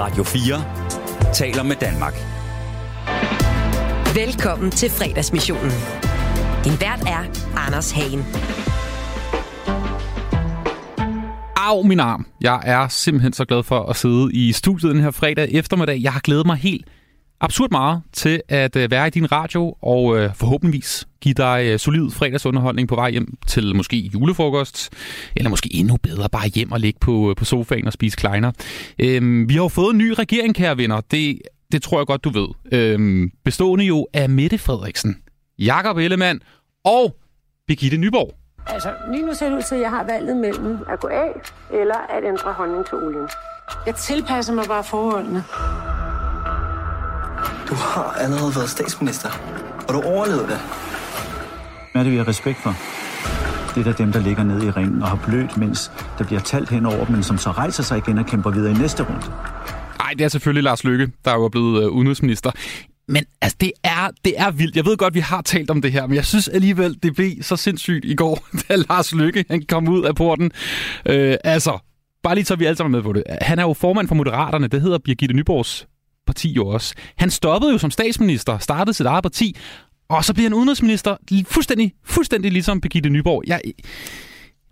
Radio 4 taler med Danmark. Velkommen til fredagsmissionen. Din vært er Anders Hagen. Au, min arm. Jeg er simpelthen så glad for at sidde i studiet den her fredag eftermiddag. Jeg har glædet mig helt absurd meget til at øh, være i din radio og øh, forhåbentligvis give dig øh, solid fredagsunderholdning på vej hjem til måske julefrokost, eller måske endnu bedre bare hjem og ligge på, på sofaen og spise kleiner. Øhm, vi har jo fået en ny regering, kære venner. Det, det tror jeg godt, du ved. Øhm, bestående jo af Mette Frederiksen, Jakob Ellemann og Birgitte Nyborg. Altså, lige nu ser det ud til, at jeg har valget mellem at gå af eller at ændre holdning til olien. Jeg tilpasser mig bare forholdene. Du har allerede været statsminister, og du overlevede det. Hvad er det, vi har respekt for? Det er der dem, der ligger nede i ringen og har blødt, mens der bliver talt henover men som så rejser sig igen og kæmper videre i næste runde. Nej, det er selvfølgelig Lars Løkke, der er jo blevet øh, udenrigsminister. Men altså, det er, det er vildt. Jeg ved godt, vi har talt om det her, men jeg synes alligevel, det blev så sindssygt i går, da Lars Løkke han kom ud af porten. Øh, altså, bare lige så vi alle sammen med på det. Han er jo formand for Moderaterne. Det hedder Birgitte Nyborgs parti jo også. Han stoppede jo som statsminister, startede sit eget parti, og så bliver han udenrigsminister fuldstændig, fuldstændig ligesom Birgitte Nyborg. Jeg,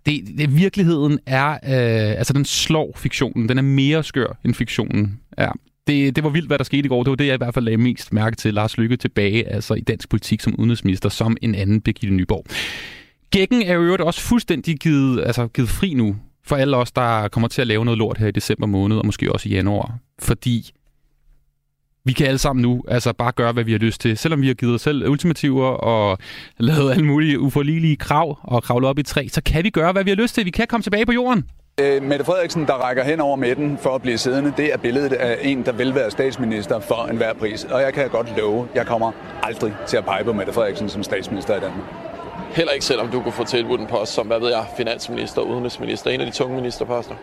det, det, virkeligheden er, øh, altså den slår fiktionen. Den er mere skør end fiktionen. Ja. Det, det var vildt, hvad der skete i går. Det var det, jeg i hvert fald lagde mest mærke til. Lars Lykke tilbage altså i dansk politik som udenrigsminister, som en anden Birgitte Nyborg. Gækken er jo øvrigt også fuldstændig givet, altså givet fri nu for alle os, der kommer til at lave noget lort her i december måned, og måske også i januar. Fordi vi kan alle sammen nu altså bare gøre, hvad vi har lyst til. Selvom vi har givet os selv ultimativer og lavet alle mulige uforligelige krav og kravle op i træ, så kan vi gøre, hvad vi har lyst til. Vi kan komme tilbage på jorden. Øh, Mette Frederiksen, der rækker hen over midten for at blive siddende, det er billedet af en, der vil være statsminister for enhver pris. Og jeg kan godt love, jeg kommer aldrig til at pege på Mette Frederiksen som statsminister i Danmark. Heller ikke selvom du kunne få tilbudt en post som, hvad ved jeg, finansminister, udenrigsminister, en af de tunge ministerposter.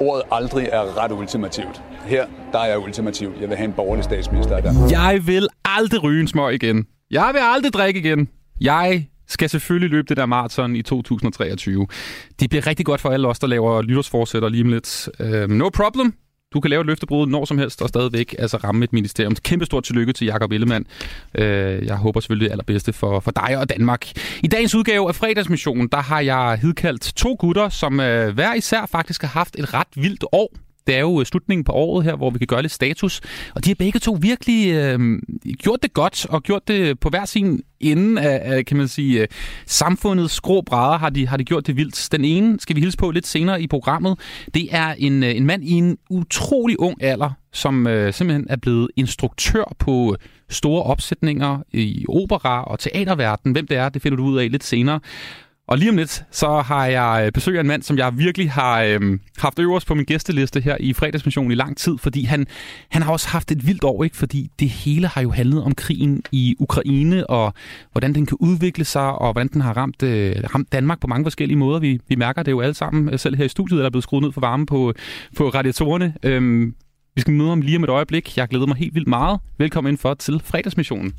Ordet aldrig er ret ultimativt. Her, der er jeg ultimativ. Jeg vil have en borgerlig statsminister der. Jeg vil aldrig ryge en smøg igen. Jeg vil aldrig drikke igen. Jeg skal selvfølgelig løbe det der maraton i 2023. Det bliver rigtig godt for alle os, der laver lyttersforsætter lige om lidt. Uh, no problem. Du kan lave et løftebrud når som helst og stadigvæk altså ramme et ministerium. Kæmpe stort tillykke til Jakob Ellemann. Øh, jeg håber selvfølgelig det allerbedste for, for dig og Danmark. I dagens udgave af Fredagsmissionen, der har jeg hidkaldt to gutter, som øh, hver især faktisk har haft et ret vildt år. Det er jo øh, slutningen på året her, hvor vi kan gøre lidt status. Og de har begge to virkelig øh, gjort det godt, og gjort det på hver sin ende af, af kan man sige, øh, samfundets skrå brædder har de, har de gjort det vildt. Den ene skal vi hilse på lidt senere i programmet. Det er en, øh, en mand i en utrolig ung alder, som øh, simpelthen er blevet instruktør på store opsætninger i opera og teaterverden. Hvem det er, det finder du ud af lidt senere. Og lige om lidt, så har jeg øh, besøg af en mand, som jeg virkelig har øh, haft øverst på min gæsteliste her i fredagsmissionen i lang tid, fordi han, han har også haft et vildt år, ikke? fordi det hele har jo handlet om krigen i Ukraine, og hvordan den kan udvikle sig, og hvordan den har ramt, øh, ramt Danmark på mange forskellige måder. Vi, vi mærker det jo alle sammen, øh, selv her i studiet, der er blevet skruet ned for varme på, på radiatorerne. Øh, vi skal møde ham lige om et øjeblik. Jeg glæder mig helt vildt meget. Velkommen ind for til fredagsmissionen.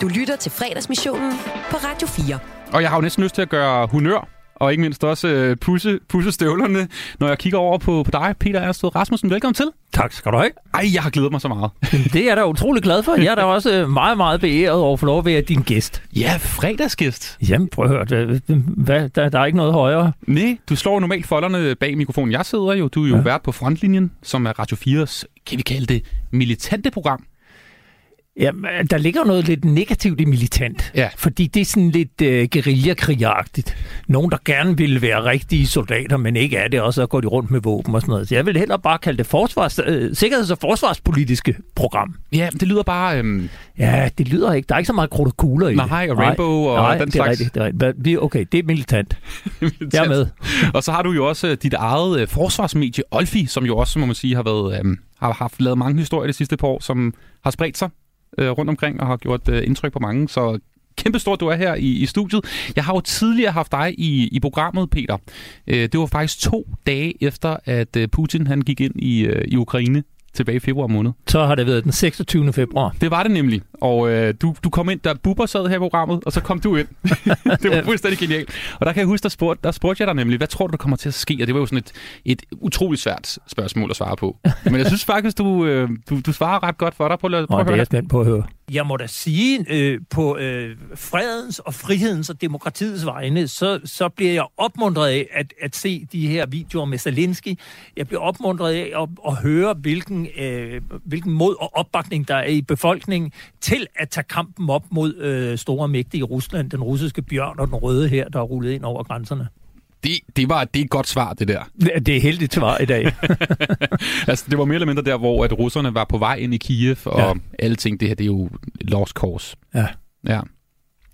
Du lytter til fredagsmissionen på Radio 4. Og jeg har jo næsten lyst til at gøre honør, og ikke mindst også øh, pusse, pusse støvlerne, når jeg kigger over på, på dig, Peter Ersted Rasmussen. Velkommen til. Tak skal du have. Ej, jeg har glædet mig så meget. det er jeg da utrolig glad for. Jeg er da også øh, meget, meget beæret over få lov at være din gæst. Ja, fredagsgæst. Jamen, prøv at høre. Hvad, der, der er ikke noget højere. Nej, du slår normalt folderne bag mikrofonen. Jeg sidder jo. Du er jo ja. vært på Frontlinjen, som er Radio 4's, kan vi kalde det, militante program. Ja, der ligger noget lidt negativt i militant. Ja. Fordi det er sådan lidt uh, guerillakrigeragtigt. Nogen, der gerne vil være rigtige soldater, men ikke er det, og så går de rundt med våben og sådan noget. Så jeg vil hellere bare kalde det forsvars, uh, sikkerheds- og forsvarspolitiske program. Ja, det lyder bare... Øhm... Ja, det lyder ikke. Der er ikke så meget krudt og kugler i Nej, og Rainbow nej, og nej, den det slags. Rigtigt, det er rigtigt. Okay, det er militant. militant. Jeg er med. og så har du jo også dit eget uh, forsvarsmedie, Olfi, som jo også, må man sige, har, været, um, har haft lavet mange historier de sidste par år, som har spredt sig øh, rundt omkring og har gjort øh, indtryk på mange. Så kæmpestort, du er her i, i studiet. Jeg har jo tidligere haft dig i, i programmet, Peter. Øh, det var faktisk to dage efter, at øh, Putin han gik ind i, øh, i Ukraine tilbage i februar måned. Så har det været den 26. februar. Det var det nemlig. og øh, du, du kom ind, da Bubber sad her i programmet, og så kom du ind. det var fuldstændig genialt. Og der kan jeg huske, der spurgte, der spurgte jeg dig nemlig, hvad tror du, der kommer til at ske? Og det var jo sådan et, et utroligt svært spørgsmål at svare på. Men jeg synes faktisk, du, øh, du, du svarer ret godt for dig. Prøv, at, prøv Nå, at det er høre. jeg spændt på at høre. Jeg må da sige, øh, på øh, fredens og frihedens og demokratiets vegne, så, så bliver jeg opmuntret af at, at se de her videoer med Zelensky. Jeg bliver opmuntret af at, at høre, hvilken, øh, hvilken mod og opbakning der er i befolkningen til at tage kampen op mod øh, store mægtige Rusland, den russiske bjørn og den røde her, der er rullet ind over grænserne. Det, det, var, det er et godt svar, det der. Det det er heldigt svar i dag. altså, det var mere eller mindre der, hvor at russerne var på vej ind i Kiev, og Ja. alle ting, det her, det er jo lost cause. Ja. Ja.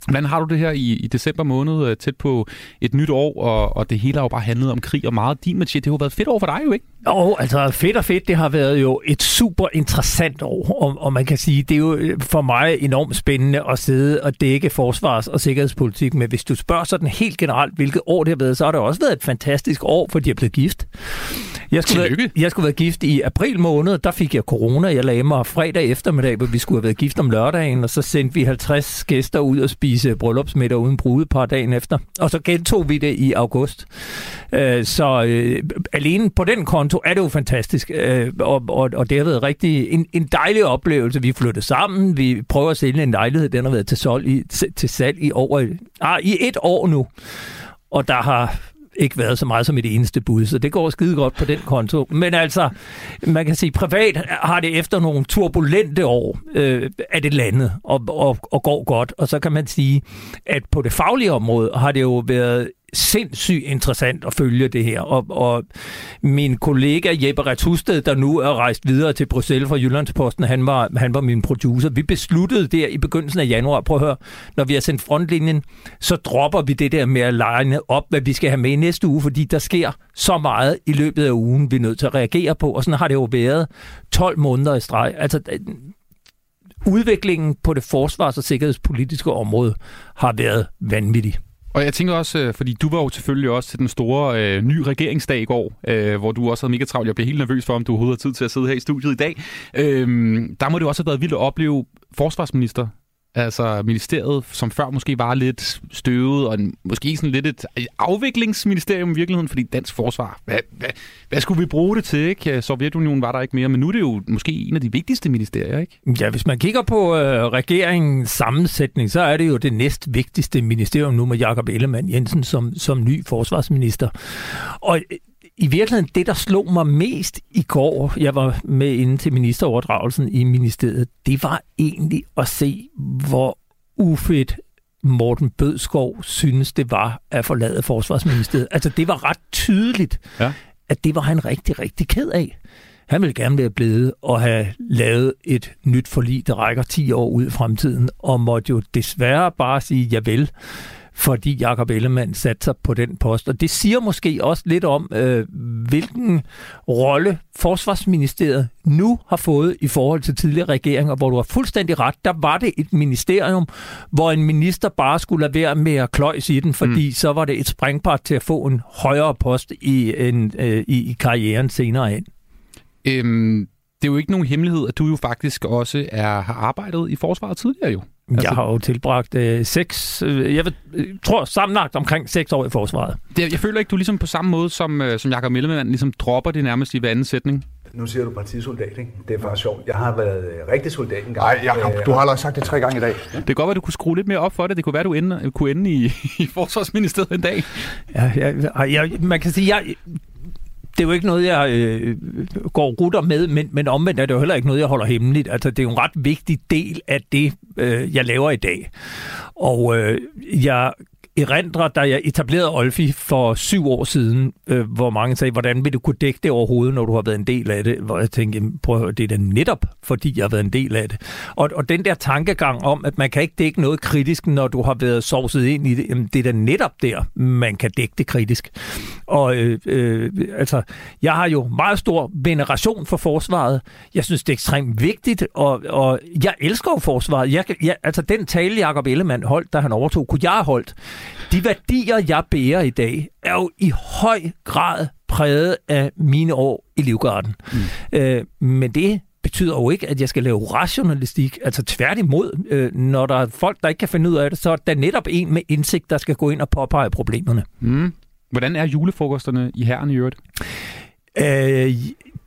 Hvordan har du det her i, i december måned, øh, tæt på et nyt år, og, og det hele har jo bare handlet om krig og meget din, Mathias. Det har jo været fedt år for dig jo, ikke? Jo, altså fedt og fedt, det har været jo et super interessant år, og, og man kan sige, det er jo øh, for mig enormt spændende at sidde og dække forsvars- og sikkerhedspolitik, men hvis du spørger sådan helt generelt, hvilket år det har været, så har det også været et fantastisk år, for de er blevet gift. Jeg skulle, Tillykke. være, jeg skulle være gift i april måned, der fik jeg corona, jeg lagde mig fredag eftermiddag, hvor vi skulle have været gift om lørdagen, og så sendte vi 50 gæster ud og spise bryllupsmiddag uden brudepar dagen efter, og så gentog vi det i august. Øh, Så øh, alene på den konto er det jo fantastisk, øh, og, og, og det har været rigtig en, en dejlig oplevelse. Vi flyttede sammen, vi prøver at sælge en lejlighed, den har været til, solg i, til salg i over ah, i et år nu, og der har ikke været så meget som et eneste bud, så det går skide godt på den konto. Men altså, man kan sige, privat har det efter nogle turbulente år, øh, er det landet og, og, og går godt. Og så kan man sige, at på det faglige område har det jo været sindssygt interessant at følge det her. Og, og min kollega Jeppe Retusted, der nu er rejst videre til Bruxelles fra Jyllandsposten, han var, han var min producer. Vi besluttede der i begyndelsen af januar, prøv at høre, når vi har sendt frontlinjen, så dropper vi det der med at legne op, hvad vi skal have med i næste uge, fordi der sker så meget i løbet af ugen, vi er nødt til at reagere på. Og sådan har det jo været 12 måneder i streg. Altså, udviklingen på det forsvars- og sikkerhedspolitiske område har været vanvittig. Og jeg tænker også, øh, fordi du var jo selvfølgelig også til den store øh, ny regeringsdag i går, øh, hvor du også havde mega travlt. Jeg blev helt nervøs for, om du overhovedet har tid til at sidde her i studiet i dag. Øh, der må det jo også have været vildt at opleve forsvarsminister Altså ministeriet, som før måske var lidt støvet, og en, måske sådan lidt et afviklingsministerium i virkeligheden, fordi dansk forsvar, hvad, hvad, hvad skulle vi bruge det til? Ikke? Sovjetunionen var der ikke mere, men nu er det jo måske en af de vigtigste ministerier, ikke? Ja, hvis man kigger på øh, regeringens sammensætning, så er det jo det næst vigtigste ministerium nu med Jakob Ellemann Jensen som, som ny forsvarsminister. Og øh, i virkeligheden, det der slog mig mest i går, jeg var med inde til ministeroverdragelsen i ministeriet, det var egentlig at se, hvor ufedt Morten Bødskov synes, det var at forlade forsvarsministeriet. Altså, det var ret tydeligt, ja. at det var han rigtig, rigtig ked af. Han ville gerne være blevet og have lavet et nyt forlig, der rækker 10 år ud i fremtiden, og måtte jo desværre bare sige ja vel, fordi Jakob Ellemann satte sig på den post. Og det siger måske også lidt om, øh, hvilken rolle Forsvarsministeriet nu har fået i forhold til tidligere regeringer, hvor du har fuldstændig ret. Der var det et ministerium, hvor en minister bare skulle lade være med at kløjs i den, fordi mm. så var det et springbræt til at få en højere post i, en, øh, i, i karrieren senere hen. Øhm, det er jo ikke nogen hemmelighed, at du jo faktisk også er, har arbejdet i forsvaret tidligere jo. Altså, jeg har jo tilbragt øh, seks, øh, jeg ved, øh, tror sammenlagt omkring seks år i forsvaret. Det, jeg føler ikke, du ligesom på samme måde som, øh, som Jakob Ellemann ligesom dropper det nærmest i hver anden sætning. Nu siger du partisoldat, ikke? Det er faktisk sjovt. Jeg har været øh, rigtig soldat en gang. Nej, jeg har, du har allerede sagt det tre gange i dag. Det kan godt være, at du kunne skrue lidt mere op for det. Det kunne være, at du ende, kunne ende i, i Forsvarsministeriet en dag. Ja, jeg, jeg, man kan sige, jeg, det er jo ikke noget, jeg øh, går rutter med, men, men omvendt er det jo heller ikke noget, jeg holder hemmeligt. Altså, det er jo en ret vigtig del af det, øh, jeg laver i dag. Og øh, jeg erindre, da jeg etablerede Olfi for syv år siden, øh, hvor mange sagde, hvordan vil du kunne dække det overhovedet, når du har været en del af det? Hvor jeg tænkte, prøv at høre, det er da netop, fordi jeg har været en del af det. Og, og den der tankegang om, at man kan ikke dække noget kritisk, når du har været sovset ind i det, jamen, det er da netop der, man kan dække det kritisk. Og øh, øh, altså, jeg har jo meget stor veneration for forsvaret. Jeg synes, det er ekstremt vigtigt, og, og jeg elsker jo forsvaret. Jeg, jeg, altså, den tale, Jacob Ellemann holdt, da han overtog, kunne jeg have holdt. De værdier, jeg bærer i dag, er jo i høj grad præget af mine år i Livgarden. Mm. Øh, men det betyder jo ikke, at jeg skal lave rationalistik. Altså tværtimod, øh, når der er folk, der ikke kan finde ud af det, så er der netop en med indsigt, der skal gå ind og påpege problemerne. Mm. Hvordan er julefrokosterne i herren i øvrigt? Øh,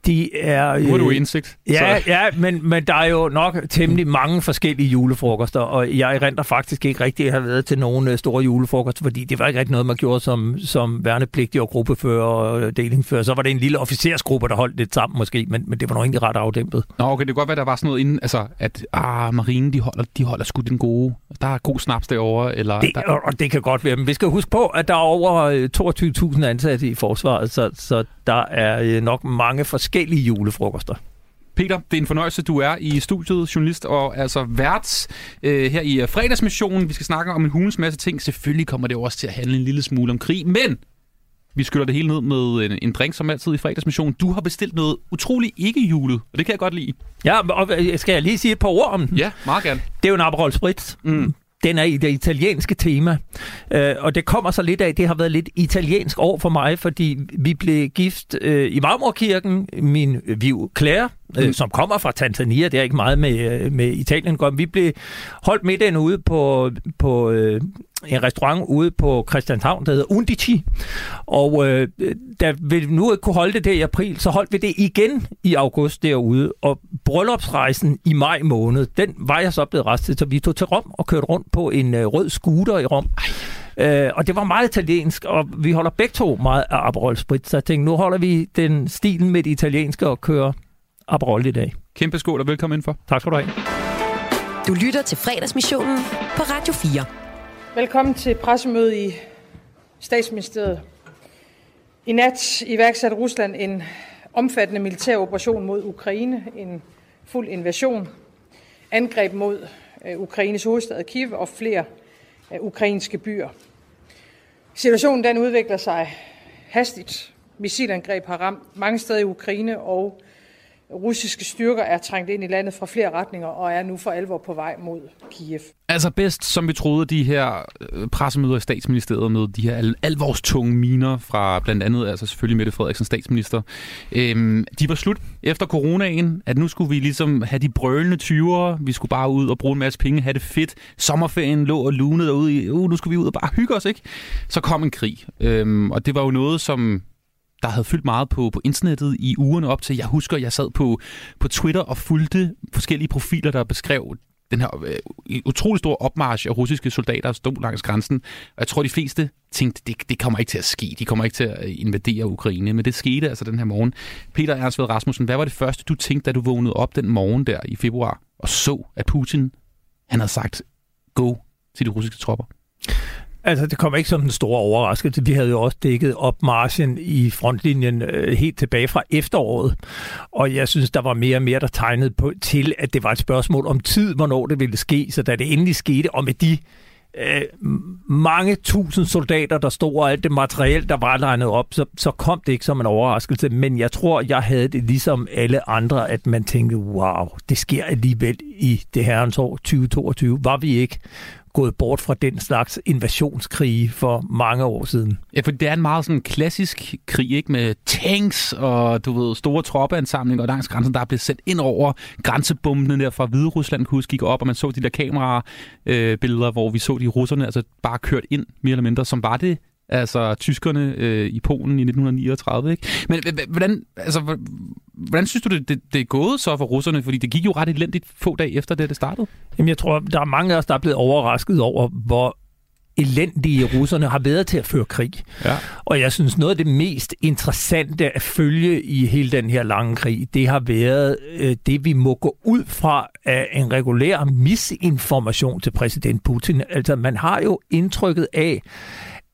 de er... Nu har du indsigt. Ja, så. ja men, men der er jo nok temmelig mange forskellige julefrokoster, og jeg erindrer faktisk ikke rigtig at have været til nogle øh, store julefrokoster, fordi det var ikke rigtig noget, man gjorde som, som værnepligtig og gruppefører og delingsfører. Så var det en lille officersgruppe, der holdt lidt sammen måske, men, men det var nok egentlig ret afdæmpet. Nå, okay, det kan godt være, der var sådan noget inden, altså, at ah, marinen, de holder, de holder sgu den gode. Der er god snaps derovre. Eller det, der... Og det kan godt være, men vi skal huske på, at der er over 22.000 ansatte i forsvaret, så, så der er øh, nok mange forskellige julefrokoster. Peter, det er en fornøjelse, du er i studiet, journalist og altså vært øh, her i fredagsmissionen. Vi skal snakke om en hulens masse ting. Selvfølgelig kommer det også til at handle en lille smule om krig, men vi skyller det hele ned med en, en drink, som altid i fredagsmissionen. Du har bestilt noget utroligt ikke julet, og det kan jeg godt lide. Ja, og skal jeg lige sige et par ord om den? Ja, meget gerne. Det er jo en Aperol Spritz. Mm. Den er i det italienske tema, øh, og det kommer så lidt af, det har været lidt italiensk år for mig, fordi vi blev gift øh, i Marmorkirken, min øh, viv Claire, øh, mm. som kommer fra Tanzania, det er ikke meget med, øh, med Italien. Vi blev holdt middagen ude på, på øh, en restaurant ude på Christianshavn, der hedder Undici. Og øh, da vi nu ikke kunne holde det der i april, så holdt vi det igen i august derude. Og bryllupsrejsen i maj måned, den var jeg så blevet restet, så vi tog til Rom og kørte rundt på en øh, rød scooter i Rom. Øh, og det var meget italiensk, og vi holder begge to meget af Aperol Sprit, så jeg tænkte, nu holder vi den stilen med det italienske og kører Aperol i dag. Kæmpe skål og velkommen indenfor. Tak skal du have. Du lytter til fredagsmissionen på Radio 4. Velkommen til pressemødet i statsministeriet. I nat iværksatte Rusland en omfattende militær operation mod Ukraine, en fuld invasion, angreb mod øh, Ukraines hovedstad Kiev og flere ukrainske byer. Situationen den udvikler sig hastigt. Missilangreb har ramt mange steder i Ukraine, og russiske styrker er trængt ind i landet fra flere retninger og er nu for alvor på vej mod Kiev. Altså bedst, som vi troede, de her øh, pressemøder i statsministeriet med de her al- alvorstunge miner fra blandt andet, altså selvfølgelig Mette Frederiksen, statsminister. Øhm, de var slut efter coronaen, at nu skulle vi ligesom have de brølende 20'ere, vi skulle bare ud og bruge en masse penge, have det fedt. Sommerferien lå og lunede derude i, uh, nu skulle vi ud og bare hygge os, ikke? Så kom en krig, øhm, og det var jo noget, som der havde fyldt meget på, på internettet i ugerne op til. Jeg husker, jeg sad på, på Twitter og fulgte forskellige profiler, der beskrev den her øh, utrolig store opmarsch af russiske soldater, der stod langs grænsen. Og jeg tror, de fleste tænkte, det, det kommer ikke til at ske. De kommer ikke til at øh, invadere Ukraine. Men det skete altså den her morgen. Peter Ernst Rasmussen, hvad var det første, du tænkte, da du vågnede op den morgen der i februar og så, at Putin han havde sagt, go til de russiske tropper? Altså, det kommer ikke som en stor overraskelse. Vi havde jo også dækket op marchen i frontlinjen øh, helt tilbage fra efteråret. Og jeg synes, der var mere og mere, der tegnede på, til, at det var et spørgsmål om tid, hvornår det ville ske. Så da det endelig skete, og med de øh, mange tusind soldater, der stod, og alt det materiel, der var legnet op, så, så kom det ikke som en overraskelse. Men jeg tror, jeg havde det ligesom alle andre, at man tænkte, wow, det sker alligevel i det herrens år 2022. Var vi ikke gået bort fra den slags invasionskrige for mange år siden. Ja, for det er en meget sådan klassisk krig, ikke? Med tanks og, du ved, store troppeansamlinger langs grænsen, der er blevet sendt ind over grænsebombene der fra Hvide Rusland, kunne gik op, og man så de der kamerabilleder, øh, hvor vi så de russerne altså bare kørt ind, mere eller mindre, som var det altså tyskerne øh, i Polen i 1939. Ikke? Men hvordan, altså, hvordan synes du, det, det, det er gået så for russerne? Fordi det gik jo ret elendigt få dage efter det, det startede. Jamen, jeg tror, der er mange af os, der er blevet overrasket over, hvor elendige russerne har været til at føre krig. Ja. Og jeg synes, noget af det mest interessante at følge i hele den her lange krig, det har været øh, det, vi må gå ud fra af en regulær misinformation til præsident Putin. Altså, man har jo indtrykket af,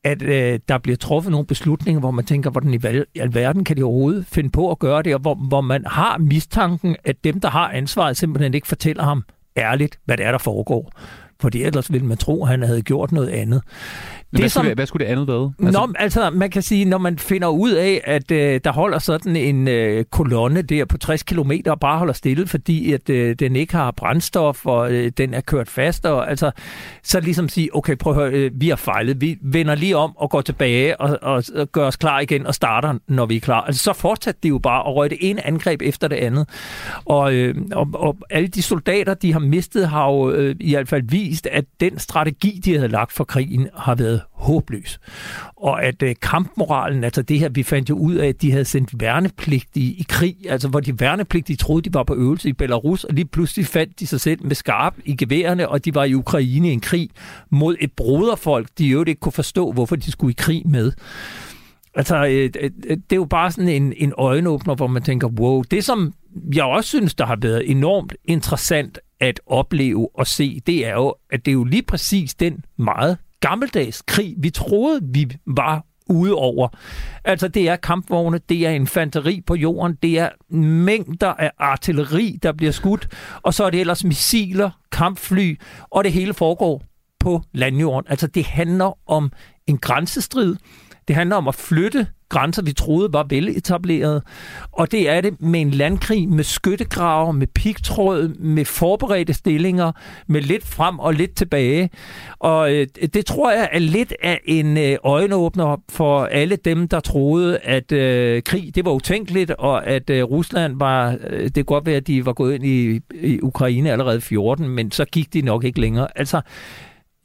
at øh, der bliver truffet nogle beslutninger, hvor man tænker, hvordan i alverden kan de overhovedet finde på at gøre det, og hvor, hvor man har mistanken, at dem, der har ansvaret, simpelthen ikke fortæller ham ærligt, hvad det er, der foregår fordi ellers ville man tro, at han havde gjort noget andet. Det hvad, skulle det, hvad skulle det andet være? Altså... Nå, altså, man kan sige, når man finder ud af, at øh, der holder sådan en øh, kolonne der på 60 km og bare holder stille, fordi at øh, den ikke har brændstof, og øh, den er kørt fast, og altså, så ligesom sige, okay, prøv at høre, øh, vi har fejlet, vi vender lige om og går tilbage og, og, og gør os klar igen og starter, når vi er klar. Altså, så fortsatte de jo bare og røg det ene angreb efter det andet. Og, øh, og, og alle de soldater, de har mistet, har jo øh, i hvert fald vist, at den strategi, de havde lagt for krigen, har været håbløs. Og at øh, kampmoralen, altså det her, vi fandt jo ud af, at de havde sendt værnepligtige i krig, altså hvor de værnepligtige troede, de var på øvelse i Belarus, og lige pludselig fandt de sig selv med skarp i geværerne, og de var i Ukraine i en krig mod et broderfolk, de jo ikke kunne forstå, hvorfor de skulle i krig med. Altså, øh, øh, øh, det er jo bare sådan en, en øjenåbner, hvor man tænker, wow, det som jeg også synes, der har været enormt interessant at opleve og se, det er jo, at det er jo lige præcis den meget gammeldags krig, vi troede, vi var ude over. Altså, det er kampvogne, det er infanteri på jorden, det er mængder af artilleri, der bliver skudt, og så er det ellers missiler, kampfly, og det hele foregår på landjorden. Altså, det handler om en grænsestrid, det handler om at flytte grænser, vi troede var veletableret. Og det er det med en landkrig, med skyttegrave, med pigtråd, med forberedte stillinger, med lidt frem og lidt tilbage. Og øh, det tror jeg er lidt af en øh, øjenåbner for alle dem, der troede, at øh, krig det var utænkeligt, og at øh, Rusland var, øh, det kan godt være, at de var gået ind i, i Ukraine allerede 14, men så gik de nok ikke længere. Altså,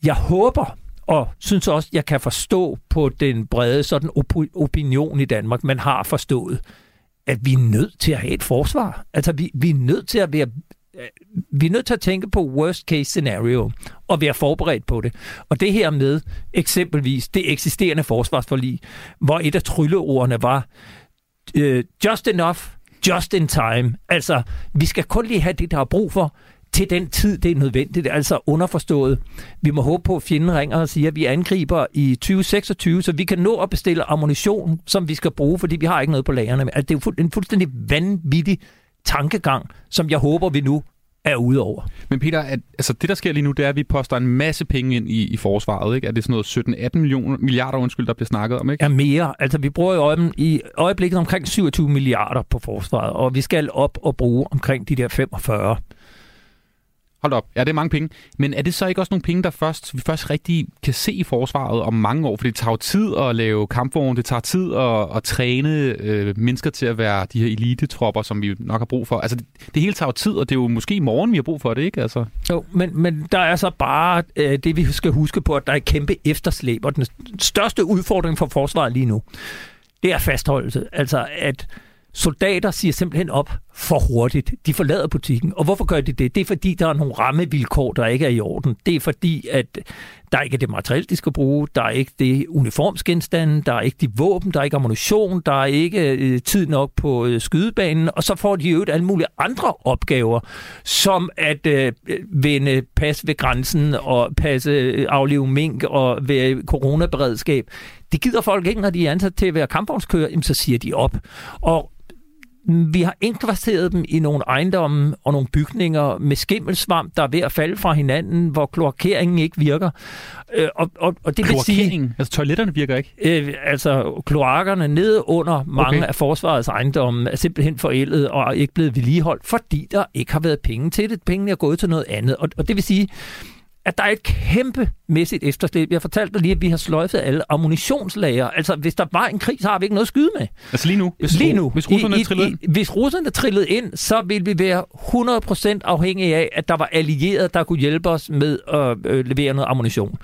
jeg håber, og synes også, jeg kan forstå på den brede sådan op- opinion i Danmark, man har forstået, at vi er nødt til at have et forsvar. Altså, vi, vi er nødt til at være øh, vi er nødt til at tænke på worst case scenario og være forberedt på det. Og det her med eksempelvis det eksisterende forsvarsforlig, hvor et af trylleordene var øh, just enough, just in time. Altså, vi skal kun lige have det, der er brug for, til den tid, det er nødvendigt. Altså underforstået. Vi må håbe på, at fjenden ringer og siger, at vi angriber i 2026, så vi kan nå at bestille ammunition, som vi skal bruge, fordi vi har ikke noget på lagerne. Altså, det er jo en fuldstændig vanvittig tankegang, som jeg håber, vi nu er ude over. Men Peter, at, altså det der sker lige nu, det er, at vi poster en masse penge ind i, i forsvaret. Ikke? Er det sådan noget 17-18 millioner, milliarder, undskyld, der bliver snakket om? Ikke? Ja, mere. Altså vi bruger i, øjem, i øjeblikket omkring 27 milliarder på forsvaret, og vi skal op og bruge omkring de der 45. Hold op. Ja, det er mange penge. Men er det så ikke også nogle penge, der først, vi først rigtig kan se i forsvaret om mange år? For det tager jo tid at lave kampvogn, det tager tid at, at træne øh, mennesker til at være de her elitetropper, som vi nok har brug for. Altså, det, det hele tager jo tid, og det er jo måske i morgen, vi har brug for det, ikke? Altså. Jo, men, men der er så bare øh, det, vi skal huske på, at der er kæmpe efterslæb, og den største udfordring for forsvaret lige nu, det er fastholdelse. Altså, at soldater siger simpelthen op for hurtigt. De forlader butikken. Og hvorfor gør de det? Det er fordi, der er nogle rammevilkår, der ikke er i orden. Det er fordi, at der ikke er det materiel, de skal bruge. Der er ikke det uniformsgenstande. Der er ikke de våben. Der er ikke ammunition. Der er ikke øh, tid nok på øh, skydebanen. Og så får de jo alle mulige andre opgaver, som at øh, vende pas ved grænsen og passe øh, aflive mink og være coronaberedskab. Det gider folk ikke, når de er ansat til at være kampvognskører, så siger de op. Og vi har indkvarteret dem i nogle ejendomme og nogle bygninger med skimmelsvamp, der er ved at falde fra hinanden, hvor kloakeringen ikke virker. Øh, og, og, og det vil sige, altså toiletterne virker ikke? Øh, altså kloakkerne nede under mange okay. af forsvarets ejendomme er simpelthen forældet og er ikke blevet vedligeholdt, fordi der ikke har været penge til det. Pengene er gået til noget andet. Og, og det vil sige, at der er et kæmpe mæssigt efterslæb. Jeg fortalte dig lige, at vi har sløjfet alle ammunitionslager. Altså, hvis der var en krig, så har vi ikke noget at skyde med. Altså lige nu? Hvis, lige nu. Hvis russerne trillede ind? Hvis russerne trillede ind, så ville vi være 100% afhængige af, at der var allierede, der kunne hjælpe os med at øh, levere noget ammunition.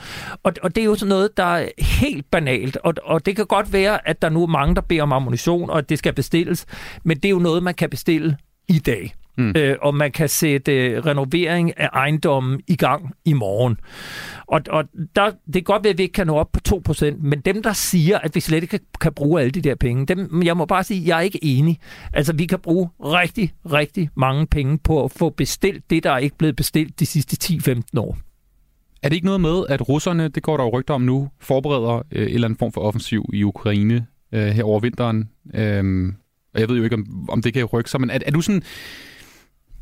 Og, og det er jo sådan noget, der er helt banalt. Og, og det kan godt være, at der nu er mange, der beder om ammunition, og at det skal bestilles. Men det er jo noget, man kan bestille i dag. Mm. Øh, og man kan sætte øh, renovering af ejendommen i gang i morgen. Og, og der, det kan godt være, at vi ikke kan nå op på 2%, men dem, der siger, at vi slet ikke kan, kan bruge alle de der penge, dem, jeg må bare sige, at jeg er ikke enig. Altså, vi kan bruge rigtig, rigtig mange penge på at få bestilt det, der er ikke blevet bestilt de sidste 10-15 år. Er det ikke noget med, at russerne, det går der jo rygter om nu, forbereder øh, en eller anden form for offensiv i Ukraine øh, her over vinteren? Øh, og jeg ved jo ikke, om, om det kan rykke sig, men er, er du sådan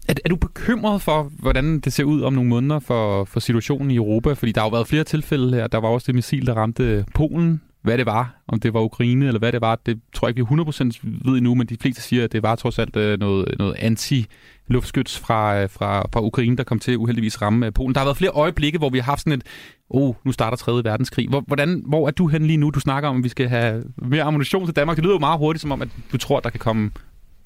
er, er du bekymret for, hvordan det ser ud om nogle måneder for, for situationen i Europa? Fordi der har jo været flere tilfælde her. Der var også det missil, der ramte Polen. Hvad det var, om det var Ukraine eller hvad det var, det tror jeg ikke, vi 100% ved endnu, men de fleste siger, at det var trods alt øh, noget, noget anti-luftskyts fra, øh, fra, fra Ukraine, der kom til uheldigvis ramme øh, Polen. Der har været flere øjeblikke, hvor vi har haft sådan et, oh, nu starter 3. verdenskrig. Hvor, hvordan, hvor er du hen lige nu? Du snakker om, at vi skal have mere ammunition til Danmark. Det lyder jo meget hurtigt, som om, at du tror, at der kan komme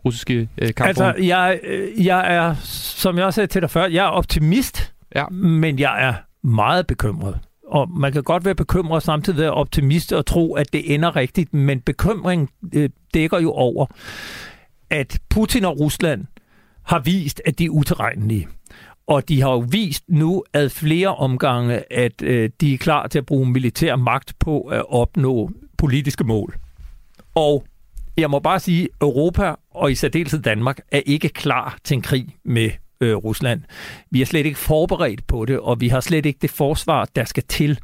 russiske øh, kampvogne? Altså, jeg, øh, jeg er, som jeg også sagde til dig før, jeg er optimist, ja. men jeg er meget bekymret. Og man kan godt være bekymret samtidig være optimist og tro, at det ender rigtigt, men bekymring øh, dækker jo over, at Putin og Rusland har vist, at de er uterrenlige. Og de har jo vist nu at flere omgange, at øh, de er klar til at bruge militær magt på at opnå politiske mål. Og jeg må bare sige, Europa og i særdeleshed Danmark er ikke klar til en krig med øh, Rusland. Vi er slet ikke forberedt på det, og vi har slet ikke det forsvar, der skal til.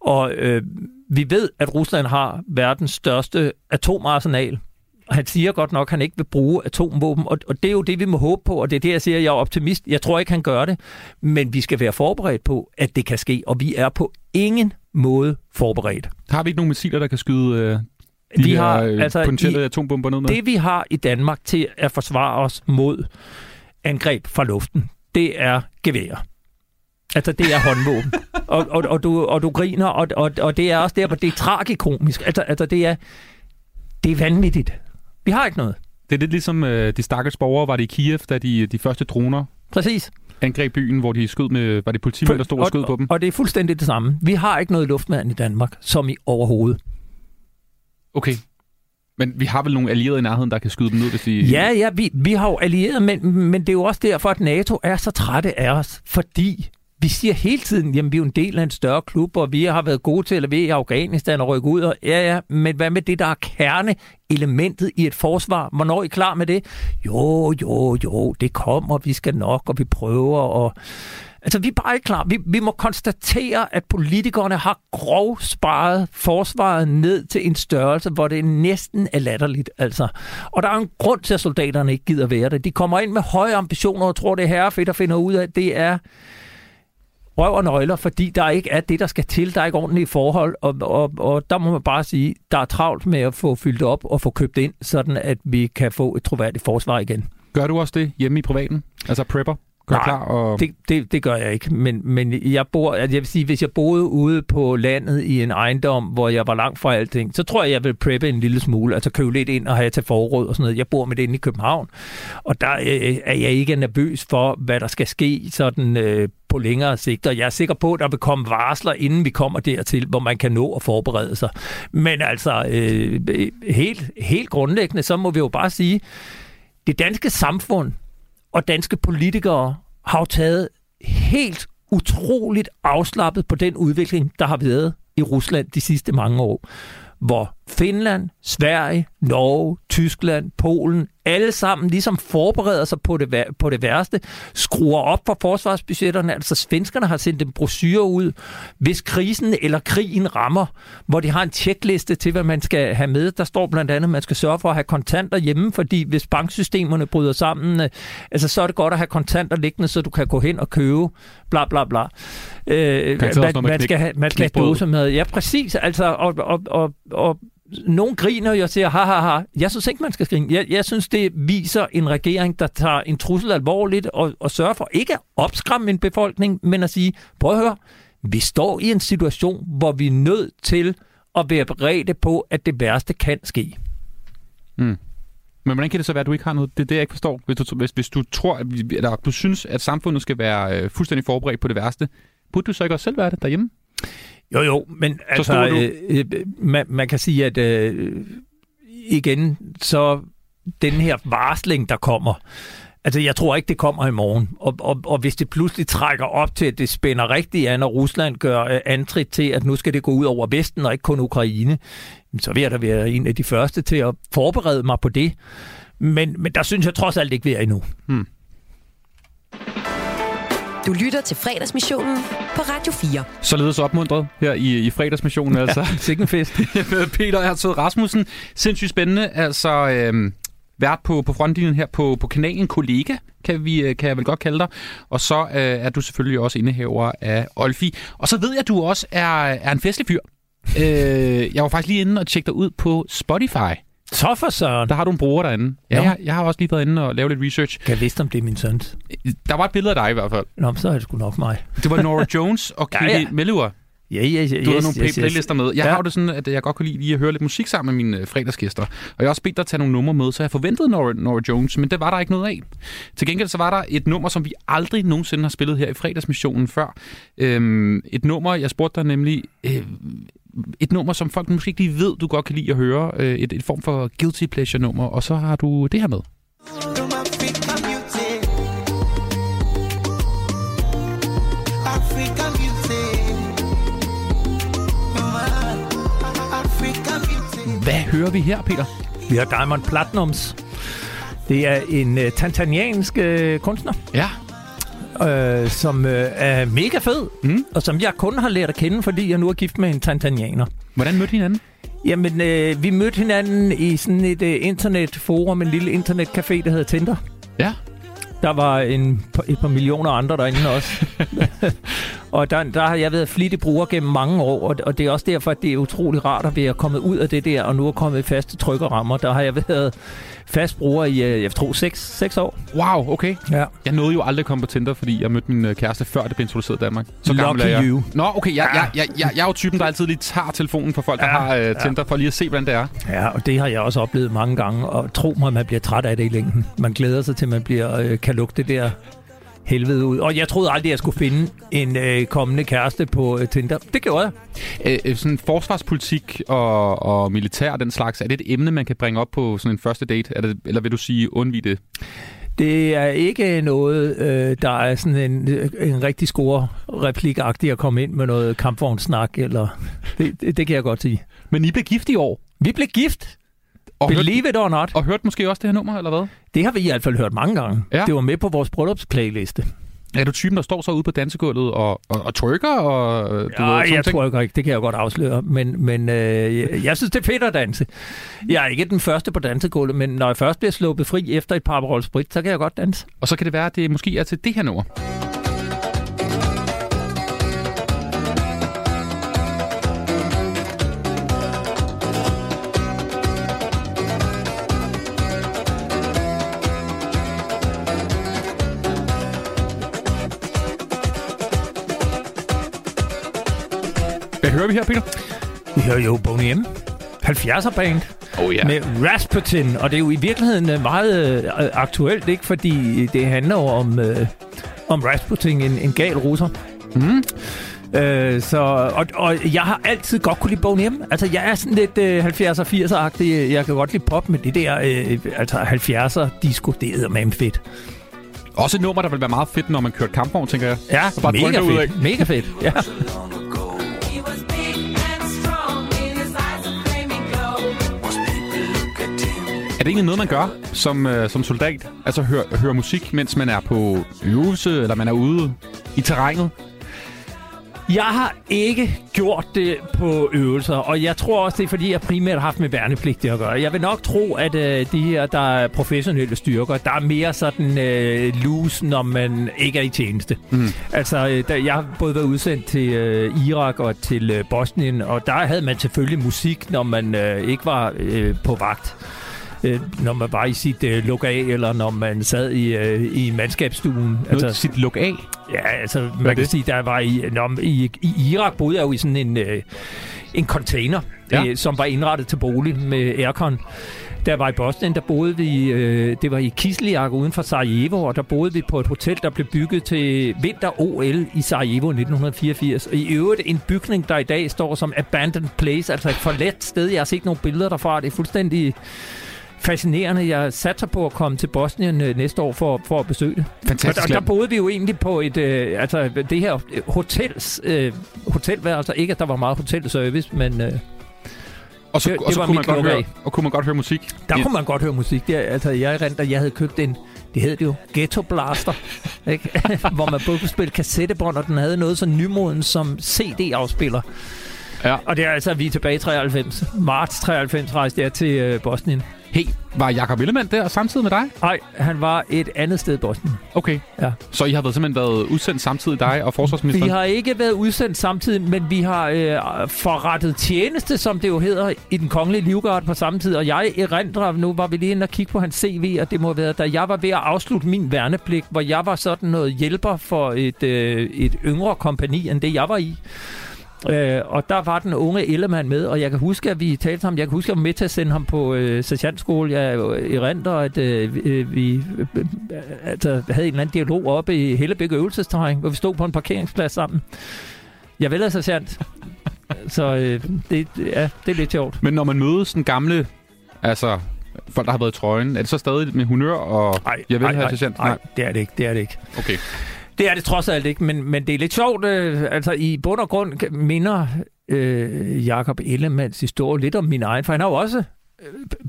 Og øh, vi ved, at Rusland har verdens største atomarsenal. Han siger godt nok, at han ikke vil bruge atomvåben, og, og det er jo det, vi må håbe på, og det er det, jeg siger, at jeg er optimist. Jeg tror ikke, han gør det, men vi skal være forberedt på, at det kan ske, og vi er på ingen måde forberedt. Har vi ikke nogen missiler, der kan skyde øh, de vi har, øh, altså, potentielle atombomber ned med? Det vi har i Danmark til at forsvare os mod angreb fra luften, det er gevær. Altså, det er håndvåben. og, og, og, du, og du griner, og, og, og det er også der, hvor det er tragikomisk. Altså, altså det, er, det er vanvittigt. Vi har ikke noget. Det er lidt ligesom øh, de stakkels borgere var det i Kiev, da de, de første droner Præcis. angreb byen, hvor de skød med, var det politimænd, der stod og, og skød på dem? Og det er fuldstændig det samme. Vi har ikke noget luftmand i Danmark, som i overhovedet. Okay. Men vi har vel nogle allierede i nærheden, der kan skyde dem ned, hvis vi... Ja, ja, vi, vi har jo allierede, men, men det er jo også derfor, at NATO er så trætte af os, fordi vi siger hele tiden, at vi er jo en del af en større klub, og vi har været gode til at levere i Afghanistan og rykke ud. Og, ja, ja, men hvad med det, der er kerneelementet i et forsvar? Hvornår er I klar med det? Jo, jo, jo, det kommer, vi skal nok, og vi prøver, og... Altså, vi er bare ikke klar. Vi, vi må konstatere, at politikerne har grov sparet forsvaret ned til en størrelse, hvor det næsten er latterligt. Altså. Og der er en grund til, at soldaterne ikke gider være det. De kommer ind med høje ambitioner og tror, det er herrefedt at finde ud af, at det er røv og nøgler, fordi der ikke er det, der skal til. Der er ikke ordentlige forhold, og, og, og der må man bare sige, der er travlt med at få fyldt op og få købt ind, sådan at vi kan få et troværdigt forsvar igen. Gør du også det hjemme i privaten? Altså prepper? Gør Nej, klar og... det, det, det gør jeg ikke. Men, men jeg bor, jeg vil sige, hvis jeg boede ude på landet i en ejendom, hvor jeg var langt fra alting, så tror jeg, jeg vil preppe en lille smule. Altså købe lidt ind og have til forråd og sådan noget. Jeg bor med det inde i København, og der øh, er jeg ikke nervøs for, hvad der skal ske sådan øh, på længere sigt. Og jeg er sikker på, at der vil komme varsler, inden vi kommer dertil, hvor man kan nå at forberede sig. Men altså, øh, helt, helt grundlæggende, så må vi jo bare sige, det danske samfund og danske politikere har jo taget helt utroligt afslappet på den udvikling, der har været i Rusland de sidste mange år, hvor Finland, Sverige, Norge, Tyskland, Polen, alle sammen ligesom forbereder sig på det, på det værste, skruer op for forsvarsbudgetterne. Altså svenskerne har sendt en brochure ud, hvis krisen eller krigen rammer, hvor de har en tjekliste til, hvad man skal have med. Der står blandt andet, at man skal sørge for at have kontanter hjemme, fordi hvis banksystemerne bryder sammen, øh, altså så er det godt at have kontanter liggende, så du kan gå hen og købe bla bla bla. Øh, man, man, skal have, man skal have med. Ja, præcis. Altså, og, og, og, og nogen griner jo og siger, ha, ha, ha. Jeg synes ikke, man skal grine. Jeg, jeg synes, det viser en regering, der tager en trussel alvorligt og, og sørger for ikke at opskræmme en befolkning, men at sige, prøv at høre, vi står i en situation, hvor vi er nødt til at være beredte på, at det værste kan ske. Mm. Men hvordan kan det så være, at du ikke har noget? Det er det, jeg ikke forstår. Hvis du, hvis, hvis du tror, at, eller du synes, at samfundet skal være øh, fuldstændig forberedt på det værste, burde du så ikke også selv være det derhjemme? Jo, jo, men altså, øh, øh, man, man kan sige, at øh, igen, så den her varsling, der kommer, altså jeg tror ikke, det kommer i morgen. Og, og, og hvis det pludselig trækker op til, at det spænder rigtigt an, og Rusland gør øh, antrit til, at nu skal det gå ud over Vesten og ikke kun Ukraine, så vil jeg da være en af de første til at forberede mig på det. Men, men der synes jeg trods alt ikke, vi er endnu. Hmm. Du lytter til fredagsmissionen på Radio 4. Således opmuntret her i, i fredagsmissionen. Altså. Ja, sikke en fest. Peter Hertzog Rasmussen. Sindssygt spændende. Altså, øh, vært på, på frontlinjen her på, på kanalen Kollega, kan, vi, øh, kan jeg vel godt kalde dig. Og så øh, er du selvfølgelig også indehaver af Olfi. Og så ved jeg, at du også er, er en festlig fyr. øh, jeg var faktisk lige inde og tjekke dig ud på Spotify. Så for søren. Der har du en bror derinde. Ja, jeg, jeg har også lige været inde og lavet lidt research. Kan jeg vidste, om det er min søns? Der var et billede af dig i hvert fald. Nå, så er det sgu nok mig. Det var Nora Jones og Kelly ja. ja, Melua. Ja, ja, ja. Du yes, har nogle yes, playlister med. Jeg Ja. har jo det sådan, at jeg godt kan lide lige at høre lidt musik sammen med mine øh, fredagsgæster. Og jeg har også bedt dig at tage nogle numre med, så jeg forventede Nora, Nora Jones, men det var der ikke noget af. Til gengæld så var der et nummer, som vi aldrig nogensinde har spillet her i fredagsmissionen før. Øhm, et nummer, jeg spurgte dig nemlig... Øh, et nummer, som folk måske ikke lige ved, du godt kan lide at høre. Øh, et, et form for guilty pleasure-nummer. Og så har du det her med. Hvad hører vi her, Peter? Vi har Diamond Platinums. Det er en uh, tanzaniansk uh, kunstner. Ja. Øh, som øh, er mega fed, mm. og som jeg kun har lært at kende, fordi jeg nu er gift med en tanzanianer. Hvordan mødte hinanden? Jamen, øh, vi mødte hinanden i sådan et øh, internetforum, en lille internetcafé, der hedder Tinder. Ja. Der var en, et par millioner andre derinde også. og der, der har jeg været flittig bruger gennem mange år, og, og det er også derfor, at det er utrolig rart at være kommet ud af det der, og nu er kommet i faste trykkerrammer. Der har jeg været fast bruger i, øh, jeg tror, 6, 6 år. Wow, okay. Ja. Jeg nåede jo aldrig at komme på Tinder, fordi jeg mødte min øh, kæreste før det blev introduceret i Danmark. Så gammel Lucky er jeg. you. Nå, okay. Jeg, Ja. jeg, jeg, jeg, jeg er jo typen, der altid lige tager telefonen for folk, der Ja, har øh, ja. Tinder, for lige at se, hvordan det er. Ja, og det har jeg også oplevet mange gange, og tro mig, man bliver træt af det i længden. Man glæder sig til, man bliver, øh, kan lugte det der helvede ud. Og jeg troede aldrig, jeg skulle finde en øh, kommende kæreste på øh, Tinder. Det gjorde jeg. Øh, øh, sådan forsvarspolitik og, og militær og den slags, er det et emne, man kan bringe op på sådan en første date? Er det, eller vil du sige, undvig det? Det er ikke noget, øh, der er sådan en, en rigtig score replikagtig at komme ind med noget kampvognsnak, eller det, det, det kan jeg godt sige. Men I blev gift i år? Vi blev gift. Og Believe it or not. Og hørte måske også det her nummer, eller hvad? Det har vi i hvert fald hørt mange gange. Ja. Det var med på vores bryllupsplayliste. Er du typen, der står så ude på dansegulvet og, og, og trykker? Og, øh, du Ja, ved, jeg ting? tror ikke, det kan jeg godt afsløre, men, men øh, jeg, jeg synes, det er fedt at danse. Jeg er ikke den første på dansegulvet, men når jeg først bliver sluppet fri efter et par sprit, så kan jeg godt danse. Og så kan det være, at det måske er til det her nummer. Vi her, Peter? Vi hører jo Boney M. 70'er band. Oh, ja. Med Rasputin, og det er jo i virkeligheden øh, meget øh, aktuelt, ikke? Fordi det handler jo om, øh, om Rasputin, en, en gal russer. Mm. Øh, så, og, og jeg har altid godt kunne lide Boney M. Altså, jeg er sådan lidt øh, 70'er, 80'er-agtig. Jeg kan godt lide pop, men det der øh, altså 70'er disco, det er med fedt. Også et nummer, der vil være meget fedt, når man kører kampvogn, tænker jeg. Ja, bare mega fedt. Mega fedt, ja. det egentlig noget, man gør som, øh, som soldat? Altså høre, høre musik, mens man er på øvelse, eller man er ude i terrænet? Jeg har ikke gjort det på øvelser, og jeg tror også, det er fordi, jeg primært har haft med værnepligt at gøre. Jeg vil nok tro, at øh, de her, der er professionelle styrker, der er mere sådan øh, loose, når man ikke er i tjeneste. Mm. Altså, øh, der, jeg har både været udsendt til øh, Irak og til øh, Bosnien, og der havde man selvfølgelig musik, når man øh, ikke var øh, på vagt. Øh, når man var i sit øh, luk af, eller når man sad i, øh, i mandskabsstuen. Altså, sit luk af? Ja, altså er man kan det? sige, der var i, når, i, i Irak boede jeg jo i sådan en, øh, en container, ja. øh, som var indrettet til bolig med aircon. Der var i Bosnien, der boede vi, øh, det var i Kisliak uden for Sarajevo, og der boede vi på et hotel, der blev bygget til vinter-OL i Sarajevo 1984. Og i øvrigt en bygning, der i dag står som abandoned place, altså et forladt sted. Jeg har set nogle billeder derfra, det er fuldstændig fascinerende. Jeg satser på at komme til Bosnien øh, næste år for, for at besøge det. Fantastisk Og der, der boede vi jo egentlig på et, øh, altså det her øh, hotels, øh, hotelværelse. Ikke at der var meget hotelservice, men øh, Og så, Det- og, det så var kunne man godt høre, og kunne man godt høre musik. der I- kunne man godt høre musik. Det, altså jeg rent, jeg havde købt en, det hed det jo, Ghetto Blaster, ikke? hvor man både kunne spille kassettebånd, og den havde noget så nymoden som CD-afspiller. Ja. Og det er altså, vi er tilbage i 93. Marts 93 rejste jeg til øh, Bosnien. Hey, var Jakob Ellemann der samtidig med dig? Nej, han var et andet sted i Bosnien. Okay. Ja. Så I har været, simpelthen været udsendt samtidig, dig og forsvarsministeren? Vi har ikke været udsendt samtidig, men vi har øh, forrettet tjeneste, som det jo hedder, i den kongelige livgarde på samme tid. Og jeg erindrer, nu var vi lige inde og kigge på hans CV, og det må have været, da jeg var ved at afslutte min værnepligt, hvor jeg var sådan noget hjælper for et, øh, et yngre kompani, end det jeg var i. Øh, og der var den unge Ellemann med, og jeg kan huske, at vi talte sammen. Jeg kan huske, at jeg var med til at sende ham på øh, sergeantskole. Jeg erindrer, at øh, vi øh, altså, havde en eller anden dialog oppe i Hellebæk øvelsesterræn, hvor vi stod på en parkeringsplads sammen. Jeg er sergeant. Så øh, det, ja, det er lidt sjovt. Men når man møder sådan gamle, altså folk, der har været i trøjen, er det så stadig med honør og Ej, jeg vil ej, have sergeant? Nej, det er det ikke. Det er det ikke. Okay. Det er det trods alt ikke, men, men det er lidt sjovt. Øh, altså, i bund og grund minder øh, Jakob Ellemands historie lidt om min egen, for han har jo også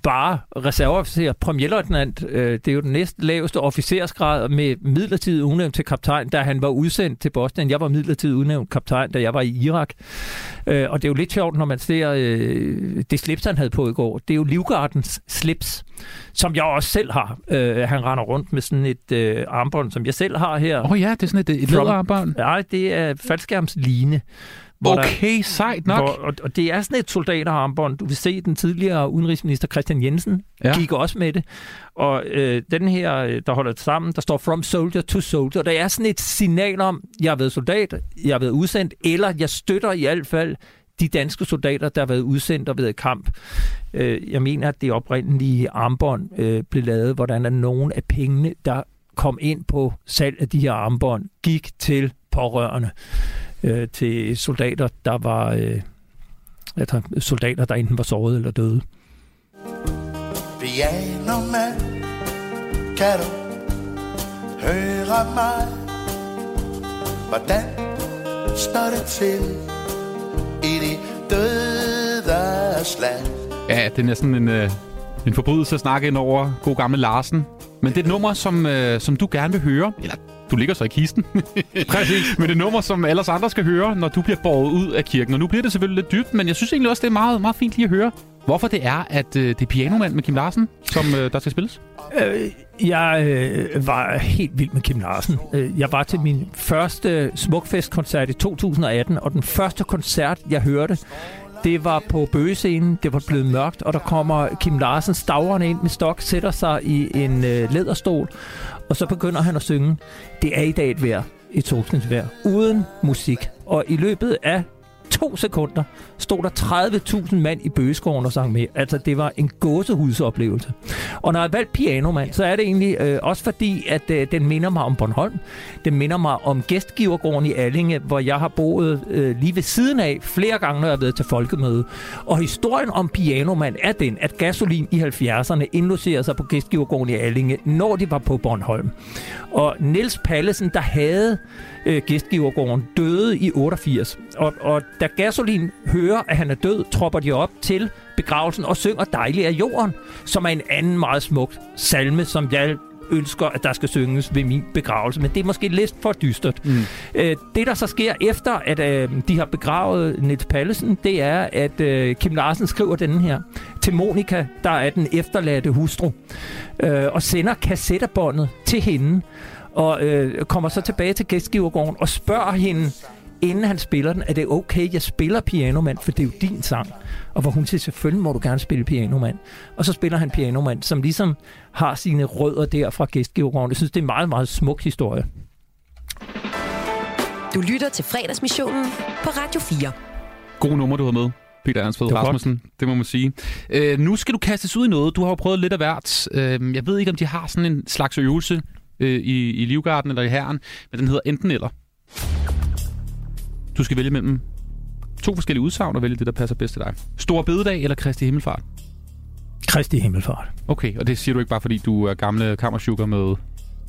bare reserveofficer, premierløjtnant. Øh, det er jo den næst laveste officersgrad med midlertidig udnævnt til kaptajn, da han var udsendt til Bosnien. Jeg var midlertidig udnævnt kaptajn, da jeg var i Irak. Øh, og det er jo lidt sjovt, når man ser øh, det slips, han havde på i går. Det er jo Livgardens slips, som jeg også selv har. Øh, han render rundt med sådan et øh, armbånd, som jeg selv har her. Åh oh ja, det er sådan et, et læderarmbånd. Nej, det er faldskærmsline. Hvor Okay, sejt nok. Hvor, og, og det er sådan et soldaterarmbånd. Du vil se, den tidligere udenrigsminister Christian Jensen Ja. gik også med det. Og øh, den her, øh, der holder det sammen, der står From Soldier to Soldier. Der er sådan et signal om, jeg har været soldat, jeg har været udsendt, eller jeg støtter i hvert fald de danske soldater, der har været udsendt og været i kamp. Øh, jeg mener, at det oprindelige armbånd øh, blev lavet, hvordan er nogle af pengene, der kom ind på salg af de her armbånd, gik til pårørende øh, til soldater, der var øh, altså, soldater, der enten var såret eller døde. Piano man, kan du høre mig? Hvordan står det til i de dødes land? Ja, det er næsten en, øh, en forbrydelse at snakke ind over god gamle Larsen. Men det er et nummer, som, øh, som du gerne vil høre. Eller, du ligger så i kisten. Præcis. men det er et nummer, som alle andre skal høre, når du bliver båret ud af kirken. Og nu bliver det selvfølgelig lidt dybt, men jeg synes egentlig også, det er meget, meget fint lige at høre, hvorfor det er, at øh, det er Pianomand med Kim Larsen, som øh, der skal spilles. Øh, jeg øh, var helt vild med Kim Larsen. Øh, jeg var til min første Smukfest-koncert i 2018, og den første koncert, jeg hørte, det var på bøgescenen, det var blevet mørkt, og der kommer Kim Larsen stavrende ind med stok, sætter sig i en øh, læderstol, og så begynder han at synge. Det er i dag et vejr, et solskinsvejr, uden musik. Og i løbet af to sekunder stod der 30.000 mand i bøgeskoven og sang med. Altså, det var en gåsehudsoplevelse. Og når jeg valgte piano, mand, så er det egentlig øh, også fordi, at øh, den minder mig om Bornholm. Den minder mig om gæstgivergården i Allinge, hvor jeg har boet øh, lige ved siden af flere gange, når jeg har været til folkemøde. Og historien om pianomand er den, at Gasolin i 70'erne indlogerede sig på gæstgivergården i Allinge, når de var på Bornholm. Og Niels Pallesen, der havde øh, gæstgivergården, døde i 88. Og, og da Gasolin hører, at han er død, tropper de op til begravelsen og synger Dejlig af jorden, som er en anden meget smuk salme, som jeg ønsker, at der skal synges ved min begravelse. Men det er måske lidt for dystert. Mm. Øh, det, der så sker efter, at øh, de har begravet Niels Pallesen, det er, at øh, Kim Larsen skriver den her til Monika, der er den efterladte hustru, øh, og sender kassettebåndet til hende, og øh, kommer så tilbage til gæstgivergården og spørger hende, inden han spiller den, er det okay, jeg spiller pianomand, for det er jo din sang. Og hvor hun siger, selvfølgelig må du gerne spille pianomand. Og så spiller han pianomand, som ligesom har sine rødder der fra gæstgivergården. Jeg synes, det er en meget, meget smuk historie. Du lytter til fredagsmissionen på Radio 4. God nummer, du har med. Peter Ernst Rasmussen, det må man sige. Øh, nu skal du kastes ud i noget. Du har jo prøvet lidt af hvert. Øh, jeg ved ikke, om de har sådan en slags øvelse øh, i, i Livgarden eller i Herren, men den hedder enten eller. Du skal vælge mellem to forskellige udsagn og vælge det, der passer bedst til dig. Stor bededag eller Kristi Himmelfart? Kristi Himmelfart. Okay, og det siger du ikke bare, fordi du er gamle kammersugar med...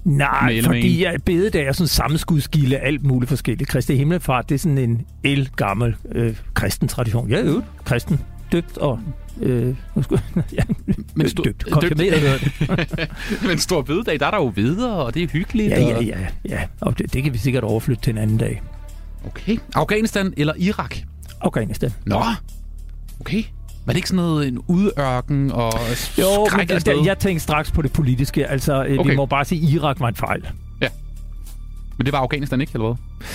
Nej, med fordi jeg bededag er sådan en sammenskudskilde alt muligt forskelligt. Kristi Himmelfart, det er sådan en el gammel øh, kristen tradition. Jeg er jo kristen, døbt og Øh, nu skulle, ja, men stor, døbt, konfirmeret. men stor bededag, der er der jo videre, og det er hyggeligt. Ja, ja, ja. ja. Og det, det kan vi sikkert overflytte til en anden dag. Okay. Afghanistan eller Irak? Afghanistan. Nå, okay. Var det ikke sådan noget en udørken og Jo, men der, sted? jeg tænkte straks på det politiske. Altså, okay. Okay. vi må bare sige, at Irak var en fejl. Ja. Men det var Afghanistan ikke, eller hvad?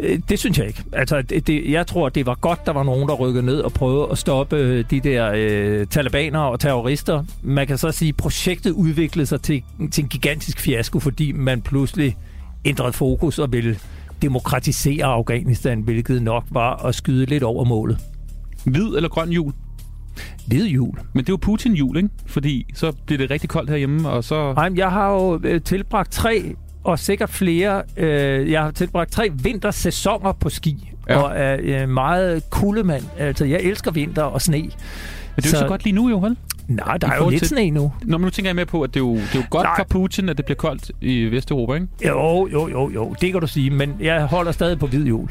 Øh, Det synes jeg ikke. Altså, det, det, jeg tror, det var godt, der var nogen, der rykkede ned og prøvede at stoppe øh, de der øh, talibanere og terrorister. Man kan så sige, at projektet udviklede sig til, til en gigantisk fiasko, fordi man pludselig ændrede fokus og ville demokratisere Afghanistan, hvilket nok var at skyde lidt over målet. Hvid eller grøn jul? Hvid jul. Men det er jo Putin-jul, ikke? Fordi så bliver det rigtig koldt herhjemme, og så... Nej, jeg har jo øh, tilbragt tre, og sikkert flere, øh, jeg har tilbragt tre vintersæsoner på ski, Ja. og er øh, meget kuldemand. Altså, jeg elsker vinter og sne. Men det er jo ikke så godt lige nu, jo, vel? Nej, der I er jo lidt til- sne nu. Nå, men nu tænker jeg med på, at det er jo, det er jo godt Nej. for Putin, at det bliver koldt i Vesteuropa, ikke? Jo, jo, jo, jo, det kan du sige, men jeg holder stadig på hvid jul.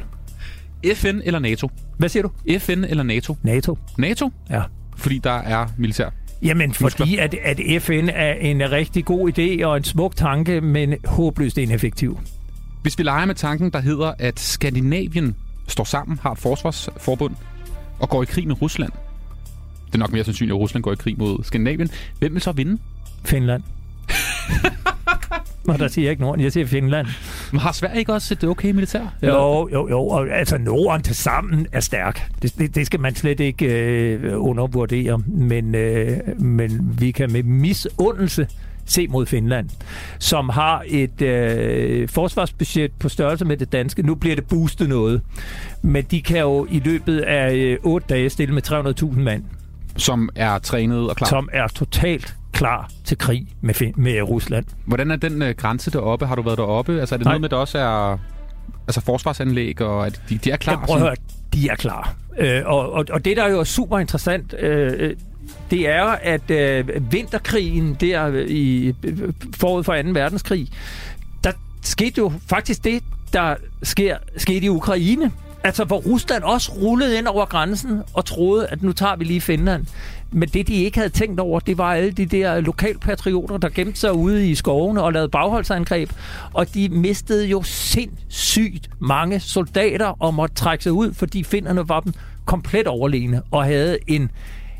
FN eller NATO? Hvad siger du? FN eller NATO? NATO. NATO? Ja. Fordi der er militær. Jamen, fordi at, at FN er en rigtig god idé og en smuk tanke, men håbløst ineffektiv. Hvis vi leger med tanken, der hedder, at Skandinavien står sammen, har et forsvarsforbund og går i krig med Rusland. Det er nok mere sandsynligt, at Rusland går i krig mod Skandinavien. Hvem vil så vinde? Finland. Og der siger jeg ikke Norden, jeg siger Finland. Men har Sverige ikke også et okay militær? Jo, jo, jo. Og, altså, Norden til sammen er stærk. Det, det, det skal man slet ikke øh, undervurdere. Men, øh, men vi kan med misundelse se mod Finland, som har et øh, forsvarsbudget på størrelse med det danske. Nu bliver det boostet noget. Men de kan jo i løbet af øh, 8 dage stille med 300.000 mand. Som er trænet og klar. Som er totalt klar til krig med, med Rusland. Hvordan er den øh, grænse deroppe? Har du været deroppe? Altså er det Nej. noget med, der også er altså, forsvarsanlæg, og at de, de er klar? Ja, prøv at høre, de er klar. Øh, og, og, og det, der jo er super interessant, øh, øh, det er jo, at øh, vinterkrigen der i øh, forud for 2. verdenskrig, der skete jo faktisk det, der sker, skete i Ukraine. Altså, hvor Rusland også rullede ind over grænsen og troede, at nu tager vi lige Finland. Men det, de ikke havde tænkt over, det var alle de der lokalpatrioter, der gemte sig ude i skovene og lavede bagholdsangreb. Og de mistede jo sindssygt mange soldater og måtte trække sig ud, fordi finnerne var dem komplet overlegne og havde en,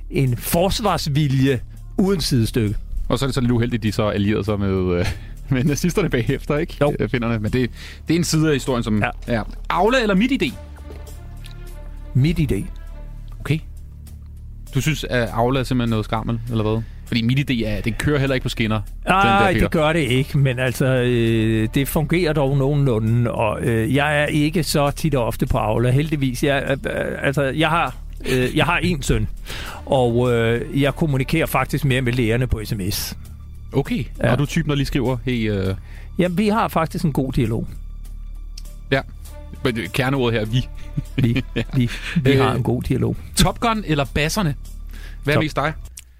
en forsvarsvilje uden sidestykke. Og så er det så lidt uheldigt, at de så allierede sig med, øh, med nazisterne bagefter, ikke? Jo. Øh, Finderne. Men det, det er en side af historien, som... Ja. ja. Aula eller midt idé? Midt idé. Okay. Du synes, at Aula er simpelthen noget skrammel, eller hvad? Fordi midt idé er, det kører heller ikke på skinner. Nej, det gør det ikke, men altså, øh, det fungerer dog nogenlunde, og øh, jeg er ikke så tit og ofte på Aula, heldigvis. Jeg, øh, øh, altså, jeg har, øh, jeg har en søn, og øh, jeg kommunikerer faktisk mere med lærerne på sms. Okay. Ja. Og du er typen, der lige skriver, hey... Øh, Jamen, vi har faktisk en god dialog. Øh, kerneordet her er vi. Vi, ja. vi, vi Øh, har en god dialog. Top Gun eller basserne? Hvad er Top- mest dig?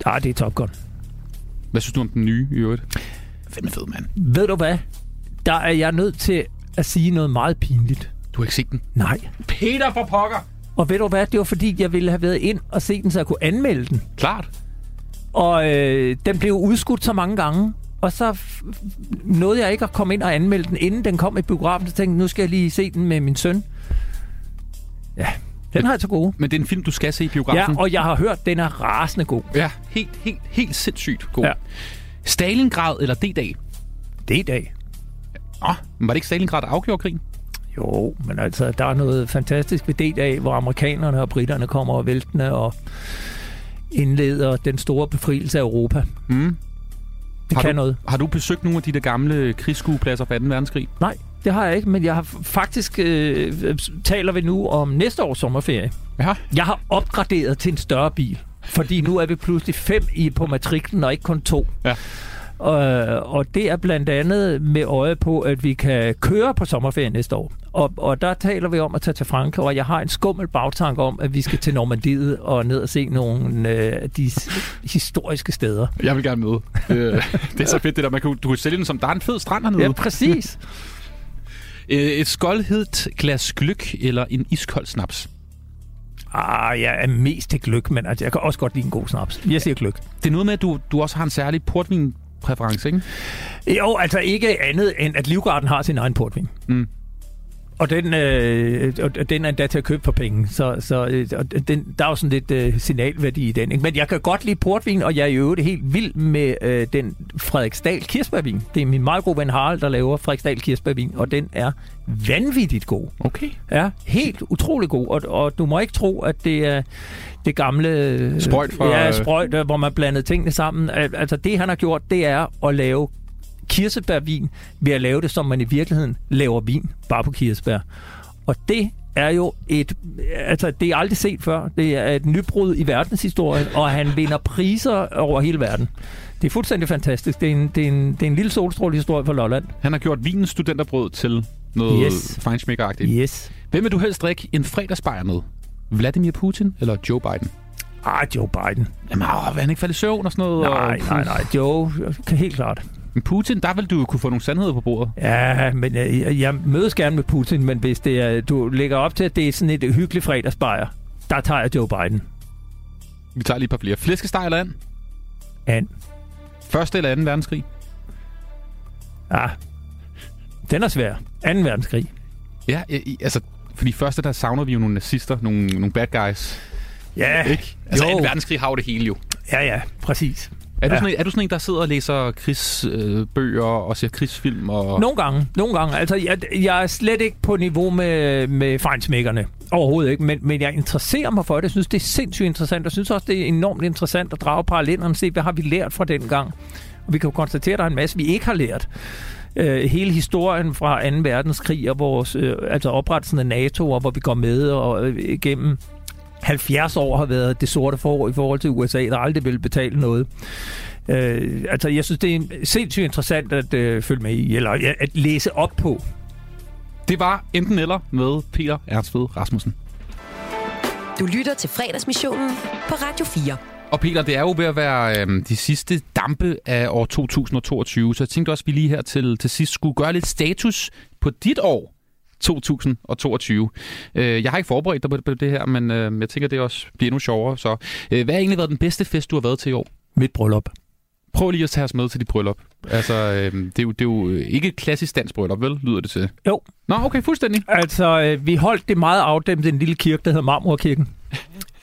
Ja, det er Top Gun. Hvad synes du om den nye i øvrigt? Fandme fed, mand. Ved du hvad? Der er jeg nødt til at sige noget meget pinligt. Du har ikke set den? Nej. Peter for pokker! Og ved du hvad? Det var fordi, jeg ville have været ind og se den, så jeg kunne anmelde den. Klart. Og øh, den blev udskudt så mange gange. Og så nåede jeg ikke at komme ind og anmelde den, inden den kom i biografen. Så tænkte jeg, nu skal jeg lige se den med min søn. Ja, den har jeg til gode. Men det er en film, du skal se i Ja, biografen. og jeg har hørt, den er rasende god. Ja, helt, helt, helt sindssygt god. Ja. Ja. Stalingrad eller D-dag? D-dag. Åh, men var det ikke Stalingrad, der afgjorde krigen? Jo, men altså, der er noget fantastisk ved D-dag, hvor amerikanerne og britterne kommer og væltende og indleder den store befrielse af Europa. Mm. Det har kan du, noget. Har du besøgt nogle af de der gamle krigsskuepladser fra 2. verdenskrig? Nej, det har jeg ikke, men jeg har faktisk øh, taler vi nu om næste års sommerferie. Ja. Jeg har opgraderet til en større bil, fordi nu er vi pludselig fem i på matriklen og ikke kun to. Ja. Og, og det er blandt andet med øje på, at vi kan køre på sommerferie næste år. Og, og der taler vi om at tage til Frankrig, og jeg har en skummel bagtanke om, at vi skal til Normandiet og ned og se nogle øh, af de s- historiske steder. Jeg vil gerne med. Det, det er så fedt, det der. Man kan, du kan sælge den som, der er en fed strand hernede. Ja, præcis. Øh, Et skoldhedt glas gløk eller en iskold snaps? Ah, jeg er mest til gløk, men altså, jeg kan også godt lide en god snaps. Jeg siger gløk. Det er noget med, at du, du også har en særlig portvinpræference, ikke? Jo, altså ikke andet end, at Livgarden har sin egen portvin. Mm. Og den, øh, og den er endda til at købe for penge, så, så øh, og den, der er jo sådan lidt øh, signalværdi i den. Ikke? Men jeg kan godt lide portvin, og jeg er i øvrigt helt vild med øh, den Frederiksdal kirsebærvin. Det er min meget gode ven Harald, der laver Frederiksdal kirsebærvin, og den er vanvittigt god. Okay. Ja, helt utrolig god, og, og du må ikke tro, at det er det gamle... øh, Sprøjt fra- Ja, sprøjt, øh, hvor man blandede tingene sammen. Al- Altså det, han har gjort, det er at lave kirsebærvin ved at lave det, som man i virkeligheden laver vin, bare på kirsebær. Og det er jo et... Altså, det er aldrig set før. Det er et nybrud i verdenshistorien, og han vinder priser over hele verden. Det er fuldstændig fantastisk. Det er en, det er en, det er en lille solstrålehistorie for Lolland. Han har gjort vinens studenterbrød til noget Yes. feinschmecker-agtigt. Yes. Hvem vil du helst drikke en fredagsbajer med? Vladimir Putin eller Joe Biden? Ah, Joe Biden. Jamen, åh, vil han ikke falde i søvn og sådan noget? Nej, og, nej, nej. Joe, helt klart. Men Putin, der vil du kunne få nogle sandheder på bordet. Ja, men øh, jeg, jeg mødes gerne med Putin, men hvis det er, du lægger op til, at det er sådan et hyggeligt fredagsbajer, der tager jeg Joe Biden. Vi tager lige et par flere. Flæskesteg eller and? And. Første eller anden verdenskrig? Ja, den er svær. 2. verdenskrig. Ja, i- altså, fordi første, der savner vi jo nogle nazister, nogle, nogle bad guys. Ja, Ikke? Altså, jo. anden verdenskrig har jo det hele jo. Ja, ja, præcis. Er du, Ja. sådan en, er du sådan en, der sidder og læser krigsbøger øh, og ser krigsfilm? Og... Nogle gange, nogle gange. Altså, jeg, jeg er slet ikke på niveau med, med fejnsmækkerne. Overhovedet ikke. Men, men jeg interesserer mig for det. Jeg synes, det er sindssygt interessant. Jeg synes også, det er enormt interessant at drage parallellerne og se, hvad har vi lært fra den gang. Og vi kan jo konstatere, at der er en masse, vi ikke har lært. Øh, hele historien fra 2. verdenskrig og vores, øh, altså oprettelsen af NATO, og hvor vi går med og øh, igennem 70 år har været det sorte forår i forhold til USA, der aldrig vil betale noget. Øh, altså, jeg synes, det er sindssygt interessant at øh, følge med i, eller ja, at læse op på. Det var enten eller med Peter Ernstved Rasmussen. Du lytter til fredagsmissionen på Radio 4. Og Peter, det er jo ved at være øhm, de sidste dampe af år 2022, så jeg tænkte også, at vi lige her til, til sidst skulle gøre lidt status på dit år 2022. Øh, jeg har ikke forberedt dig på, det her, men øh, jeg tænker, det også bliver endnu sjovere. Så øh, hvad har egentlig været den bedste fest, du har været til i år? Mit bryllup. Prøv lige at tage os med til dit bryllup. Altså, øh, det, er jo, det er jo ikke et klassisk dansk bryllup, vel? Lyder det til. Jo. Nå, okay, fuldstændig. Altså, øh, vi holdt det meget afdæmpet i en lille kirke, der hedder Marmorkirken.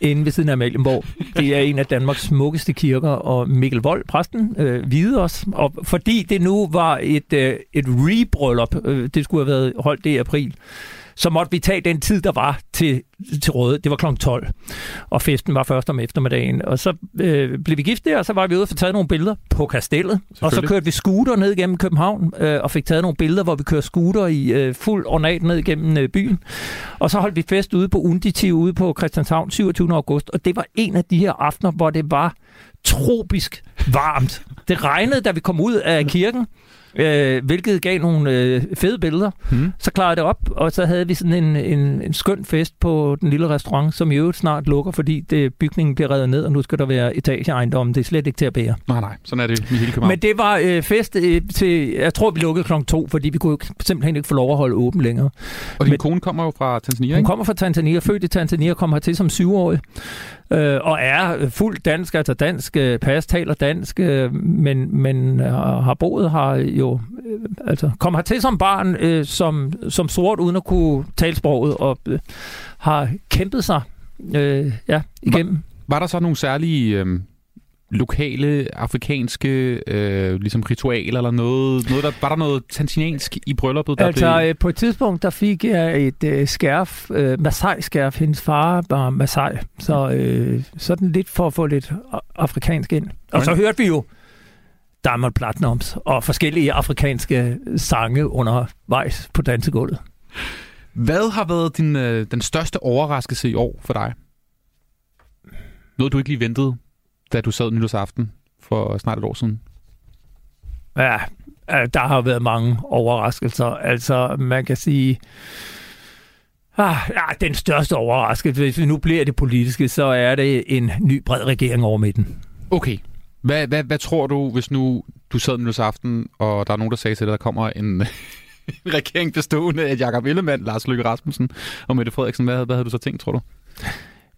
inde ved siden af Amalienborg. Det er en af Danmarks smukkeste kirker, og Mikkel Vold, præsten, øh, hvide os. Og fordi det nu var et, øh, et rebryllup, øh, det skulle have været holdt det i april, så måtte vi tage den tid, der var til, til råd. Det var kl. 12, og festen var først om eftermiddagen. Og så øh, blev vi gift der, og så var vi ude og få taget nogle billeder på kastellet. Og så kørte vi scooter ned gennem København, øh, og fik taget nogle billeder, hvor vi kører scooter i øh, fuld ornat ned gennem øh, byen. Og så holdt vi fest ude på Unditi, ude på Christianshavn 27. august. Og det var en af de her aftener, hvor det var tropisk varmt. Det regnede, da vi kom ud af kirken, øh, hvilket gav nogle øh, fede billeder. Hmm. Så klarede det op, og så havde vi sådan en, en, en skøn fest på den lille restaurant, som i øvrigt snart lukker, fordi det, bygningen bliver revet ned, og nu skal der være etageejendom. Det er slet ikke til at bære. Nej, nej, sådan er det i hele København. Men det var øh, fest øh, til, jeg tror, vi lukkede klokken to, fordi vi kunne simpelthen ikke få lov at holde åben længere. Og din Men, kone kommer jo fra Tanzania, Hun ikke? kommer fra Tanzania, født i Tanzania, kom hertil som syvårig, øh, og er fuldt dansk, altså dansk øh, pas, taler dansk, øh, men, men øh, har boet her jo, øh, altså kom hertil som barn, øh, som, som sort, uden at kunne tale sproget, og øh, har kæmpet sig øh, ja, igennem. Var der så nogle særlige øh, lokale, afrikanske øh, ligesom ritualer eller noget? noget der, var der noget tanzaniansk i brylluppet? Der Altså, blev... øh, på et tidspunkt, der fik jeg et øh, skærf, øh, Masai-skærf. Hendes far var Masai, så øh, sådan lidt for at få lidt afrikansk ind. Og så Okay. hørte vi jo Diamond Platinums og forskellige afrikanske sange undervejs på dansegulvet. Hvad har været din, øh, den største overraskelse i år for dig? Noget, du ikke lige ventede, da du sad nytårsaften for snart et år siden? Ja, der har været mange overraskelser. Altså, man kan sige... Ah, ja, den største overraskelse, hvis vi nu bliver det politiske, så er det en ny bred regering over midten. Okay. Hvad, hvad, hvad tror du, hvis nu du sad nytårsaften, og der er nogen, der sagde til dig, at der kommer en, en regering bestående af Jakob Ellemann, Lars Løkke Rasmussen og Mette Frederiksen? Hvad, hvad havde du så tænkt, tror du?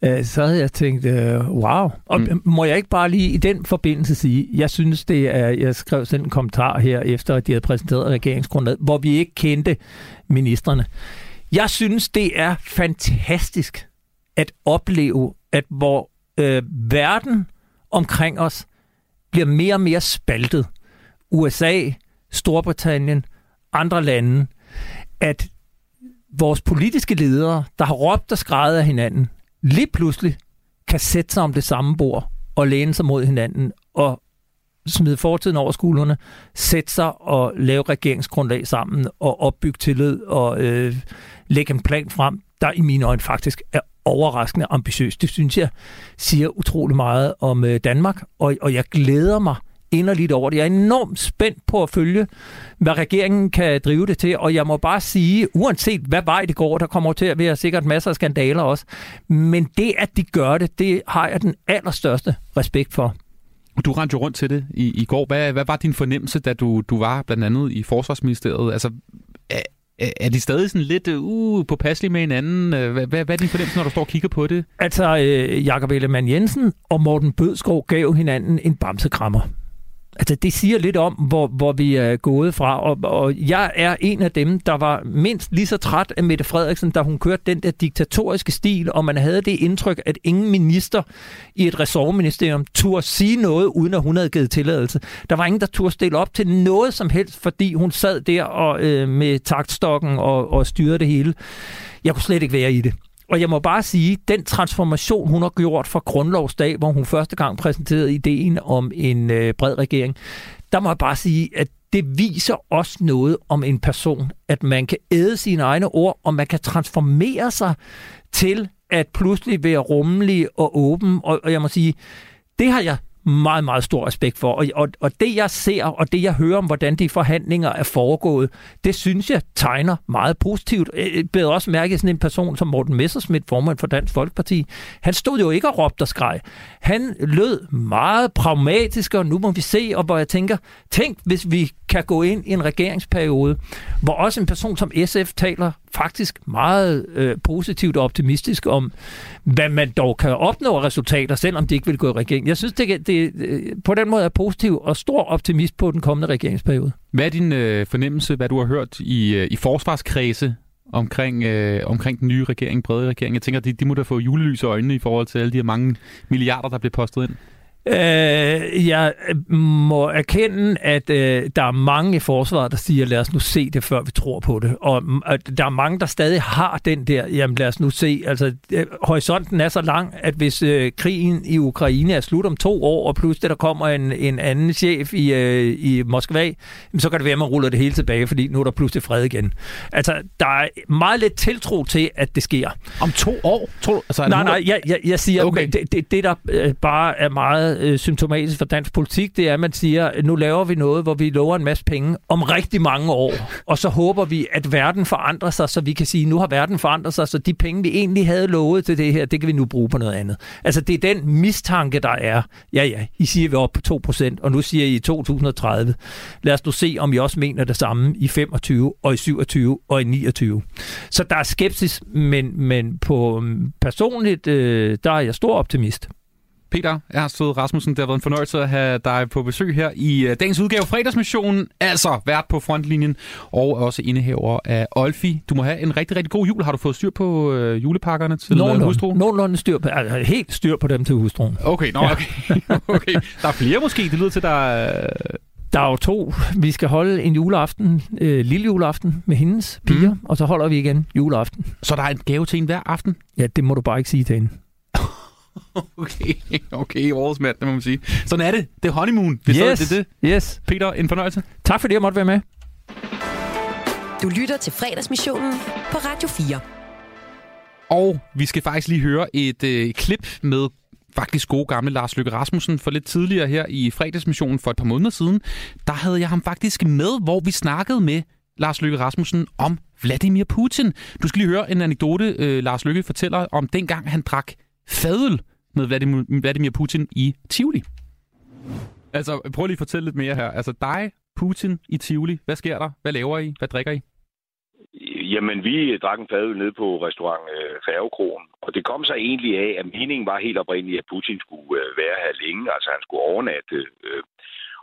Øh, så havde jeg tænkt, øh, wow. Og mm. må jeg ikke bare lige i den forbindelse sige, jeg synes det er, jeg skrev selv en kommentar her, efter at de havde præsenteret regeringsgrundlaget, hvor vi ikke kendte ministerne. Jeg synes, det er fantastisk at opleve, at hvor øh, verden omkring os bliver mere og mere spaltet. USA, Storbritannien, andre lande, at vores politiske ledere, der har råbt og skrevet af hinanden, lige pludselig kan sætte sig om det samme bord og læne sig mod hinanden og smide fortiden over skuldrene, sætte sig og lave regeringsgrundlag sammen og opbygge tillid og øh, lægge en plan frem, der i mine øjne faktisk er overraskende ambitiøs. Det synes jeg siger utrolig meget om øh, Danmark, og, og jeg glæder mig inderligt over det. Jeg er enormt spændt på at følge, hvad regeringen kan drive det til, og jeg må bare sige, uanset hvad vej det går, der kommer til at være sikkert masser af skandaler også, men det, at de gør det, det har jeg den allerstørste respekt for. Du rendte jo rundt til det i, i går. Hvad, hvad var din fornemmelse, da du, du var blandt andet i Forsvarsministeriet? Altså, er, de stadig sådan lidt uh, påpasselige med hinanden? Hvad, hvad, hvad er din fornemmelse, når du står og kigger på det? Altså, øh, Jakob Ellemann Jensen og Morten Bødskov gav hinanden en bamsekrammer. Altså, det siger lidt om, hvor, hvor vi er gået fra, og, og jeg er en af dem, der var mindst lige så træt af Mette Frederiksen, da hun kørte den der diktatoriske stil, og man havde det indtryk, at ingen minister i et ressortministerium turde sige noget, uden at hun havde givet tilladelse. Der var ingen, der turde stille op til noget som helst, fordi hun sad der og, øh, med taktstokken og, og styrede det hele. Jeg kunne slet ikke være i det. Og jeg må bare sige, den transformation, hun har gjort fra grundlovsdag, hvor hun første gang præsenterede ideen om en øh, bred regering, der må jeg bare sige, at det viser også noget om en person, at man kan æde sine egne ord, og man kan transformere sig til at pludselig være rummelig og åben. Og, og jeg må sige, det har jeg meget, meget stor respekt for. Og, og, og det, jeg ser, og det, jeg hører om, hvordan de forhandlinger er foregået, det synes jeg tegner meget positivt. Øh, øh, jeg beder også mærke sådan en person som Morten Messersmith, formand for Dansk Folkeparti. Han stod jo ikke og råbte og skreg. Han lød meget pragmatisk, og nu må vi se, og hvor jeg tænker, tænk, hvis vi kan gå ind i en regeringsperiode, hvor også en person som SF taler faktisk meget øh, positivt og optimistisk om, hvad man dog kan opnå resultater, selvom de ikke vil gå i regering. Jeg synes, det, det øh, på den måde er positiv og stor optimist på den kommende regeringsperiode. Hvad er din øh, fornemmelse, hvad du har hørt i, øh, i forsvarskredse omkring, øh, omkring den nye regering, brede regering? Jeg tænker, de, de må da få julelys i øjnene i forhold til alle de her mange milliarder, der bliver postet ind. Øh, jeg må erkende, at øh, der er mange i forsvaret, der siger, lad os nu se det, før vi tror på det. Og at der er mange, der stadig har den der, jamen lad os nu se. Altså, øh, horisonten er så lang, at hvis øh, krigen i Ukraine er slut om to år, og pludselig der kommer en, en anden chef i, øh, i Moskva, så kan det være, at man ruller det hele tilbage, fordi nu er der pludselig fred igen. Altså, der er meget lidt tiltro til, at det sker. Om to år? To, altså, nej, nej, jeg, jeg, jeg siger, okay. det, det, det der øh, bare er meget øh, symptomatisk for dansk politik, det er, at man siger, nu laver vi noget, hvor vi lover en masse penge om rigtig mange år, og så håber vi, at verden forandrer sig, så vi kan sige, nu har verden forandret sig, så de penge, vi egentlig havde lovet til det her, det kan vi nu bruge på noget andet. Altså, det er den mistanke, der er. Ja, ja, I siger, vi er oppe på 2%, og nu siger I i 2030. Lad os nu se, om I også mener det samme i 25, og i 27, og i 29. Så der er skepsis, men, men på mm, personligt, øh, der er jeg stor optimist. Peter Ersted Rasmussen, det har været en fornøjelse at have dig på besøg her i øh, dagens udgave Fredagsmissionen, altså vært på frontlinjen og også indehaver af Olfi. Du må have en rigtig, rigtig god jul. Har du fået styr på øh, julepakkerne til nogenlunde, hustruen? Nogenlunde styr på, altså helt styr på dem til hustruen. Okay, nå, okay. okay. Der er flere måske, det lyder til, der er... Der er jo to. Vi skal holde en juleaften, øh, lille juleaften med hendes piger, mm. og så holder vi igen juleaften. Så der er en gave til en hver aften? Ja, det må du bare ikke sige til hende. Okay, okay, mand, det må man sige. Sådan er det. Det er honeymoon. Det yes, det, det. yes. Peter, en fornøjelse. Tak fordi jeg måtte være med. Du lytter til fredagsmissionen på Radio 4. Og vi skal faktisk lige høre et øh, klip med faktisk gode gamle Lars Løkke Rasmussen for lidt tidligere her i fredagsmissionen for et par måneder siden. Der havde jeg ham faktisk med, hvor vi snakkede med Lars Løkke Rasmussen om Vladimir Putin. Du skal lige høre en anekdote, øh, Lars Løkke fortæller om dengang han drak fadøl med Vladimir, Vladimir Putin i Tivoli. Altså, prøv lige at fortælle lidt mere her. Altså, dig, Putin i Tivoli. Hvad sker der? Hvad laver I? Hvad drikker I? Jamen, vi drak en fadøl nede på restaurant øh, Færgekrogen, og det kom så egentlig af, at meningen var helt oprindeligt, at Putin skulle øh, være her længe, altså han skulle overnatte. Øh,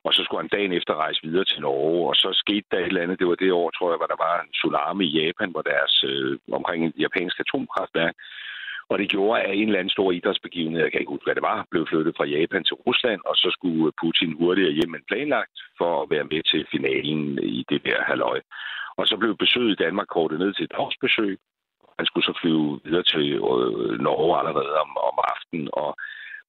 Og så skulle han dagen efter rejse videre til Norge, og så skete der et eller andet. Det var det år, tror jeg, hvor der var en tsunami i Japan, hvor deres øh, omkring et japansk atomkraftværk. Og det gjorde, at en eller anden stor idrætsbegivenhed, jeg kan ikke huske, hvad det var, blev flyttet fra Japan til Rusland, og så skulle Putin hurtigere hjem end planlagt for at være med til finalen i det der halvøj. Og så blev besøget i Danmark kortet ned til et årsbesøg. Han skulle så flyve videre til øh, Norge allerede om, om aftenen, og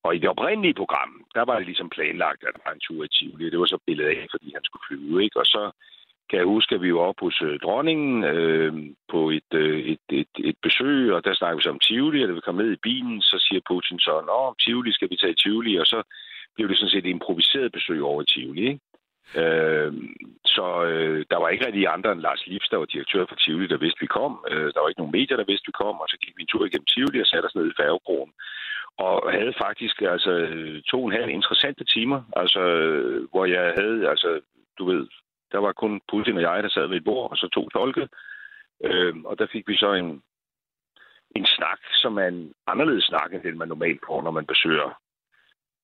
og i det oprindelige program, der var det ligesom planlagt, at der var en tur i Tivoli. Det var så billedet af, fordi han skulle flyve, ikke? Og så kan jeg huske, at vi var oppe hos øh, dronningen øh, på et, øh, et, et, et besøg, og der snakkede vi så om Tivoli, og da vi kom ned i bilen, så siger Putin så, Nå, Tivoli, skal vi tage Tivoli? Og så blev det sådan set et improviseret besøg over i Tivoli, ikke? Øh, så øh, der var ikke rigtig andre end Lars Lips, der var direktør for Tivoli, der vidste, vi kom. Øh, der var ikke nogen medier, der vidste, vi kom, og så gik vi en tur igennem Tivoli og satte os ned i færgebroen og havde faktisk altså to og en halv interessante timer, altså hvor jeg havde, altså du ved, der var kun Putin og jeg, der sad ved et bord, og så to tolke. Øh, og der fik vi så en, en snak, som er en anderledes snak, end den man normalt får, når man besøger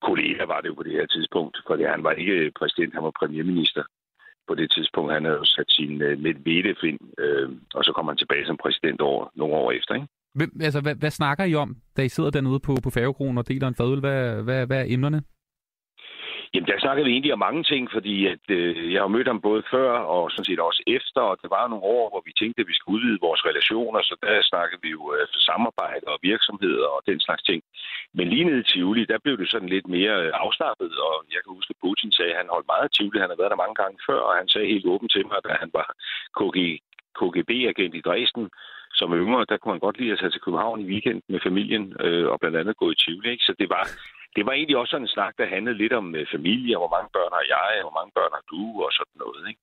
kolleger, var det jo på det her tidspunkt. Fordi han var ikke præsident, han var premierminister på det tidspunkt. Han havde jo sat sin øh, Medvedev øh, og så kom han tilbage som præsident over, nogle år efter. Ikke? Hvem, altså, hvad, hvad snakker I om, da I sidder dernede på, på Færgekronen og deler en fadøl? Hvad, hvad, hvad er emnerne? Jamen, der snakkede vi egentlig om mange ting, fordi at, øh, jeg har mødt ham både før og sådan set også efter, og det var nogle år, hvor vi tænkte, at vi skulle udvide vores relationer, så der snakkede vi jo øh, for samarbejde og virksomheder og den slags ting. Men lige nede i Tivoli, der blev det sådan lidt mere øh, afslappet, og jeg kan huske, at Putin sagde, at han holdt meget af Tivoli, han har været der mange gange før, og han sagde helt åbent til mig, da han var KG, KGB-agent i Dresden, som yngre, der kunne han godt lide at tage til København i weekend med familien øh, og blandt andet gå i Tivoli. Ikke? Så det var, det var egentlig også sådan en snak, der handlede lidt om øh, familie, hvor mange børn har jeg, hvor mange børn har du, og sådan noget. Ikke?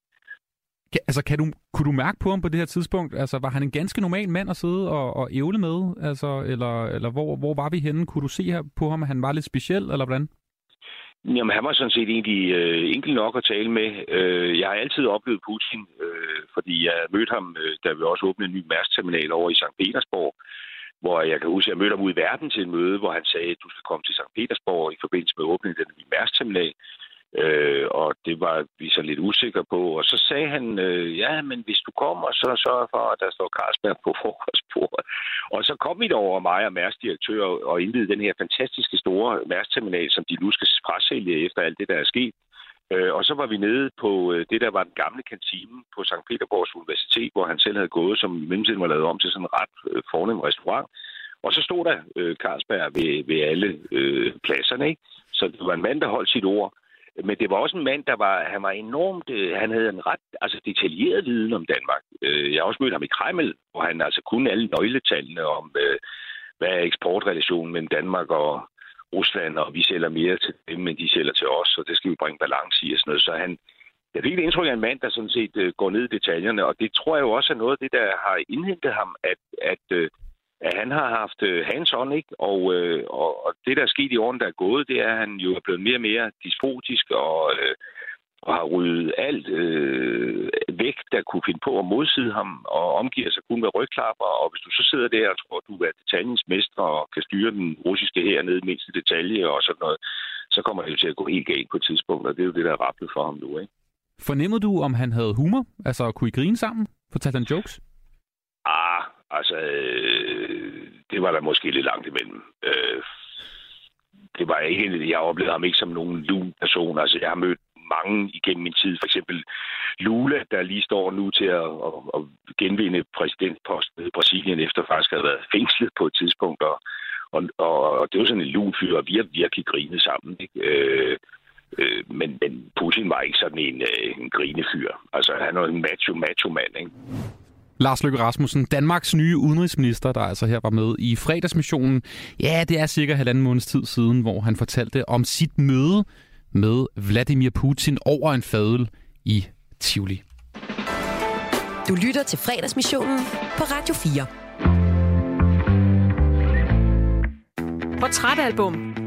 Kan, altså, kan du, kunne du mærke på ham på det her tidspunkt? Altså, var han en ganske normal mand at sidde og, og ævle med? Altså, eller, eller hvor, hvor var vi henne? Kunne du se her på ham, at han var lidt speciel, eller hvordan? Jamen, han var sådan set egentlig øh, enkel nok at tale med. Øh, jeg har altid oplevet Putin, øh, fordi jeg mødte ham, øh, da vi også åbnede en ny Mærsk-terminal over i St. Petersborg, hvor jeg kan huske, at jeg mødte ham ud i verden til et møde, hvor han sagde, at du skal komme til St. Petersborg i forbindelse med åbningen af den nye Mærsk-terminal. Øh, og det var vi så lidt usikre på. Og så sagde han, øh, ja, men hvis du kommer, så sørg for, at der står Carlsberg på frokostbordet. Og så kom vi over mig og Mærs direktør og indledte den her fantastiske store Mærs-terminal, som de nu skal frasælge efter alt det, der er sket. Øh, og så var vi nede på øh, det, der var den gamle kantine på St. Peterborgs Universitet, hvor han selv havde gået, som i mellemtiden var lavet om til sådan en ret øh, fornem restaurant. Og så stod der øh, Carlsberg ved, ved alle øh, pladserne, ikke? Så det var en mand, der holdt sit ord. Men det var også en mand, der var, han var enormt, øh, han havde en ret altså detaljeret viden om Danmark. Øh, jeg har også mødt ham i Kreml, hvor han altså kunne alle nøgletallene om, øh, hvad er eksportrelationen mellem Danmark og Rusland, og vi sælger mere til dem, men de sælger til os, og det skal vi bringe balance i og sådan noget. Så han, jeg fik et indtryk af en mand, der sådan set øh, går ned i detaljerne, og det tror jeg jo også er noget af det, der har indhentet ham, at, at øh, at han har haft øh, hands-on, ikke? Og, øh, og, og det, der er sket i årene, der er gået, det er, at han jo er blevet mere og mere dispotisk og, øh, og har ryddet alt øh, væk, der kunne finde på at modside ham, og omgiver sig kun med rygklapper. Og hvis du så sidder der og tror, at du er detaljens mestre og kan styre den russiske her ned i mindste detalje og sådan noget, så kommer det jo til at gå helt galt på et tidspunkt, og det er jo det, der er rapplet for ham nu, ikke? Fornemmede du, om han havde humor? Altså, kunne I grine sammen? Fortalte han jokes? Ah, altså, øh, det var der måske lidt langt imellem. Øh, det var ikke jeg oplevede ham ikke som nogen lun person. Altså, jeg har mødt mange igennem min tid. For eksempel Lula, der lige står nu til at, at, at genvinde præsidentposten i Brasilien, efter faktisk at have været fængslet på et tidspunkt. Og, og, og det var sådan en lun fyr, og vi har virkelig grinet sammen. Ikke? Øh, øh, men, men Putin var ikke sådan en, øh, en grinefyr. Altså, han var en macho-macho-mand, ikke? Lars Løkke Rasmussen, Danmarks nye udenrigsminister, der altså her var med i fredagsmissionen. Ja, det er cirka halvanden måneds tid siden, hvor han fortalte om sit møde med Vladimir Putin over en fadel i Tivoli. Du lytter til fredagsmissionen på Radio 4. Portrætalbum.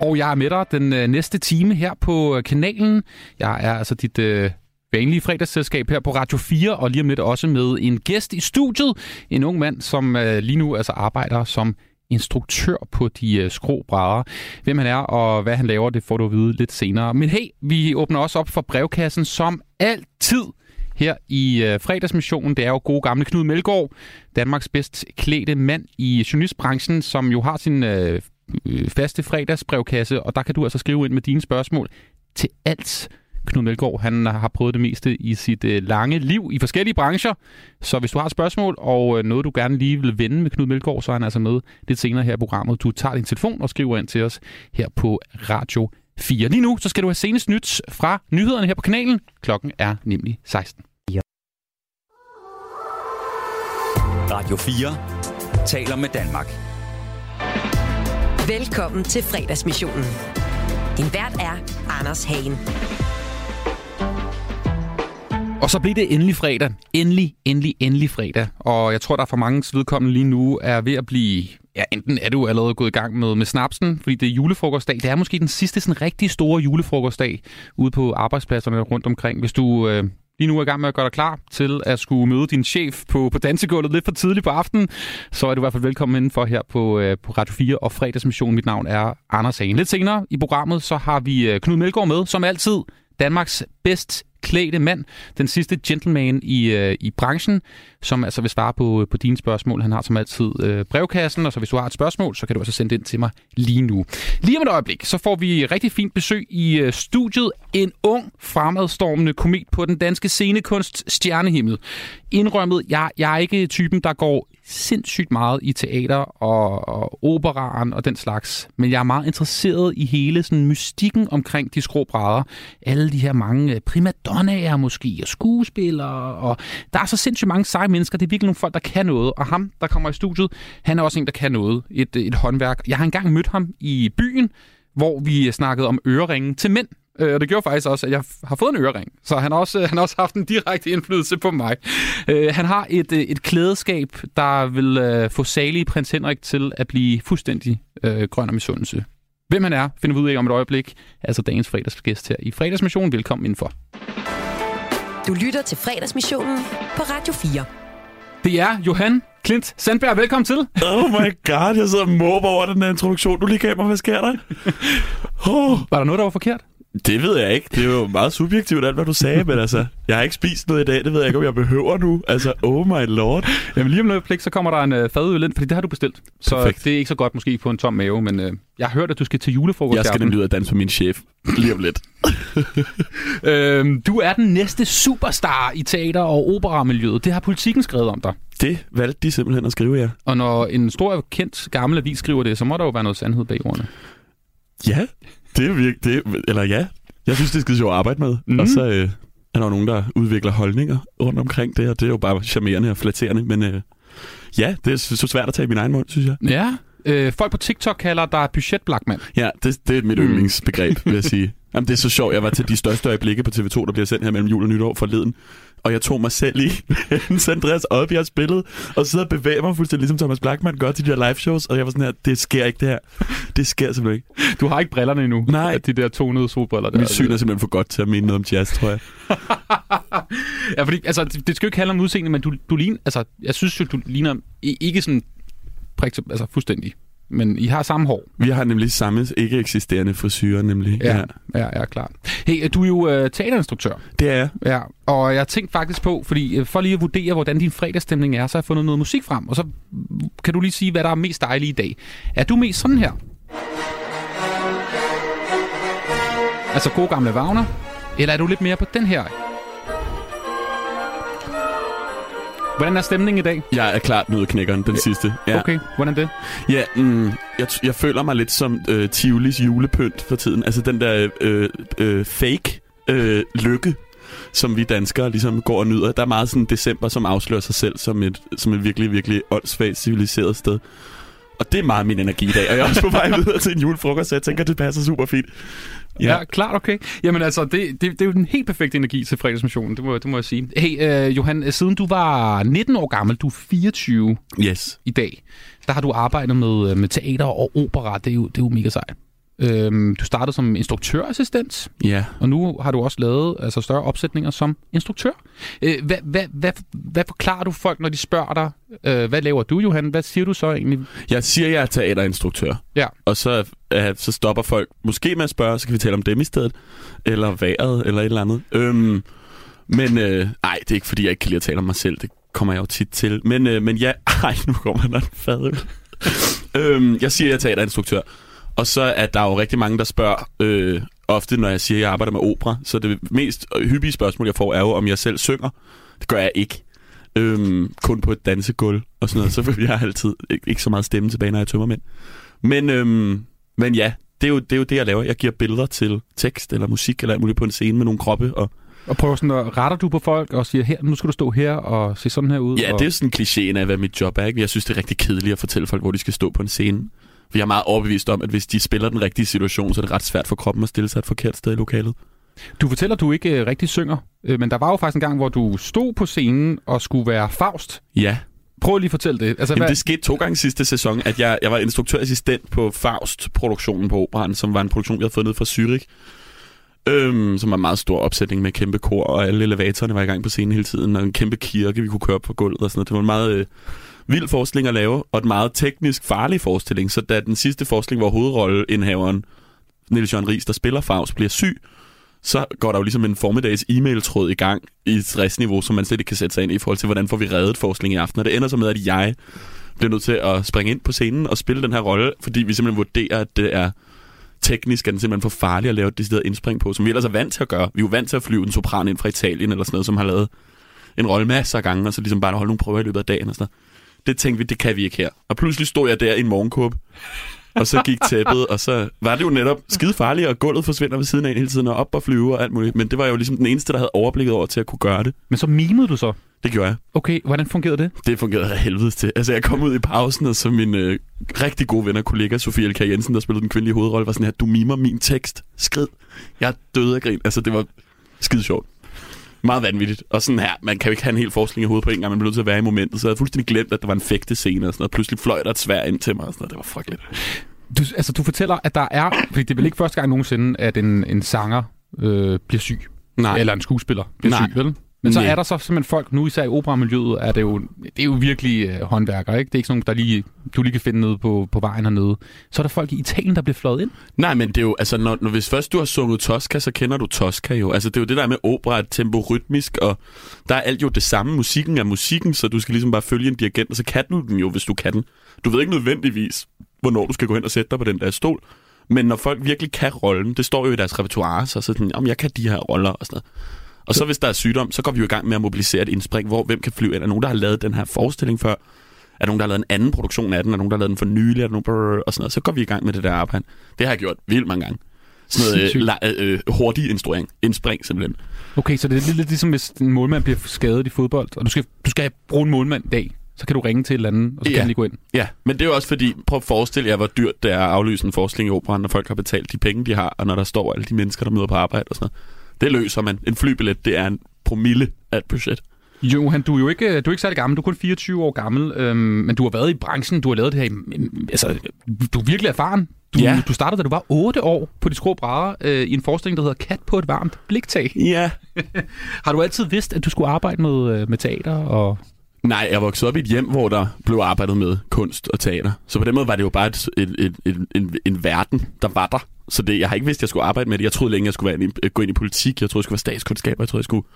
Og jeg er med dig den øh, næste time her på øh, kanalen. Jeg er altså dit øh, vanlige fredagsselskab her på Radio 4, og lige om lidt også med en gæst i studiet. En ung mand, som øh, lige nu altså arbejder som instruktør på de øh, skrå brædder. Hvem han er og hvad han laver, det får du at vide lidt senere. Men hey, vi åbner også op for brevkassen som altid her i øh, fredagsmissionen. Det er jo gode gamle Knud Melgaard, Danmarks bedst klædte mand i journalistbranchen, som jo har sin øh, øh, faste fredagsbrevkasse, og der kan du altså skrive ind med dine spørgsmål til alt. Knud Melgaard, han har prøvet det meste i sit øh, lange liv i forskellige brancher. Så hvis du har et spørgsmål og øh, noget, du gerne lige vil vende med Knud Melgaard, så er han altså med lidt senere her i programmet. Du tager din telefon og skriver ind til os her på Radio 4. Lige nu, så skal du have senest nyt fra nyhederne her på kanalen. Klokken er nemlig 16. Radio 4 taler med Danmark. Velkommen til fredagsmissionen. Din vært er Anders Hagen. Og så bliver det endelig fredag. Endelig, endelig, endelig fredag. Og jeg tror, der for mange vedkommende lige nu er ved at blive... Ja, enten er du allerede gået i gang med, med snapsen, fordi det er julefrokostdag. Det er måske den sidste sådan rigtig store julefrokostdag ude på arbejdspladserne rundt omkring. Hvis du øh, lige nu er i gang med at gøre dig klar til at skulle møde din chef på, på dansegulvet lidt for tidligt på aftenen, så er du i hvert fald velkommen indenfor her på, øh, på Radio 4 og fredagsmission. Mit navn er Anders Hagen. Lidt senere i programmet, så har vi øh, Knud Melgaard med, som altid Danmarks bedst klædte mand, den sidste gentleman i, øh, i branchen, som altså vil svare på, på dine spørgsmål. Han har som altid øh, brevkassen, og så hvis du har et spørgsmål, så kan du altså sende det ind til mig lige nu. Lige om et øjeblik, så får vi rigtig fint besøg i øh, studiet. En ung, fremadstormende komet på den danske scenekunst stjernehimmel. Indrømmet, jeg, jeg er ikke typen, der går sindssygt meget i teater og, og operaren og den slags. Men jeg er meget interesseret i hele sådan, mystikken omkring de skrå brædder. Alle de her mange øh, primadonner primadonnaer måske, og skuespillere. Og der er så sindssygt mange seje mennesker. Det er virkelig nogle folk, der kan noget. Og ham, der kommer i studiet, han er også en, der kan noget. Et, et håndværk. Jeg har engang mødt ham i byen, hvor vi snakkede om øreringen til mænd. Øh, og det gjorde faktisk også, at jeg har fået en ørering. Så han har også, han har også haft en direkte indflydelse på mig. Øh, han har et, øh, et klædeskab, der vil øh, få salige prins Henrik til at blive fuldstændig øh, grøn og misundelse. Hvem han er, finder vi ud af om et øjeblik. Altså dagens fredagsgæst her i fredagsmissionen. Velkommen indenfor. Du lytter til fredagsmissionen på Radio 4. Det er Johan Klint Sandberg. Velkommen til. Oh my god, jeg sidder og måber over den her introduktion, du lige gav mig. Hvad sker der? Oh. Var der noget, der var forkert? Det ved jeg ikke. Det er jo meget subjektivt, alt hvad du sagde, men altså, jeg har ikke spist noget i dag, det ved jeg ikke, om jeg behøver nu. Altså, oh my lord. Jamen lige om noget pligt, så kommer der en uh, fadøl ind, fordi det har du bestilt. Så Perfekt. det er ikke så godt måske på en tom mave, men uh, jeg har hørt, at du skal til julefrokost. Jeg skal nemlig ud og danse for min chef lige om lidt. øhm, du er den næste superstar i teater- og operamiljøet. Det har politikken skrevet om dig. Det valgte de simpelthen at skrive, ja. Og når en stor, kendt gammel avis skriver det, så må der jo være noget sandhed bag ordene. Ja, det er virkelig... Det, eller ja, jeg synes, det er skide sjovt at arbejde med. Mm. Og så øh, er der jo nogen, der udvikler holdninger rundt omkring det, og det er jo bare charmerende og flatterende. Men øh, ja, det er så svært at tage i min egen mund, synes jeg. Ja, øh, folk på TikTok kalder dig budgetblakmand. Ja, det, det er mit mm. yndlingsbegreb, vil jeg sige. Jamen, det er så sjovt. Jeg var til de største øjeblikke på TV2, der bliver sendt her mellem jul og nytår forleden. Og jeg tog mig selv i, mens Andreas Oddbjerg spillede, og sidder og bevæger mig fuldstændig, ligesom Thomas Blackman gør til de her live shows. Og jeg var sådan her, det sker ikke det her. Det sker simpelthen ikke. Du har ikke brillerne endnu. Nej. De der tonede solbriller. Der. Mit syn er simpelthen for godt til at mene noget om jazz, tror jeg. ja, fordi altså, det, det skal jo ikke handle om udseende, men du, du ligner, altså, jeg synes jo, du ligner ikke sådan altså fuldstændig men I har samme hår. Vi har nemlig samme ikke eksisterende frisyrer, nemlig. Ja, ja, ja, klart. Hey, du er jo uh, teaterinstruktør. Det er jeg. Ja, og jeg har tænkt faktisk på, fordi for lige at vurdere, hvordan din fredagsstemning er, så har jeg fundet noget musik frem, og så kan du lige sige, hvad der er mest dejligt i dag. Er du mest sådan her? Altså gode gamle Wagner? Eller er du lidt mere på den her? Hvordan er stemningen i dag? Jeg er klart nødknækkeren, den sidste. Ja. Okay, hvordan det? Ja, mm, jeg, jeg føler mig lidt som øh, Tivolis julepynt for tiden. Altså den der øh, øh, fake øh, lykke, som vi danskere ligesom går og nyder. Der er meget sådan december, som afslører sig selv som et, som et virkelig, virkelig åndssvagt civiliseret sted. Og det er meget min energi i dag, og jeg er også på vej videre til en julefrokost, så jeg tænker, det passer super fint. Ja, ja klart, okay. Jamen altså, det, det, det er jo den helt perfekte energi til fredagsmissionen, det må, det må jeg sige. Hey, øh, Johan, siden du var 19 år gammel, du er 24 yes. i dag, der har du arbejdet med, med teater og opera. Det er jo, det er jo mega sejt. Øhm, du startede som instruktørassistent, ja. og nu har du også lavet altså, større opsætninger som instruktør. Øh, hvad, hvad, hvad, hvad forklarer du folk, når de spørger dig, øh, hvad laver du, Johan? Hvad siger du så egentlig? Jeg siger, jeg er teaterinstruktør. Ja. Og så, øh, så stopper folk måske med at spørge, så kan vi tale om dem i stedet, eller vejret, eller et eller andet. Øhm, men øh, ej, det er ikke, fordi jeg ikke kan lide at tale om mig selv. Det kommer jeg jo tit til. Men, øh, men ja, ej, nu kommer der en fadøl. øhm, jeg siger, jeg er teaterinstruktør. Og så er der jo rigtig mange, der spørger, øh, ofte når jeg siger, at jeg arbejder med opera, så det mest hyppige spørgsmål, jeg får, er jo, om jeg selv synger. Det gør jeg ikke. Øhm, kun på et dansegulv og sådan noget, så vil jeg altid ikke, ikke så meget stemme tilbage, når jeg tømmer mænd. Men, øhm, men ja, det er, jo, det er jo det, jeg laver. Jeg giver billeder til tekst eller musik eller alt muligt på en scene med nogle kroppe. Og, og prøver sådan at retter du på folk og siger, her, nu skal du stå her og se sådan her ud? Ja, og... det er sådan klichéen af, hvad mit job er. Ikke? Jeg synes, det er rigtig kedeligt at fortælle folk, hvor de skal stå på en scene. For jeg er meget overbevist om, at hvis de spiller den rigtige situation, så er det ret svært for kroppen at stille sig et forkert sted i lokalet. Du fortæller, at du ikke øh, rigtig synger, øh, men der var jo faktisk en gang, hvor du stod på scenen og skulle være Faust. Ja. Prøv lige at fortælle det. Altså, Jamen, hvad... Det skete to gange sidste sæson, at jeg, jeg var instruktørassistent på Faust-produktionen på Operan, som var en produktion, vi havde fået ned fra Zürich. Øhm, som var en meget stor opsætning med kæmpe kor, og alle elevatorerne var i gang på scenen hele tiden, og en kæmpe kirke, vi kunne køre op på gulvet og sådan noget. Det var en meget øh, vild forestilling at lave, og en meget teknisk farlig forestilling. Så da den sidste forestilling, hvor hovedrolleindhaveren Niels Jørgen Ries, der spiller Faust, bliver syg, så går der jo ligesom en formiddags e-mail-tråd i gang i stressniveau, som man slet ikke kan sætte sig ind i forhold til, hvordan får vi reddet forskning i aften. Og det ender så med, at jeg bliver nødt til at springe ind på scenen og spille den her rolle, fordi vi simpelthen vurderer, at det er teknisk er den simpelthen for farlig at lave et decideret indspring på, som vi ellers er vant til at gøre. Vi er jo vant til at flyve en sopran ind fra Italien eller sådan noget, som har lavet en rolle masser af gange, og så ligesom bare holde nogle prøver i løbet af dagen og sådan noget. Det tænkte vi, det kan vi ikke her. Og pludselig stod jeg der i en morgenkåb, og så gik tæppet, og så var det jo netop skide farligt, og gulvet forsvinder ved siden af hele tiden, og op og flyve og alt muligt. Men det var jo ligesom den eneste, der havde overblikket over til at kunne gøre det. Men så mimede du så? Det gjorde jeg. Okay, hvordan fungerede det? Det fungerede af helvedes til. Altså, jeg kom ud i pausen, og så min øh, rigtig gode ven og kollega, Sofie Elka Jensen, der spillede den kvindelige hovedrolle, var sådan her, du mimer min tekst. Skrid. Jeg er død af grin. Altså, det var skide sjovt. Meget vanvittigt. Og sådan her, man kan jo ikke have en hel forskning i hovedet på en gang, man bliver nødt til at være i momentet. Så jeg havde fuldstændig glemt, at der var en fægte scene og sådan noget. Pludselig fløj der et svær ind til mig og sådan noget. Det var frygteligt. Du, altså, du fortæller, at der er... Fordi det er vel ikke første gang nogensinde, at en, en sanger øh, bliver syg. Nej. Eller en skuespiller bliver Nej. syg, vel? Men så Nej. er der så simpelthen folk, nu især i operamiljøet, er det jo, det er jo virkelig øh, håndværkere, ikke? Det er ikke sådan der lige, du lige kan finde nede på, på vejen hernede. Så er der folk i Italien, der bliver fløjet ind. Nej, men det er jo, altså, når, når, hvis først du har sunget Tosca, så kender du Tosca jo. Altså, det er jo det der med opera, tempo rytmisk, og der er alt jo det samme. Musikken er musikken, så du skal ligesom bare følge en dirigent, og så kan du den jo, hvis du kan den. Du ved ikke nødvendigvis, hvornår du skal gå hen og sætte dig på den der stol. Men når folk virkelig kan rollen, det står jo i deres repertoire, så er sådan, om jeg kan de her roller og sådan noget. Og så hvis der er sygdom, så går vi jo i gang med at mobilisere et indspring, hvor hvem kan flyve ind. Er nogen, der har lavet den her forestilling før? Er nogen, der har lavet en anden produktion af den? Er nogen, der har lavet den for nylig? Er nogen, brrr, og sådan noget. Så går vi i gang med det der arbejde. Det har jeg gjort vildt mange gange. Sådan noget øh, la- øh, hurtig instruering. Indspring simpelthen. Okay, så det er lidt, ligesom, hvis en målmand bliver skadet i fodbold, og du skal, du skal bruge en målmand i dag, så kan du ringe til et eller andet, og så kan han lige gå ind. Ja, men det er jo også fordi, prøv at forestille jer, hvor dyrt det er at aflyse en forskning i operan, når folk har betalt de penge, de har, og når der står alle de mennesker, der møder på arbejde og sådan noget. Det løser man. En flybillet, det er en promille af et budget. Johan, du er jo ikke, du er ikke særlig gammel, du er kun 24 år gammel, øhm, men du har været i branchen, du har lavet det her, i, altså, du er virkelig erfaren. Du, Ja. du startede, da du var 8 år på de skrå brædder øh, i en forestilling, der hedder Kat på et varmt bliktag. Ja. har du altid vidst, at du skulle arbejde med, øh, med teater? Og... Nej, jeg voksede op i et hjem, hvor der blev arbejdet med kunst og teater. Så på den måde var det jo bare et, et, et, et, en, en verden, der var der. Så det, jeg har ikke vidst, at jeg skulle arbejde med det. Jeg troede længe, jeg skulle være, ind i- gå ind i politik. Jeg troede, jeg skulle være statskundskaber. Jeg troede, jeg skulle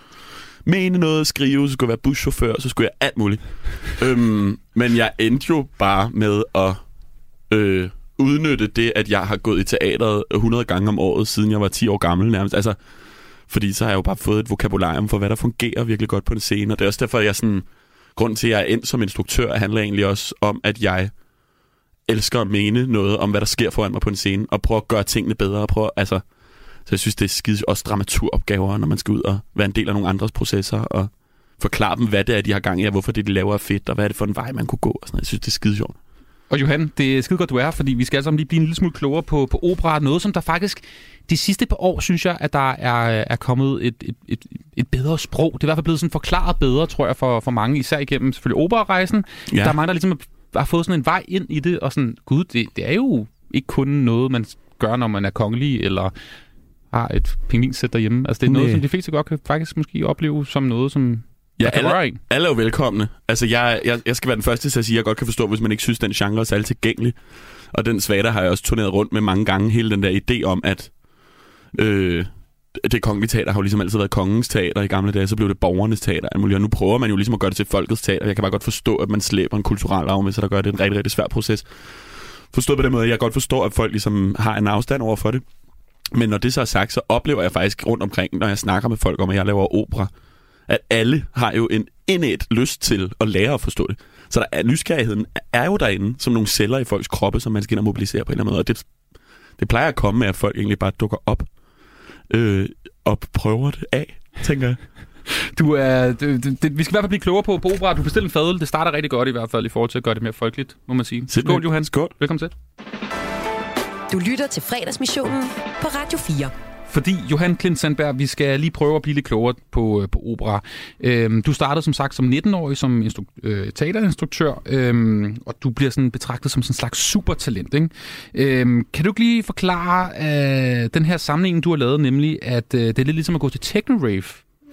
mene noget, skrive, så skulle jeg være buschauffør, så skulle jeg alt muligt. øhm, men jeg endte jo bare med at øh, udnytte det, at jeg har gået i teateret 100 gange om året, siden jeg var 10 år gammel nærmest. Altså, fordi så har jeg jo bare fået et vokabularium for, hvad der fungerer virkelig godt på en scene. Og det er også derfor, at jeg sådan... Grunden til, at jeg er ind som instruktør, handler egentlig også om, at jeg elsker at mene noget om, hvad der sker foran mig på en scene, og prøve at gøre tingene bedre, og prøve, altså, Så jeg synes, det er skide også dramaturopgaver, når man skal ud og være en del af nogle andres processer, og forklare dem, hvad det er, de har gang i, og hvorfor det, de laver er fedt, og hvad er det for en vej, man kunne gå. Og sådan noget. Jeg synes, det er skide sjovt. Og Johan, det er skide godt, du er her, fordi vi skal sammen lige blive en lille smule klogere på, på opera. Noget, som der faktisk de sidste par år, synes jeg, at der er, er kommet et, et, et, et bedre sprog. Det er i hvert fald blevet sådan forklaret bedre, tror jeg, for, for mange, især igennem selvfølgelig operarejsen. Ja. Der er mange, der ligesom har fået sådan en vej ind i det, og sådan, gud, det, det er jo ikke kun noget, man gør, når man er kongelig, eller har et pingvinsæt derhjemme. Altså, det er noget, Næh. som de fleste godt kan faktisk måske opleve som noget, som Ja, alle, alle er jo velkomne. Altså, jeg, jeg, jeg skal være den første til at sige, at jeg godt kan forstå, hvis man ikke synes, den genre er særlig tilgængelig. Og den svater har jeg også turneret rundt med mange gange. Hele den der idé om, at øh, det kongelige teater har jo ligesom altid været kongens teater i gamle dage, så blev det borgernes teater. Og nu prøver man jo ligesom at gøre det til folkets teater. Jeg kan bare godt forstå, at man slæber en kulturel arv med, sig, der gør det en rigtig, rigtig svær proces. Forstået på den måde, at jeg godt forstår, at folk ligesom har en afstand over for det. Men når det så er sagt, så oplever jeg faktisk rundt omkring, når jeg snakker med folk om, at jeg laver opera, at alle har jo en indet lyst til at lære at forstå det. Så der er, nysgerrigheden er jo derinde som nogle celler i folks kroppe, som man skal ind og mobilisere på en eller anden måde. Og det, det plejer at komme med, at folk egentlig bare dukker op øh, og prøver det af, tænker jeg. Du er, det, det, det, vi skal i hvert fald blive klogere på, på opera. Du bestilte en fadøl. Det starter rigtig godt i hvert fald i forhold til at gøre det mere folkeligt, må man sige. Skål, Johan. Skål. Velkommen til. Du lytter til fredagsmissionen på Radio 4. Fordi, Johan Klint Sandberg, vi skal lige prøve at blive lidt klogere på, øh, på opera. Øhm, du startede som sagt som 19-årig som instru- øh, teaterinstruktør, øhm, og du bliver sådan betragtet som sådan en slags supertalent. Ikke? Øhm, kan du ikke lige forklare øh, den her sammenligning, du har lavet, nemlig at øh, det er lidt ligesom at gå til techno-rave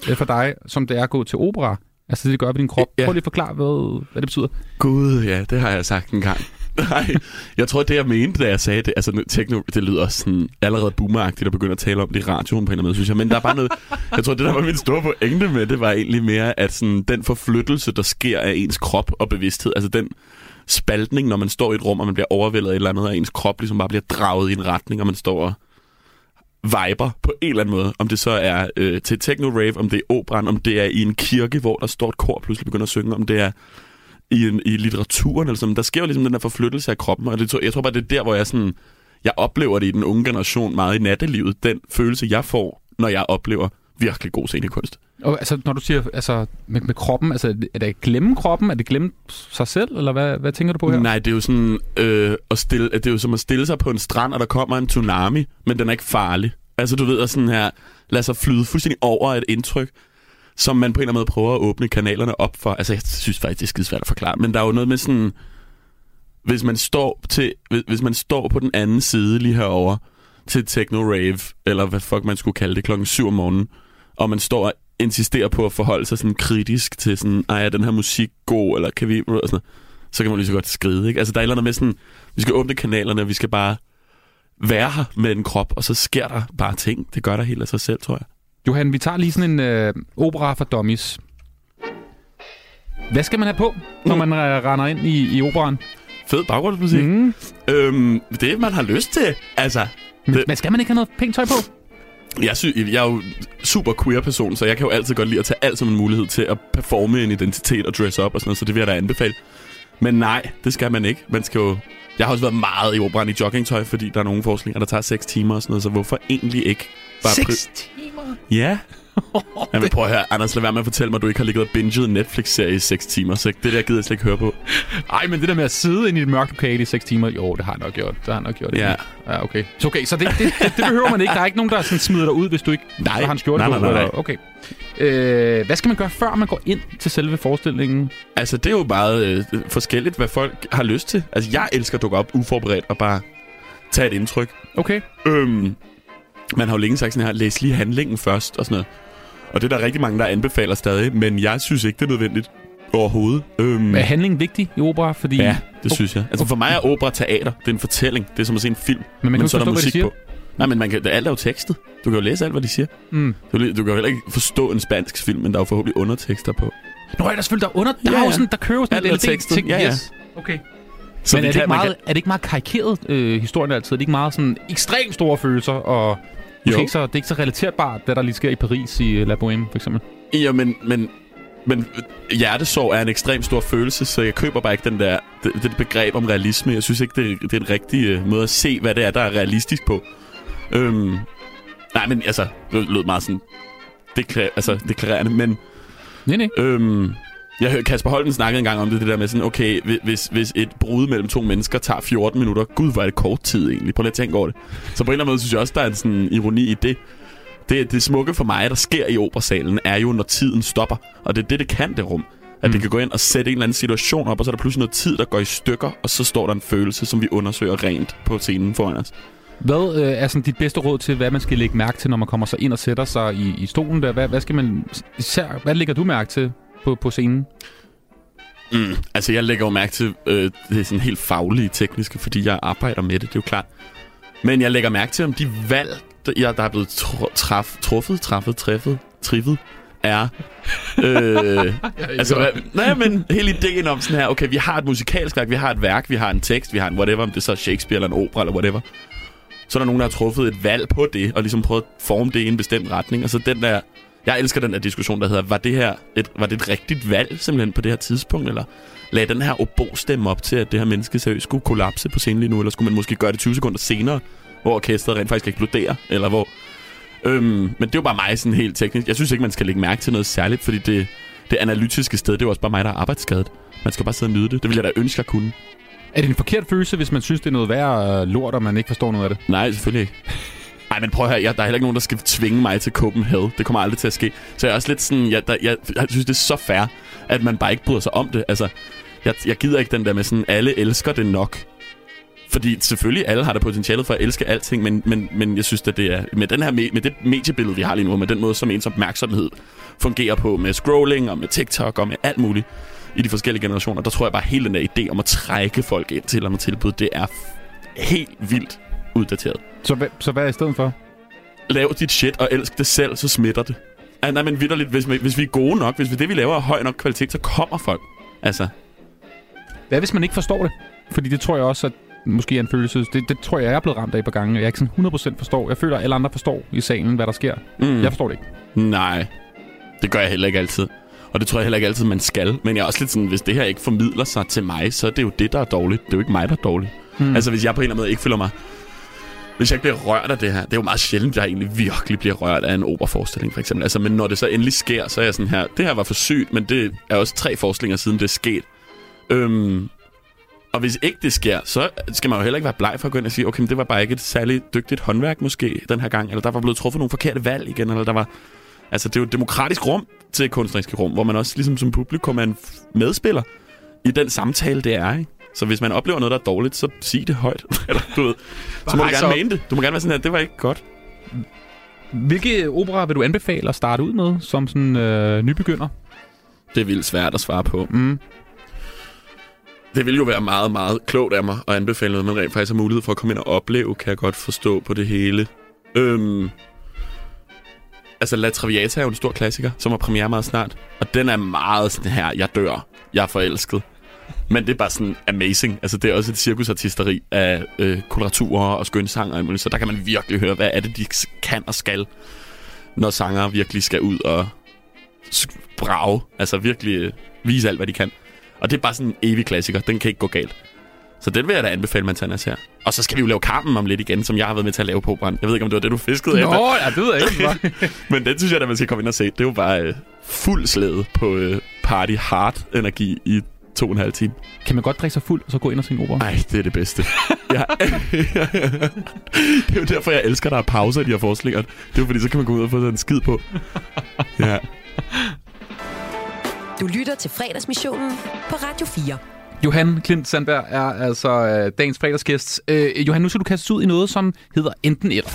øh, for dig, som det er at gå til opera? Altså det, det gør ved din krop. Ja. Prøv lige at forklare, hvad, hvad det betyder. Gud, ja, det har jeg sagt en gang. Nej, jeg tror, det jeg mente, da jeg sagde det, altså techno, det lyder sådan allerede boomeragtigt at begynde at tale om det i radioen på en eller anden måde, synes jeg. Men der er bare noget, jeg tror, det der var min store pointe med, det var egentlig mere, at sådan, den forflyttelse, der sker af ens krop og bevidsthed, altså den spaltning, når man står i et rum, og man bliver overvældet af et eller andet, og ens krop ligesom bare bliver draget i en retning, og man står og viber på en eller anden måde. Om det så er øh, til techno-rave, om det er operan, om det er i en kirke, hvor der står et kor og pludselig begynder at synge, om det er i, en, i litteraturen, eller sådan. Der sker jo ligesom den der forflyttelse af kroppen, og det, jeg tror bare, det er der, hvor jeg sådan, jeg oplever det i den unge generation meget i nattelivet, den følelse, jeg får, når jeg oplever virkelig god scenekunst. Og altså, når du siger altså, med, med kroppen, altså, er det at glemme kroppen? Er det glemme sig selv? Eller hvad, hvad tænker du på her? Nej, det er jo sådan øh, at stille, det er jo som at stille sig på en strand, og der kommer en tsunami, men den er ikke farlig. Altså du ved, at sådan her, lad sig flyde fuldstændig over et indtryk, som man på en eller anden måde prøver at åbne kanalerne op for. Altså jeg synes faktisk, det er skidesvært at forklare, men der er jo noget med sådan, hvis man står, til, hvis, hvis man står på den anden side lige herover til techno-rave, eller hvad fuck man skulle kalde det, klokken 7 om morgenen, og man står og insisterer på at forholde sig sådan kritisk til sådan, ej, er den her musik god, eller kan vi... Og sådan noget, så kan man lige så godt skride, ikke? Altså, der er et eller andet med sådan, vi skal åbne kanalerne, og vi skal bare være her med en krop, og så sker der bare ting. Det gør der helt af sig selv, tror jeg. Johan, vi tager lige sådan en øh, opera for dummies. Hvad skal man have på, når man øh, render ind i, i operan? Fed baggrundsmusik. Mm. Øhm, det, man har lyst til. Altså, det, Men skal man ikke have noget pænt tøj på? jeg, sy- jeg er jo super queer person, så jeg kan jo altid godt lide at tage alt som en mulighed til at performe en identitet og dress up og sådan noget, så det vil jeg da anbefale. Men nej, det skal man ikke. Man skal jo... Jeg har også været meget i operan i joggingtøj, fordi der er nogle forskninger, der tager 6 timer og sådan noget, så hvorfor egentlig ikke bare... Seks timer? Ja. Jamen prøv at høre, Anders, lad være med at fortælle mig, at du ikke har ligget og binget en Netflix-serie i 6 timer, så det der gider jeg slet ikke høre på. Nej, men det der med at sidde inde i et mørkt lokale i 6 timer, jo, det har jeg nok gjort. Det har jeg nok gjort. Ja. Ja, okay. Så okay, så det, det, det, det behøver man ikke. Der er ikke nogen, der sådan smider dig ud, hvis du ikke Nej. har en skjorte Nej, nej, nej, eller- Okay. Øh, hvad skal man gøre, før man går ind til selve forestillingen? Altså, det er jo meget øh, forskelligt, hvad folk har lyst til. Altså, jeg elsker at dukke op uforberedt og bare tage et indtryk. Okay. Øhm, man har jo længe sagt sådan her, læs lige handlingen først og sådan noget. Og det er der rigtig mange, der anbefaler stadig, men jeg synes ikke, det er nødvendigt overhovedet. Øhm, Er handlingen vigtig i opera? Fordi... ja, det synes jeg. Altså for mig er opera teater. Det er en fortælling. Det er som at se en film. Men man kan jo så er der musik på. Nej, men man kan, alt er jo tekstet. Du kan jo læse alt, hvad de siger. Mm. Du, du kan jo heller ikke forstå en spansk film, men der er jo forhåbentlig undertekster på. Nå, ja, der er selvfølgelig der er under... Der Ja, er jo ja. sådan, der kører sådan Alt er tekstet. ting. Ja, ja. Yes. Okay. Så Men er det, kan- ikke meget, er det ikke meget karikeret, øh, historien altid? Er det ikke meget sådan ekstremt store følelser, og Jo. ikke så, det er ikke så relaterbart, hvad der lige sker i Paris i øh, La Bohème, for eksempel? Ja, men, men, men hjertesorg er en ekstremt stor følelse, så jeg køber bare ikke den der, det, det begreb om realisme. Jeg synes ikke, det, det er en rigtig øh, måde at se, hvad det er, der er realistisk på. Øhm, Nej, men altså, det lød meget sådan deklar- altså, deklarerende, men... Nej, nej. Øhm, jeg hørte Kasper Holten snakkede engang om det, det der med sådan, okay, hvi- hvis, hvis et brud mellem to mennesker tager 14 minutter, gud, hvor er det kort tid egentlig. Prøv lige at tænke over det. Så på en eller anden måde synes jeg også, der er en sådan ironi i det. Det, det smukke for mig, der sker i operasalen, er jo, når tiden stopper. Og det er det, det kan, det rum. At mm. det kan gå ind og sætte en eller anden situation op, og så er der pludselig noget tid, der går i stykker, og så står der en følelse, som vi undersøger rent på scenen foran os. Hvad øh, er sådan dit bedste råd til, hvad man skal lægge mærke til, når man kommer så ind og sætter sig i, i stolen der? Hvad, hvad skal man især, hvad lægger du mærke til på, på scenen? Mm, altså, jeg lægger jo mærke til øh, det er sådan helt faglige, tekniske, fordi jeg arbejder med det, det er jo klart. Men jeg lægger mærke til, om de valg, der, jeg, der er blevet tr- traf, truffet, traffet, træffet, triffet, er... Øh, altså, hvad, nej, men hele ideen om sådan her, okay, vi har et musikalsk værk, vi har et værk, vi har en tekst, vi har en whatever, om det så er Shakespeare eller en opera eller whatever. Så er der nogen, der har truffet et valg på det, og ligesom prøvet at forme det i en bestemt retning. Og så den der... Jeg elsker den der diskussion, der hedder, var det her et, var det et rigtigt valg simpelthen på det her tidspunkt, eller lagde den her obo stemme op til, at det her menneske seriøst skulle kollapse på scenen lige nu, eller skulle man måske gøre det 20 sekunder senere, hvor orkestret rent faktisk eksploderer, eller hvor... Øhm, men det er jo bare mig sådan helt teknisk. Jeg synes ikke, man skal lægge mærke til noget særligt, fordi det, det analytiske sted, det er jo også bare mig, der er arbejdsskadet. Man skal bare sidde og nyde det. Det vil jeg da ønske, jeg kunne. Er det en forkert følelse, hvis man synes, det er noget værd øh, lort, og man ikke forstår noget af det? Nej, selvfølgelig ikke. Ej, men prøv at høre, jeg, der er heller ikke nogen, der skal tvinge mig til Copenhagen. Det kommer aldrig til at ske. Så jeg er også lidt sådan, jeg, der, jeg, jeg synes, det er så fair, at man bare ikke bryder sig om det. Altså, jeg, jeg gider ikke den der med sådan, alle elsker det nok. Fordi selvfølgelig alle har det potentiale for at elske alting, men, men, men jeg synes, at det er med, den her, med det mediebillede, vi har lige nu, med den måde, som ens opmærksomhed fungerer på, med scrolling og med TikTok og med alt muligt i de forskellige generationer, der tror jeg bare, at hele den der idé om at trække folk ind til et tilbud, det er f- helt vildt uddateret. Så, hvad, så hvad er i stedet for? Lav dit shit og elsk det selv, så smitter det. Ah, nej, men vidderligt, hvis, vi- hvis vi er gode nok, hvis vi, det vi laver er høj nok kvalitet, så kommer folk. Altså, Hvad hvis man ikke forstår det? Fordi det tror jeg også, at måske er en følelse. Det, det tror jeg, jeg er blevet ramt af et par gange. Jeg er ikke sådan 100% forstår. Jeg føler, at alle andre forstår i salen, hvad der sker. Mm. Jeg forstår det ikke. Nej, det gør jeg heller ikke altid. Og det tror jeg heller ikke altid, man skal. Men jeg er også lidt sådan, hvis det her ikke formidler sig til mig, så er det jo det, der er dårligt. Det er jo ikke mig, der er dårlig. Hmm. Mm. Altså, hvis jeg på en eller anden måde ikke føler mig... Hvis jeg ikke bliver rørt af det her, det er jo meget sjældent, at jeg egentlig virkelig bliver rørt af en operaforestilling, for eksempel. Altså, men når det så endelig sker, så er jeg sådan her, det her var for sygt, men det er også tre forestillinger siden, det er sket. Øhm, og hvis ikke det sker, så skal man jo heller ikke være bleg for at gå ind og sige, okay, men det var bare ikke et særligt dygtigt håndværk måske den her gang, eller der var blevet truffet nogle forkerte valg igen, eller der var... Altså, det er jo et demokratisk rum til kunstneriske rum, hvor man også ligesom som publikum er en medspiller i den samtale, det er, ikke? Så hvis man oplever noget, der er dårligt, så sig det højt. Eller, du ved, så må du gerne mene det. Du må gerne være sådan her, det var ikke godt. Hvilke opera vil du anbefale at starte ud med, som sådan øh, nybegynder? Det er vildt svært at svare på. Mm. Det vil jo være meget, meget klogt af mig at anbefale noget, man rent faktisk har mulighed for at komme ind og opleve, kan jeg godt forstå på det hele. Øhm, altså, La Traviata er jo en stor klassiker, som har premiere meget snart. Og den er meget sådan her, jeg dør, jeg er forelsket. Men det er bare sådan amazing. Altså, det er også et cirkusartisteri af øh, koloraturer og skønsang og alt muligt, så der kan man virkelig høre, hvad er det, de kan og skal, når sanger virkelig skal ud og brage. Altså virkelig øh, vise alt, hvad de kan. Og det er bare sådan en evig klassiker. Den kan ikke gå galt. Så den vil jeg da anbefale, man tager her. Og så skal vi jo lave kampen om lidt igen, som jeg har været med til at lave på brand. Jeg ved ikke, om det var det, du fiskede Nå, efter. ja, det ved jeg ikke. Men den synes jeg, at man skal komme ind og se. Det er jo bare øh, fuld slæde på øh, party hard energi i to og en halv time. Kan man godt drikke sig fuld, og så gå ind og se en opera? Nej, det er det bedste. ja. det er jo derfor, jeg elsker, at der er pauser i de her forestillinger. Det er jo fordi, så kan man gå ud og få sådan en skid på. Ja. Du lytter til fredagsmissionen på Radio 4. Johan Klint Sandberg er altså øh, dagens fredagsgæst. Øh, Johan, nu skal du kastes ud i noget, som hedder enten eller.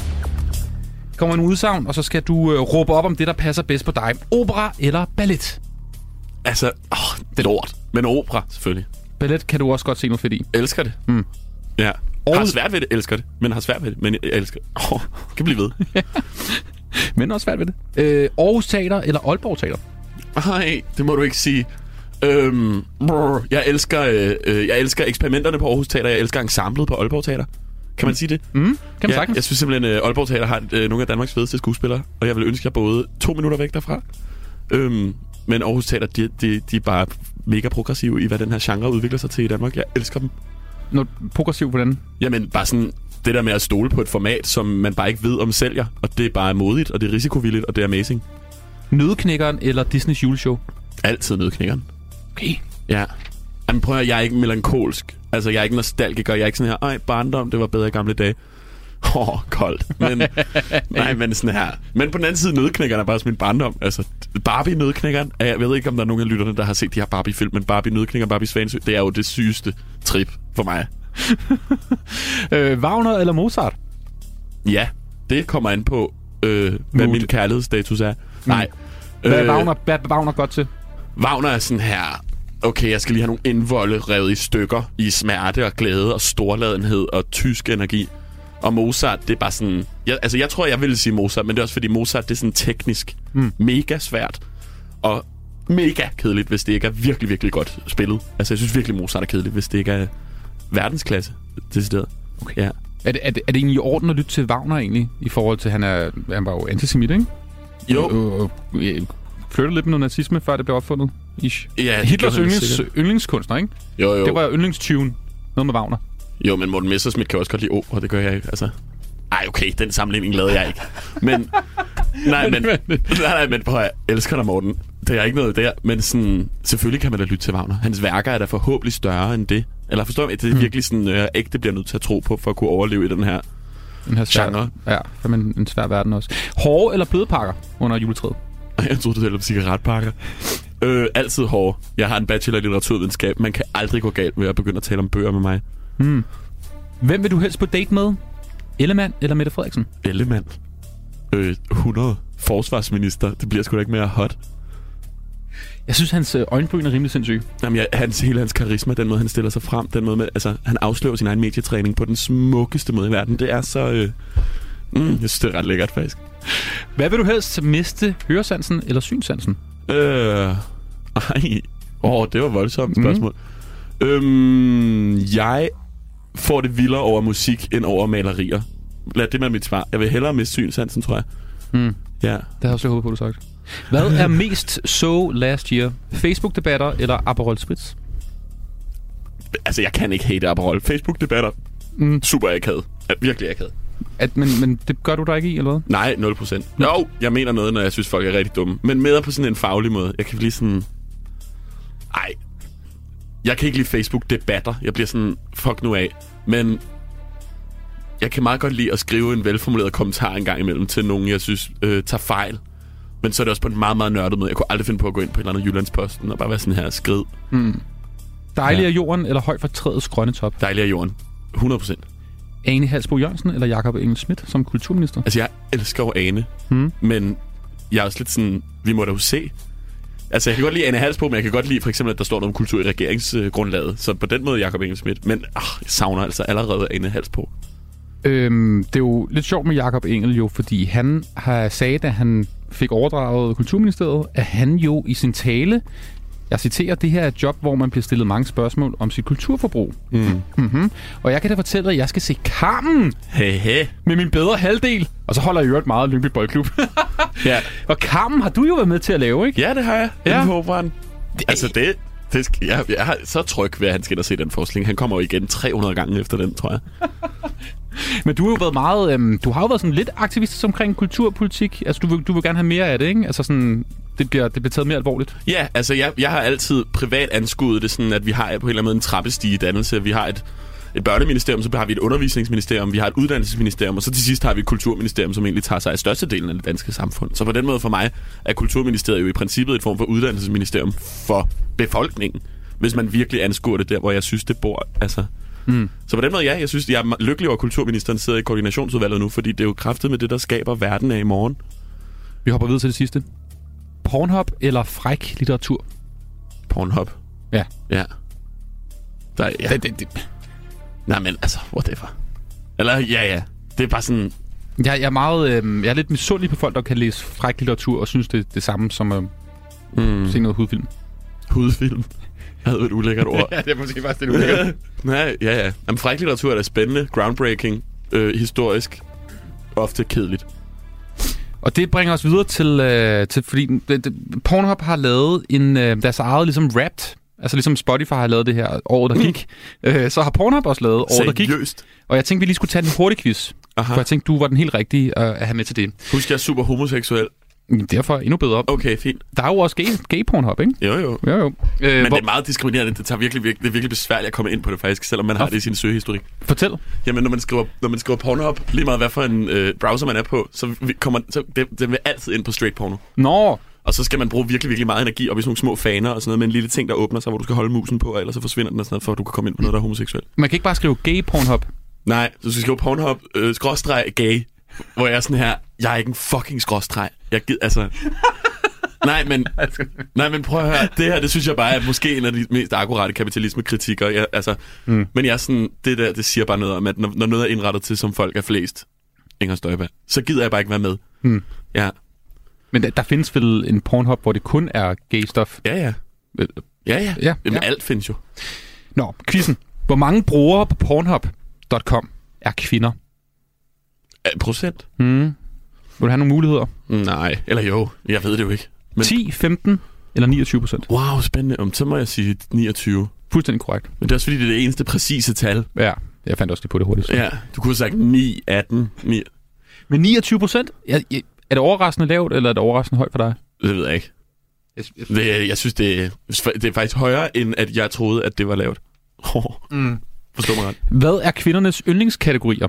Der kommer en udsagn, og så skal du øh, råbe op om det, der passer bedst på dig. Opera eller ballet? Altså, åh, det er lort. Men opera, selvfølgelig. Ballet kan du også godt se noget fedt i. Elsker det. Mm. Ja. Og- Har svært ved det, elsker det. Men har svært ved det, men jeg elsker det. Oh, kan blive ved. Men også svært ved det. Øh, Aarhus Teater eller Aalborg Teater? Nej, det må du ikke sige. Øhm, brr, jeg, elsker, øh, øh, jeg elsker eksperimenterne på Aarhus Teater. Jeg elsker ensemblet på Aalborg Teater. Kan man sige det? Mm, kan man ja, sagtens. Jeg synes simpelthen, at Aalborg Teater har øh, nogle af Danmarks fedeste skuespillere, og jeg vil ønske, at jeg boede to minutter væk derfra. Øhm, men Aarhus Teater, de, de, de er bare mega progressive i, hvad den her genre udvikler sig til i Danmark. Jeg elsker dem. Noget progressiv, hvordan? Jamen, bare sådan det der med at stole på et format, som man bare ikke ved om sælger. Og det er bare modigt, og det er risikovilligt, og det er amazing. Nødeknækkeren eller Disneys juleshow? Altid nødknækkeren. Okay. Ja. Jamen prøv at høre, jeg er ikke melankolsk. Altså, jeg er ikke nostalgiker. Jeg er ikke sådan her, ej, barndom, det var bedre i gamle dage. Åh, oh, koldt. Men, nej, men sådan her. Men på den anden side, nødknækkeren er bare min barndom. Altså, Barbie nødknækkeren. Jeg ved ikke, om der er nogen af lytterne, der har set de her Barbie-film, men Barbie nødknækker, Barbie Svanesø, det er jo det sygeste trip for mig. øh, Wagner eller Mozart? Ja, det kommer an på, øh, hvad Mood. min kærlighedsstatus er. Mm. Nej. Hvad er Wagner, hvad er Wagner godt til? Wagner er sådan her, okay, jeg skal lige have nogle indvolde revet i stykker i smerte og glæde og storladenhed og tysk energi. Og Mozart, det er bare sådan... Jeg, altså, jeg tror, jeg ville sige Mozart, men det er også fordi Mozart, det er sådan teknisk Mm. mega svært. Og mega kedeligt, hvis det ikke er virkelig, virkelig godt spillet. Altså, jeg synes virkelig, Mozart er kedeligt, hvis det ikke er verdensklasse, decideret. Okay. Ja. Er det, er, det, er det egentlig i orden at lytte til Wagner egentlig, i forhold til, han, er, han var jo antisemit, ikke? Jo. Og, og, og flyttede lidt med noget nazisme, før det blev opfundet. Ish. Ja, det Hitlers yndlings, yndlingskunstner, ikke? Jo, jo. Det var yndlingstyven. Noget med Wagner. Jo, men Morten Messersmith kan også godt lide O, og det gør jeg ikke. Altså, ej, okay, den sammenligning lavede jeg ikke. Men, nej, men, nej, nej, men prøv at, jeg elsker dig, Morten. Det er ikke noget der, men sådan, selvfølgelig kan man da lytte til Wagner. Hans værker er da forhåbentlig større end det. Eller forstår jeg, det er virkelig sådan, øh, ægte bliver nødt til at tro på, for at kunne overleve i den her Den her svær, genre. Ja, for en, en svær verden også. Hårde eller bløde pakker under juletræet? Jeg troede, du talte om cigaretpakker. Øh, altid hård. Jeg har en bachelor i litteraturvidenskab. Man kan aldrig gå galt ved at begynde at tale om bøger med mig. Hmm. Hvem vil du helst på date med? Ellemann eller Mette Frederiksen? Ellemann. Øh, 100. Forsvarsminister. Det bliver sgu da ikke mere hot. Jeg synes, hans øh, øjenbryn er rimelig sindssyg. Jamen, ja, hans, hele hans karisma, den måde, han stiller sig frem, den måde med, altså, han afslører sin egen medietræning på den smukkeste måde i verden. Det er så, øh, mm, jeg synes, det er ret lækkert, faktisk. Hvad vil du helst miste? Høresansen eller synsansen? Øh, ej, åh, oh, det var voldsomt spørgsmål. Mm. Øhm, jeg får det vildere over musik, end over malerier. Lad det med mit svar. Jeg vil hellere miste synsansen, tror jeg. Mm. Ja. Det har jeg også håbet på, du sagt. Hvad er mest so last year? Facebook-debatter eller Aperol Spritz? Altså, jeg kan ikke hate Aperol. Facebook-debatter, Mm. super akavet. Ja, virkelig akavet. At, men, men det gør du der ikke i, eller hvad? Nej, 0 procent. Jo, jeg mener noget, når jeg synes, folk er rigtig dumme. Men mere på sådan en faglig måde. Jeg kan blive sådan... Ej. Jeg kan ikke lide Facebook-debatter. Jeg bliver sådan, fuck nu af. Men jeg kan meget godt lide at skrive en velformuleret kommentar en gang imellem til nogen, jeg synes øh, tager fejl. Men så er det også på en meget, meget nørdet måde. Jeg kunne aldrig finde på at gå ind på en eller anden Jyllandsposten og bare være sådan her skrid. Mm. Dejlig af jorden eller højt for træets grønne top? Dejlig af jorden. 100 procent. Ane Halsbo Jørgensen eller Jakob Engel Schmidt som kulturminister? Altså, jeg elsker jo Ane, Hmm. men jeg er også lidt sådan, vi må da jo se. Altså, jeg kan godt lide Anne Hals på, men jeg kan godt lide for eksempel, at der står noget om kultur i regeringsgrundlaget. Så på den måde, Jacob Engel Schmidt. Men ah, jeg savner altså allerede Ane Hals på. Øhm, det er jo lidt sjovt med Jakob Engel jo, fordi han har sagt, da han fik overdraget Kulturministeriet, at han jo i sin tale, jeg citerer, det her er et job, hvor man bliver stillet mange spørgsmål om sit kulturforbrug. Mm. Mm-hmm. Og jeg kan da fortælle at jeg skal se Carmen Hey, hey. med min bedre halvdel. Og så holder jeg jo et meget Lyngby Boldklub. Ja. og Carmen har du jo været med til at lave, ikke? ja, det har jeg. Ja. Det, altså, det, det skal, jeg, jeg er så tryg ved, at han skal ind og se den forskning. Han kommer jo igen 300 gange efter den, tror jeg. Men du har jo været meget, øhm, du har jo været sådan lidt aktivist omkring kulturpolitik. Altså, du vil, du vil gerne have mere af det, ikke? Altså sådan, det bliver, det bliver taget mere alvorligt. Ja, altså jeg, jeg har altid privat anskuet det sådan, at vi har på en eller anden måde en trappestige dannelse. Vi har et, et børneministerium, så har vi et undervisningsministerium, vi har et uddannelsesministerium, og så til sidst har vi et kulturministerium, som egentlig tager sig af størstedelen af det danske samfund. Så på den måde for mig er kulturministeriet jo i princippet et form for uddannelsesministerium for befolkningen, hvis man virkelig anskuer det der, hvor jeg synes, det bor. Altså, Mm. så på den måde, ja, jeg synes, jeg er lykkelig over, at kulturministeren sidder i koordinationsudvalget nu, fordi det er jo kraftet med det, der skaber verden af i morgen. Vi hopper videre til det sidste. Pornhub eller fræk litteratur? Pornhub. Ja. Ja. Der, ja. Det, det, det. Nej, men altså, whatever. Eller, ja, ja. Det er bare sådan... Jeg, jeg, er meget, øh, jeg er lidt misundelig på folk, der kan læse fræk litteratur og synes, det er det samme som at Mm. se noget hudfilm. Hudfilm. Jeg havde et ulækkert ord. ja, det er måske faktisk lidt ulækkert. Nej, ja, ja. Jamen, fræk litteratur er da spændende, groundbreaking, øh, historisk, ofte kedeligt. Og det bringer os videre til, øh, til fordi det, det, Pornhub har lavet en, øh, deres eget ligesom Wrapped Altså ligesom Spotify har lavet det her året, der gik, øh, så har Pornhub også lavet året, der gik. Og jeg tænkte, vi lige skulle tage en hurtig quiz. Aha. For jeg tænkte, du var den helt rigtige øh, at have med til det. Husk, jeg er super homoseksuel. Derfor endnu bedre. Okay, fint. Der er jo også gay, gay Pornhub, ikke? Jo, jo. Jo, jo. Øh, Men hvor, det er meget diskriminerende. Det, tager virkelig, virkelig, det er virkelig besværligt at komme ind på det faktisk, selvom man har det i sin søgehistorik. Fortæl. Jamen, når man skriver, når man skriver Pornhub, lige meget hvad for en øh, browser man er på, så vi- kommer så det, det vil altid ind på straight porno. Nå, Og så skal man bruge virkelig, virkelig meget energi op i sådan nogle små faner og sådan noget med en lille ting, der åbner sig, hvor du skal holde musen på, og ellers så forsvinder den og sådan noget, for at du kan komme ind på noget, der er homoseksuelt. man kan ikke bare skrive gay Pornhub. Nej, du skal skrive Pornhub, øh, skråstreg gay, hvor jeg er sådan her, jeg er ikke en fucking skråstreg. Jeg gider, altså... Nej, men, nej, men prøv at høre. Det her, det synes jeg bare er måske en af de mest akkurate kapitalisme-kritikker. Jeg, altså, mm. Men jeg er sådan, det der, det siger bare noget om, at når, når noget er indrettet til, som folk er flest, Inger Støjberg, så gider jeg bare ikke være med. Hmm. Ja. Men der, der findes vel en Pornhub, hvor det kun er gay stuff? Ja, ja. Øh, Ja, ja. Ja, Jamen, ja. alt findes jo. Nå, quizzen. Hvor mange brugere på Pornhub.com er kvinder? Procent? Hmm. Vil du have nogle muligheder? Nej, eller jo, jeg ved det jo ikke. Men, 10, 15 eller 29 procent? wow, spændende. Om, så må jeg sige 29. Fuldstændig korrekt. Men det er også fordi, det er det eneste præcise tal. Ja, jeg fandt også lige på det hurtigt. så. Ja, du kunne have sagt 9, 18, 9. Men 29 procent? Er det overraskende lavt, eller er det overraskende højt for dig? Det ved jeg ikke. Jeg, jeg, Det, jeg synes, det, det er faktisk højere, end at jeg troede, at det var lavt. mm. Forstå mig ret. Hvad er kvindernes yndlingskategorier?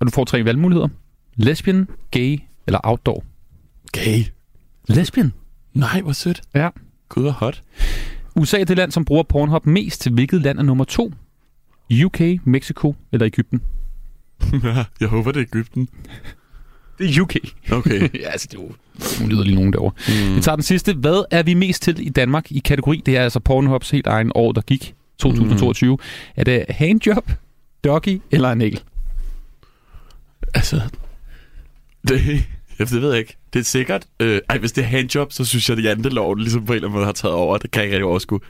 Og du får tre valgmuligheder. Lesbian, gay eller outdoor. Gay. Lesbian? Nej, hvor sødt. Ja. Gud, hvor hot. USA er det land, som bruger Pornhub mest. Hvilket land er nummer to? UK, Mexico eller Ægypten? jeg håber, det er Ægypten. Det er UK. Okay. ja, altså, det er jo... Lyder lige nogen derovre. Mm. Vi tager den sidste. Hvad er vi mest til i Danmark i kategori? Det er altså Pornhubs helt egen år, der gik. 2022. Mm. Er det handjob, doggy eller anal? Altså, det, jeg, det ved jeg ikke. Det er sikkert... Øh, ej, hvis det er handjob, så synes jeg, at janteloven ligesom på en eller anden måde har taget over. Det kan jeg ikke rigtig overskue.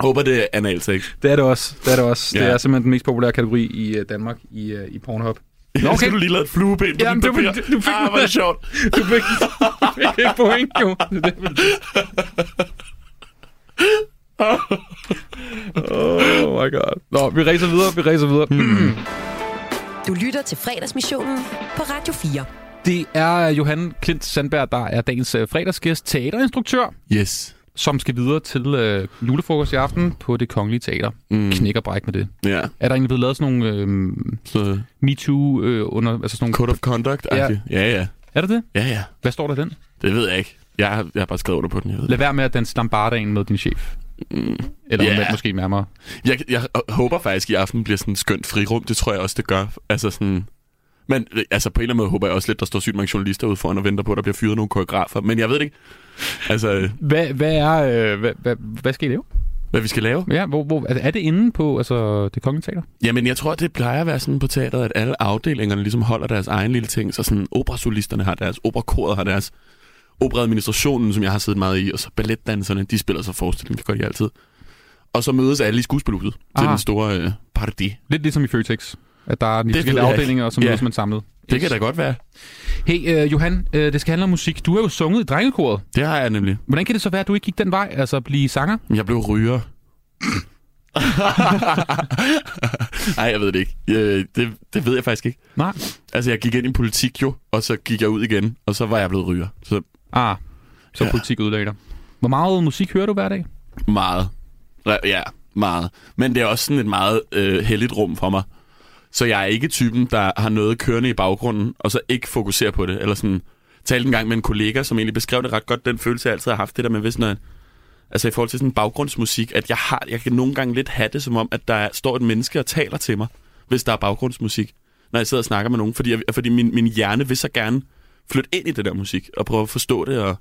håber, det er analsex. Det er det også. Det er det også. Ja. Det er simpelthen den mest populære kategori i uh, Danmark i, uh, i Pornhub. Nå, okay. Skal du lige lave et flueben på Jamen, du, papir? du, du fik, ah, er det sjovt. Du fik, du fik et point, jo. Oh my god. Nå, vi racer videre, vi racer videre. Mm. Du lytter til fredagsmissionen på Radio 4. Det er Johan Klint Sandberg, der er dagens øh, fredagsgæst, teaterinstruktør, Yes. som skal videre til øh, julefrokost i aften på det Kongelige Teater. Mm. Knæk og bræk med det. Ja. Er der egentlig blevet lavet sådan nogle øh, Så MeToo øh, under... Altså sådan nogle, code of conduct ja. ja, ja. er det det? Ja, ja. Hvad står der i den? Det ved jeg ikke. Jeg har, jeg har bare skrevet under på den. Jeg ved. Lad være med at danse lambardagen med din chef. Eller yeah. måske nærmere. Jeg, jeg håber faktisk, at i aften bliver sådan en skønt frirum. Det tror jeg også, det gør. Altså sådan... Men altså, på en eller anden måde håber jeg også lidt, der står sygt mange journalister ude foran og venter på, at der bliver fyret nogle koreografer. Men jeg ved det ikke. Altså, Hvad, hvad er... Øh, hvad, hvad, hvad skal I lave? hvad vi skal lave. Ja, hvor, hvor, er, er det inde på altså, det kongelige teater? Jamen, jeg tror, det plejer at være sådan på teateret, at alle afdelingerne ligesom holder deres egen lille ting. Så sådan operasolisterne har deres, operakoret har deres, operaadministrationen, som jeg har siddet meget i, og så balletdanserne, de spiller så forestilling, det gør de altid. Og så mødes alle i skuespilhuset til Ah. den store øh, party. Lidt ligesom i Føtex. At der er de Det forskellige afdelinger, og så Ja. mødes man samlet. Det kan da godt være. Hey, øh, Johan, øh, det skal handle om musik. Du har jo sunget i drengekoret. Det har jeg nemlig. Hvordan kan det så være, at du ikke gik den vej, altså at blive sanger? Jeg blev ryger. Nej, jeg ved det ikke. Øh, det, det ved jeg faktisk ikke. Nej. Altså, jeg gik ind i politik jo, og så gik jeg ud igen, og så var jeg blevet ryger. Så Ah, så Ja. politik udlægger dig. Hvor meget musik hører du hver dag? meget. Ja, meget. Men det er også sådan et meget øh, heldigt rum for mig. Så jeg er ikke typen, der har noget kørende i baggrunden, og så ikke fokuserer på det. Eller sådan, talte en gang med en kollega, som egentlig beskrev det ret godt, den følelse, jeg altid har haft, det der med, hvis når, altså i forhold til sådan baggrundsmusik, at jeg har, jeg kan nogle gange lidt have det, som om, at der står et menneske og taler til mig, hvis der er baggrundsmusik, når jeg sidder og snakker med nogen, fordi, jeg, fordi min, min hjerne vil så gerne flytte ind i det der musik, og prøve at forstå det, og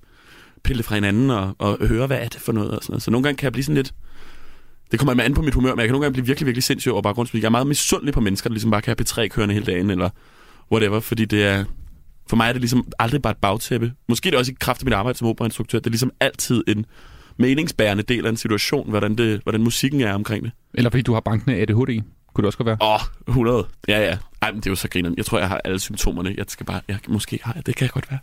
pille det fra hinanden, og, og høre, hvad er det for noget, og sådan noget. Så nogle gange kan jeg blive sådan lidt, det kommer an på mit humør, men jeg kan nogle gange blive virkelig, virkelig sindssyg over baggrundsmusik. Jeg er meget misundelig på mennesker, der ligesom bare kan have P3 kørende hele dagen, eller whatever, fordi det er... For mig er det ligesom aldrig bare et bagtæppe. Måske er det også i kraft af mit arbejde som operainstruktør. Det er ligesom altid en meningsbærende del af en situation, hvordan, det, hvordan musikken er omkring det. Eller fordi du har bankende ADHD? Kunne det også godt være? Åh, oh, 100. Ja, ja. Ej, men det er jo så grineren. Jeg tror, jeg har alle symptomerne. Jeg skal bare... Jeg, måske har jeg. Det kan jeg godt være.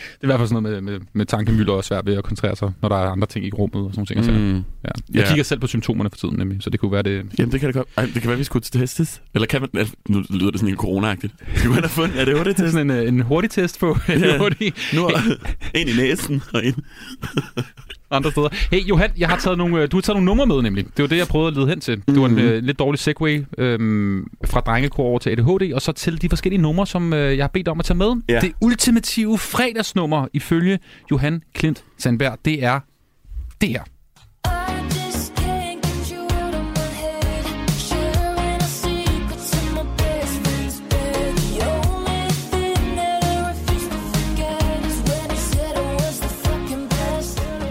Det er i hvert fald sådan noget med, med, med tankemylder og svært ved at koncentrere sig, når der er andre ting i rummet og sådan ting. Mm. Ja. Jeg Ja. kigger selv på symptomerne for tiden, nemlig, så det kunne være det... Jamen, det kan det godt. Ej, det kan være, vi skulle testes. Eller kan man... Nu lyder det sådan helt corona-agtigt. Skal man have fundet... Er det hurtigt test? Sådan en, øh, en hurtig test på Ja. hurtig. Nu er en i næsen og en... andre steder. Hey, Johan, jeg har taget nogle, øh, du har taget nogle numre med, nemlig. Det var det, jeg prøvede at lede hen til. Det var en Mhm. øh, lidt dårlig segue øhm, fra drengekor over til ADHD, og så til de forskellige numre, som øh, jeg har bedt om at tage med. Ja. Det ultimative fredagsnummer, ifølge Johan Klint Sandberg, det er det her.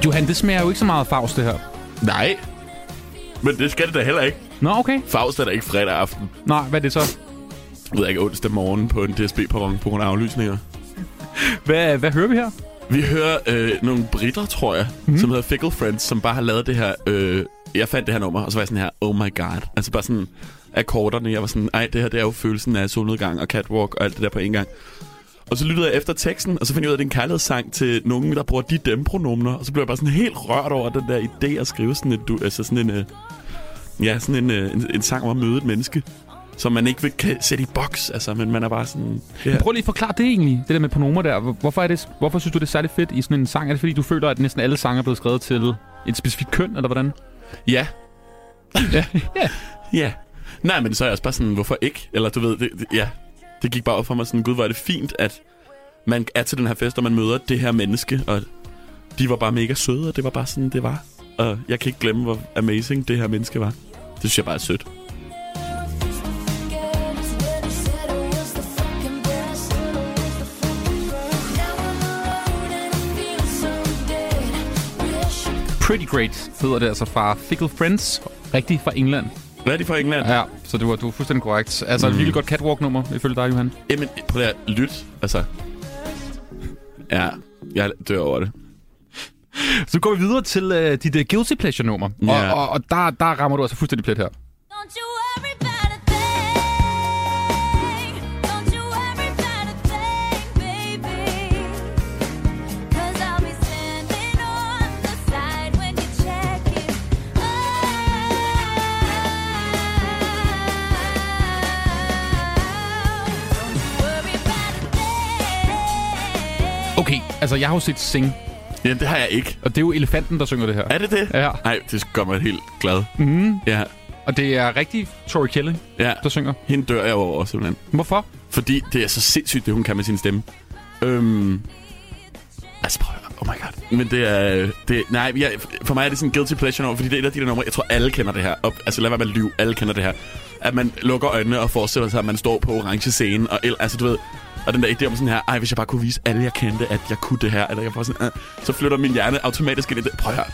Johan, det smager jo ikke så meget af Faust, det her. Nej. Men det skal det da heller ikke. Nå, okay. Faust er da ikke fredag aften. Nej, hvad er det så? Jeg ved ikke, onsdag morgen på en DSB-perron på grund af aflysninger. Hvad, hvad hører vi her? Vi hører øh, nogle britter, tror jeg, Mhm. mm. som hedder Fickle Friends, som bare har lavet det her... Øh, jeg fandt det her nummer, og så var jeg sådan her, oh my god. Altså bare sådan akkorderne. Jeg var sådan, ej, det her det er jo følelsen af solnedgang og catwalk og alt det der på en gang. Og så lyttede jeg efter teksten, og så fandt jeg ud af, at det er en kærlighedssang til nogen, der bruger de dem pronomner. Og så blev jeg bare sådan helt rørt over den der idé at skrive sådan, et, du, altså sådan en, øh, ja, sådan en, øh, en, en sang om at møde et menneske, som man ikke vil sætte i boks, altså, men man er bare sådan... Ja. Prøv lige at forklare det egentlig, det der med pronomer der. Hvor- Hvorfor, er det, hvorfor synes du, det er særlig fedt i sådan en sang? Er det fordi, du føler, at næsten alle sange er blevet skrevet til et specifikt køn, eller hvordan? Ja. ja. ja. Ja. Nej, men så er jeg også bare sådan, hvorfor ikke? Eller du ved, det, det, ja. Det gik bare op for mig sådan, gud, hvor er det fint, at man er til den her fest, og man møder det her menneske, og de var bare mega søde, og det var bare sådan, det var. Og jeg kan ikke glemme, hvor amazing det her menneske var. Det synes jeg bare er sødt. Pretty Great hedder det altså fra Fickle Friends. Rigtig fra England. Hvad er de fra England? Ja, så det var, du var fuldstændig korrekt. Altså mm. Et virkelig godt catwalk-nummer, ifølge dig, Johan. Jamen, prøv at lyt. Altså, ja, jeg dør over det. Så går vi videre til uh, dit uh, Guilty Pleasure-nummer. Ja. Og, og, og der, der rammer du altså fuldstændig plet her. Okay, altså jeg har jo set Sing. Ja, det har jeg ikke. Og det er jo elefanten, der synger det her. Er det det? Ja. Nej, det gør mig helt glad. Mm. Ja. Og det er rigtig Tori Kelly, ja. der synger. Hende dør jeg over, simpelthen. Hvorfor? Fordi det er så sindssygt, det hun kan med sin stemme. Øhm, altså, prøv. Oh my god. Men det er... Det, nej, jeg, for mig er det sådan en guilty pleasure nummer, fordi det er et af de der numre, jeg tror alle kender det her. Og, altså lad være med at lyve, alle kender det her. At man lukker øjnene og forestiller sig, at man står på orange scene, og el, altså du ved... Og den der idé om sådan her, ej, hvis jeg bare kunne vise alle, jeg kendte, at jeg kunne det her, eller jeg får sådan, øh, så flytter min hjerne automatisk ind i det. Prøv at.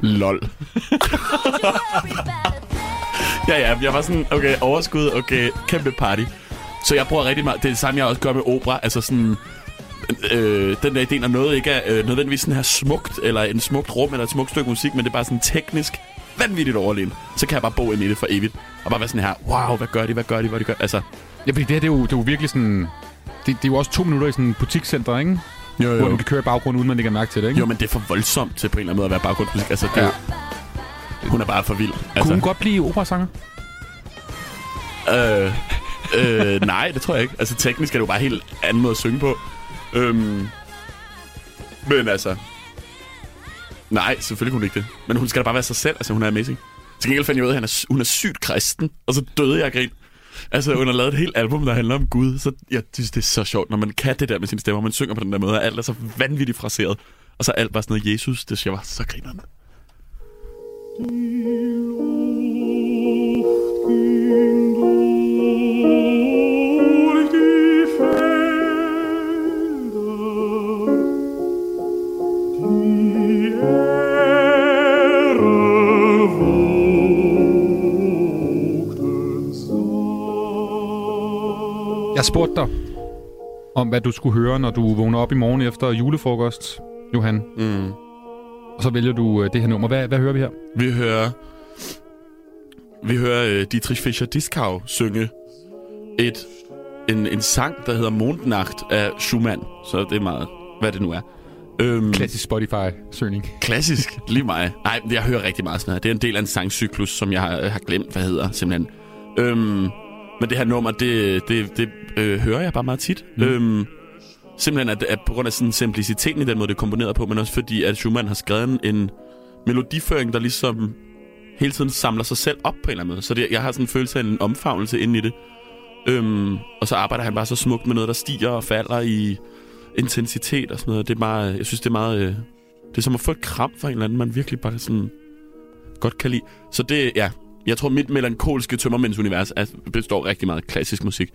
Lol. ja, ja, jeg var sådan, okay, overskud, okay, kæmpe party. Så jeg bruger rigtig meget, det er det samme, jeg også gør med opera, altså sådan, øh, den der idé, når noget ikke er øh, nødvendigvis sådan her smukt, eller en smukt rum, eller et smukt stykke musik, men det er bare sådan teknisk vanvittigt overlegen, så kan jeg bare bo ind i det for evigt. Og bare være sådan her, wow, hvad gør de, hvad gør de, hvad de gør, altså. Ja, fordi det her, det er jo, det er jo virkelig sådan... Det, det er jo også to minutter i sådan en butikscenter, ikke? Jo, jo. Hvor den kan køre i baggrunden, uden man lægger mærke til det, ikke? Jo, men det er for voldsomt til på en eller anden måde at være baggrundsmusik. Altså, det, Ja. ja. Hun er bare for vild. Kunne Altså, hun godt blive operasanger? Øh, øh, nej, det tror jeg ikke. Altså, teknisk er det jo bare helt anden måde at synge på. Øhm, men altså... Nej, selvfølgelig kunne hun ikke det. Men hun skal da bare være sig selv. Altså, hun er amazing. Til gengæld fandt jeg ud af, at han er, hun er sygt kristen. Og så døde jeg grin. Altså, hun har lavet et helt album, der handler om Gud. Så jeg synes, det er så sjovt, når man kan det der med sin stemme, og man synger på den der måde, og alt er så vanvittigt fraseret. Og så alt bare sådan noget Jesus. Det synes jeg var så grinerende. Jeg spurgte dig om, hvad du skulle høre, når du vågner op i morgen efter julefrokost, Johan. Mm. Og så vælger du øh, det her nummer. Hvad, hvad hører vi her? Vi hører... Vi hører uh, Dietrich Fischer-Dieskau synge et en, en sang, der hedder Mondnacht af Schumann. Så det er meget, hvad det nu er. Øhm, Klassisk Spotify-søgning. Klassisk, lige mig. Nej, jeg hører rigtig meget sådan her. Det er en del af en sangcyklus, som jeg har, har glemt, hvad hedder, simpelthen. Øhm, men det her nummer, det, det, det øh, hører jeg bare meget tit. Mm. Øhm, simpelthen at, at på grund af sådan simpliciteten i den måde, det er komponeret på, men også fordi, at Schumann har skrevet en, melodiføring, der ligesom hele tiden samler sig selv op på en eller anden måde. Så det, jeg har sådan en følelse af en omfavnelse inde i det. Øhm, og så arbejder han bare så smukt med noget, der stiger og falder i intensitet og sådan noget. Det er meget, jeg synes, det er meget... Øh, det er som at få et kram fra en eller anden, man virkelig bare sådan godt kan lide. Så det, ja, jeg tror, mit melankolske tømmermændsunivers er, består rigtig meget af klassisk musik.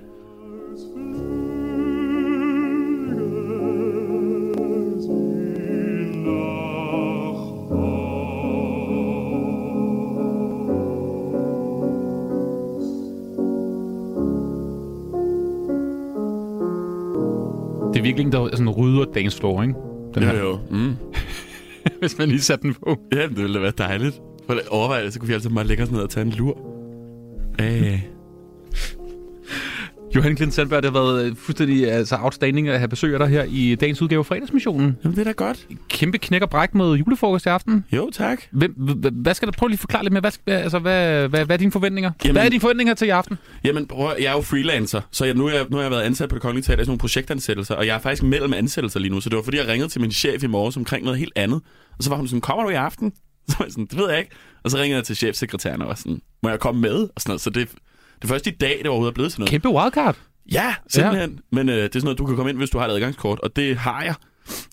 Det er virkelig en, der sådan rydder floor, ikke? Den Jo, her. jo. Mm. Hvis man lige satte den på. Ja, det ville da være dejligt. For at overveje det, så kunne vi altså bare lægge os ned og tage en lur. Æh. Johan Klint Sandberg, det har været øh, fuldstændig altså, outstanding at have besøg af dig her i dagens udgave af fredagsmissionen. Jamen, det er da godt. Kæmpe knæk og bræk med julefrokost i aften. Jo, tak. Hvem, hvad skal du prøve lige at forklare lidt mere? Hvad, skal- altså, hvad, hvad, hvad er dine forventninger? Jamen- hvad er dine forventninger til i aften? Jamen, prøv, jeg er jo freelancer, så jeg, nu, er jeg, nu har jeg været ansat på det kongelige teater i sådan nogle projektansættelser, og jeg er faktisk mellem ansættelser lige nu, så det var fordi, jeg ringede til min chef i morges omkring noget helt andet. Og så var hun sådan, kommer du i aften? Så var jeg sådan, det ved jeg ikke. Og så ringede jeg til chefsekretæren og var sådan, må jeg komme med? Og sådan noget. Så det, det er først i dag, det overhovedet er blevet sådan noget. Kæmpe wildcard. Ja, simpelthen. Ja. Men øh, det er sådan noget, du kan komme ind, hvis du har et adgangskort, og det har jeg.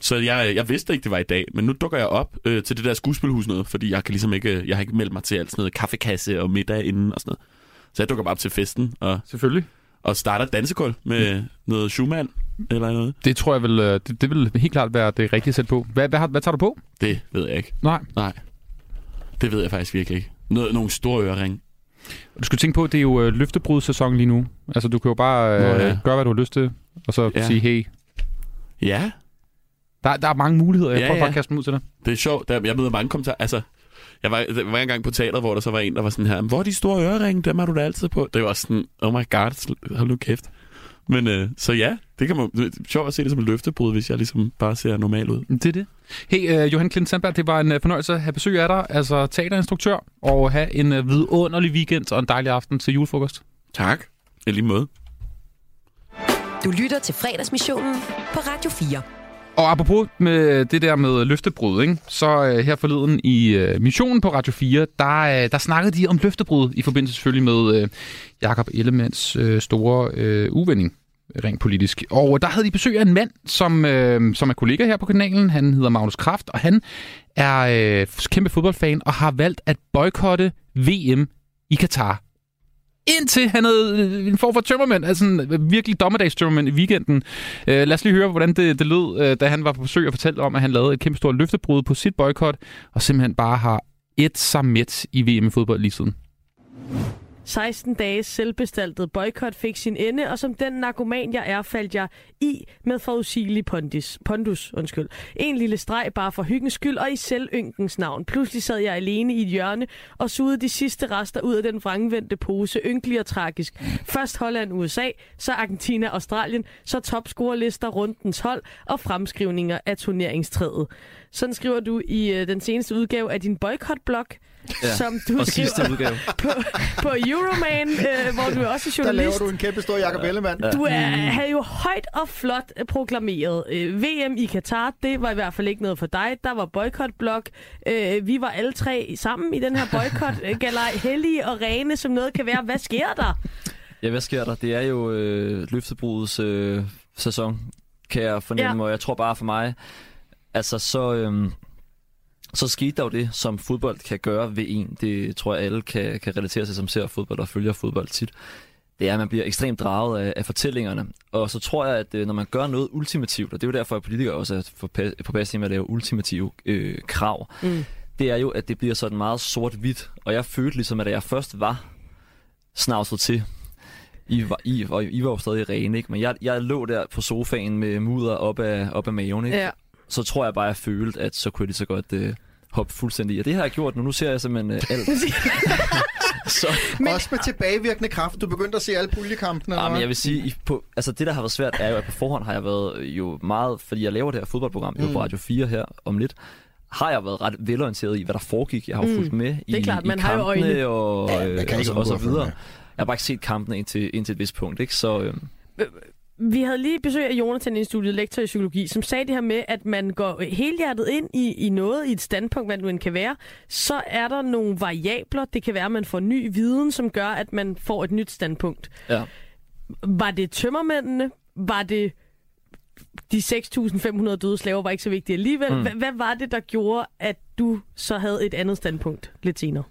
Så jeg, jeg vidste ikke, det var i dag, men nu dukker jeg op øh, til det der skuespilhus noget, fordi jeg kan ligesom ikke, jeg har ikke meldt mig til alt sådan noget kaffekasse og middag inden og sådan noget. Så jeg dukker bare op til festen og, Selvfølgelig. og starter dansekul med noget Schumann eller noget. Det tror jeg vil, øh, det, det vil helt klart være det rigtige sæt på. Hvad, hvad, hvad tager du på? Det ved jeg ikke. Nej. Nej. Det ved jeg faktisk virkelig ikke. Noget, nogle store ørering. Du skal tænke på, at det er jo øh, løftebrudsæson lige nu. Altså, du kan jo bare øh, Nå, ja. gøre, hvad du har lyst til, og så Ja. sige hey. Ja, Der, der er mange muligheder. Jeg Ja, prøver bare ja. at kaste dem ud til dig. det er sjovt. Der, jeg møder mange kommentarer. Altså, jeg var, der var engang på teateret, hvor der så var en, der var sådan her, hvor er de store øreringe? Dem har du da altid på. Det var sådan, oh my god, hold nu kæft. Men øh, så ja, det kan man, det er sjovt at se det som et løftebrud, hvis jeg ligesom bare ser normal ud. Det er det. Hey, uh, Johan Klint Sandberg, det var en uh, fornøjelse at have besøg af dig, altså teaterinstruktør, og have en uh, vidunderlig weekend og en dejlig aften til julefrokost. Tak. I lige måde. Du lytter til fredagsmissionen på Radio 4. Og apropos med det der med løftebrud, ikke? så øh, her forleden i øh, missionen på Radio 4, der, øh, der snakkede de om løftebrud i forbindelse selvfølgelig med øh, Jakob Ellemands øh, store øh, uvending rent politisk. Og der havde de besøg af en mand, som, øh, som er kollega her på kanalen. Han hedder Magnus Kraft, og han er øh, kæmpe fodboldfan og har valgt at boykotte VM i Katar. Indtil han havde øh, en form for tømmermænd, altså en øh, virkelig dommedagstømmermænd i weekenden. Øh, lad os lige høre, hvordan det, det lød, øh, da han var på besøg og fortalte om, at han lavede et kæmpe stort løftebrud på sit boykot, og simpelthen bare har et sig midt i VM i fodbold lige siden. 16 dages selvbestaltet boykot fik sin ende, og som den narkoman jeg er, faldt jeg i med forudsigelig pondis, pondus. Undskyld. En lille streg bare for hyggens skyld, og i selvynkens navn. Pludselig sad jeg alene i et hjørne og sugede de sidste rester ud af den vrangvendte pose, ynkelig og tragisk. Først Holland, USA, så Argentina, Australien, så topscorerlister, rundens hold og fremskrivninger af turneringstræet. Sådan skriver du i øh, den seneste udgave af din boykot-blog, Ja, som du og sidste skriver udgave. på, på Euroman, øh, hvor du er også Der journalist. laver du en kæmpe stor Jacob Ellemann. Du er, havde jo højt og flot øh, proklameret. Øh, VM i Katar, det var i hvert fald ikke noget for dig. Der var boykotblok. Øh, vi var alle tre sammen i den her boykot. Øh, galej, hellige og rene, som noget kan være. Hvad sker der? Ja, hvad sker der? Det er jo øh, løftebrudets øh, sæson, kan jeg fornemme, ja. og jeg tror bare for mig, altså så, øh, så skete der jo det, som fodbold kan gøre ved en. Det tror jeg alle kan, kan relatere sig, som ser fodbold og følger fodbold tit. Det er, at man bliver ekstremt draget af, af fortællingerne. Og så tror jeg, at øh, når man gør noget ultimativt, og det er jo derfor, at politikere også er påpasselige med at lave ultimative øh, krav, Mm. det er jo, at det bliver sådan meget sort-hvidt. Og jeg følte ligesom, at da jeg først var snavset til, I var, I, og I var jo stadig rene, ikke? men jeg, jeg lå der på sofaen med mudder op af, op af maven, ikke? Ja. Så tror jeg bare, jeg følte, at så kunne jeg lige så godt øh, hoppe fuldstændig i. Og det har jeg gjort nu. Nu ser jeg simpelthen øh, alt. Så, Men... Også med tilbagevirkende kraft. Du begyndte at se alle puljekampene. Ja, men jeg vil sige, i- på, altså det, der har været svært, er jo, at på forhånd har jeg været jo meget, fordi jeg laver det her fodboldprogram mm. jo Mm. på Radio 4 her om lidt, har jeg været ret velorienteret i, hvad der foregik. Jeg har jo Mm. fulgt med i, Det er klart, i man har jo kampene øjne. og, Ja, øh, og, undgå og så videre. Jeg har bare ikke set kampene indtil, indtil et vist punkt, ikke? Så øh, Vi havde lige besøg af Jonathan i studiet, lektor i psykologi, som sagde det her med, at man går helhjertet ind i, i noget, i et standpunkt, hvad det end kan være. Så er der nogle variabler. Det kan være, at man får ny viden, som gør, at man får et nyt standpunkt. ja. Var det tømmermændene? Var det de 6.500 døde slaver var ikke så vigtige alligevel? Mm. Mm. Hvad var det, der gjorde, at du så havde et andet standpunkt lidt senere?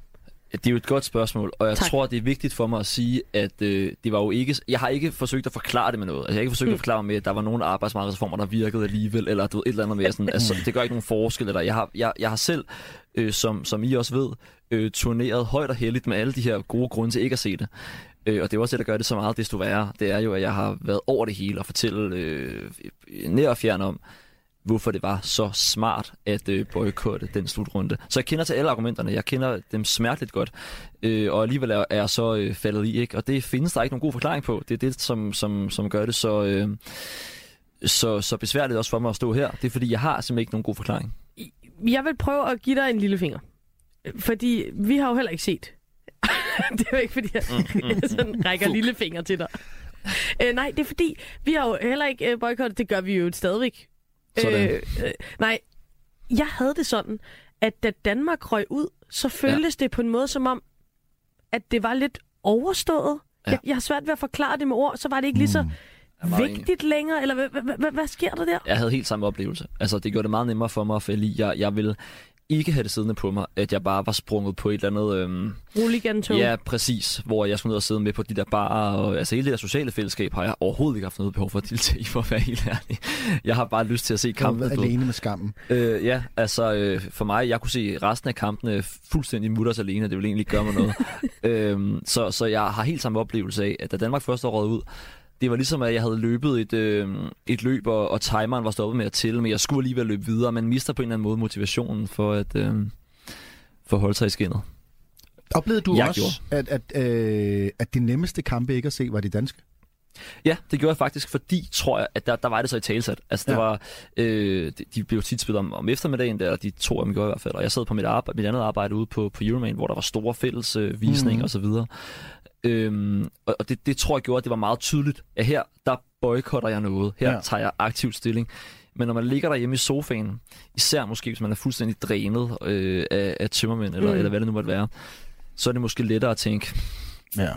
Det er jo et godt spørgsmål, og jeg Tak. tror, det er vigtigt for mig at sige, at øh, det var jo ikke... Jeg har ikke forsøgt at forklare det med noget. Altså, jeg har ikke forsøgt mm. at forklare med, at der var nogle arbejdsmarkedsreformer, der virkede alligevel, eller du ved, et eller andet med sådan. Altså, det gør ikke nogen forskel. Eller jeg, har, jeg, jeg har selv, øh, som, som I også ved, øh, turneret højt og heldigt med alle de her gode grunde til ikke at se det. Øh, og det er også det, der gør det så meget desto værre. Det er jo, at jeg har været over det hele og fortælle øh, nær og fjern om, hvorfor det var så smart at øh, boykotte den slutrunde. Så jeg kender til alle argumenterne. Jeg kender dem smerteligt godt. Øh, og alligevel er, er jeg så øh, faldet i, ikke? Og det findes der ikke nogen god forklaring på. Det er det, som, som, som gør det så, øh, så, så besværligt også for mig at stå her. Det er fordi, jeg har simpelthen ikke nogen god forklaring. Jeg vil prøve at give dig en lille finger. Fordi vi har jo heller ikke set. det er jo ikke, fordi jeg Mm, sådan rækker lille finger til dig. Øh, nej, det er fordi, vi har jo heller ikke øh, boykottet. Det gør vi jo stadigvæk. Sådan. Øh, øh, nej, jeg havde det sådan, at da Danmark røg ud, så føltes ja. det på en måde som om, at det var lidt overstået. Ja. Jeg, jeg har svært ved at forklare det med ord, så var det ikke lige så var vigtigt længere, eller hvad, hvad, hvad, hvad sker der der? Jeg havde helt samme oplevelse. Altså, det gjorde det meget nemmere for mig at falde i. Jeg, jeg ville ikke have det siddende på mig, at jeg bare var sprunget på et eller andet... Øhm, Roligan-tog. Ja, præcis. Hvor jeg skulle ned og sidde med på de der barer. Og, altså hele det der sociale fællesskab har jeg overhovedet ikke haft noget behov for at deltage i, for at være helt ærlig. Jeg har bare lyst til at se Du har kampen. været du alene med skammen. Øh, ja, altså øh, for mig, jeg kunne se resten af kampene fuldstændig mutters alene, det ville egentlig ikke gøre mig noget. øhm, så, så jeg har helt samme oplevelse af, at da Danmark først røget ud, det var ligesom, at jeg havde løbet et, øh, et løb, og, og timeren var stoppet med at tælle, men jeg skulle alligevel løbe videre. Man mister på en eller anden måde motivationen for at, øh, for at holde sig i skinnet. Oplevede du Jeg også, at, at, øh, at de nemmeste kampe ikke at se var de danske? Ja, det gjorde jeg faktisk, fordi, tror jeg, at der, der var det så i talsat. Altså, det Ja. var, øh, de, de blev tit spillet om, om eftermiddagen, der, de to af dem gjorde i hvert fald, og jeg sad på mit, arbejde, mit andet arbejde ude på, på Euroman, hvor der var store fælles øh, visninger Mhm. og så videre. Øhm, og og det, det tror jeg gjorde, at det var meget tydeligt, at her, der boykotter jeg noget. Her Ja. tager jeg aktivt stilling. Men når man ligger derhjemme i sofaen, især måske hvis man er fuldstændig drænet øh, af, af tømmermænd, eller, Mm. eller hvad det nu måtte være, så er det måske lettere at tænke, Ja.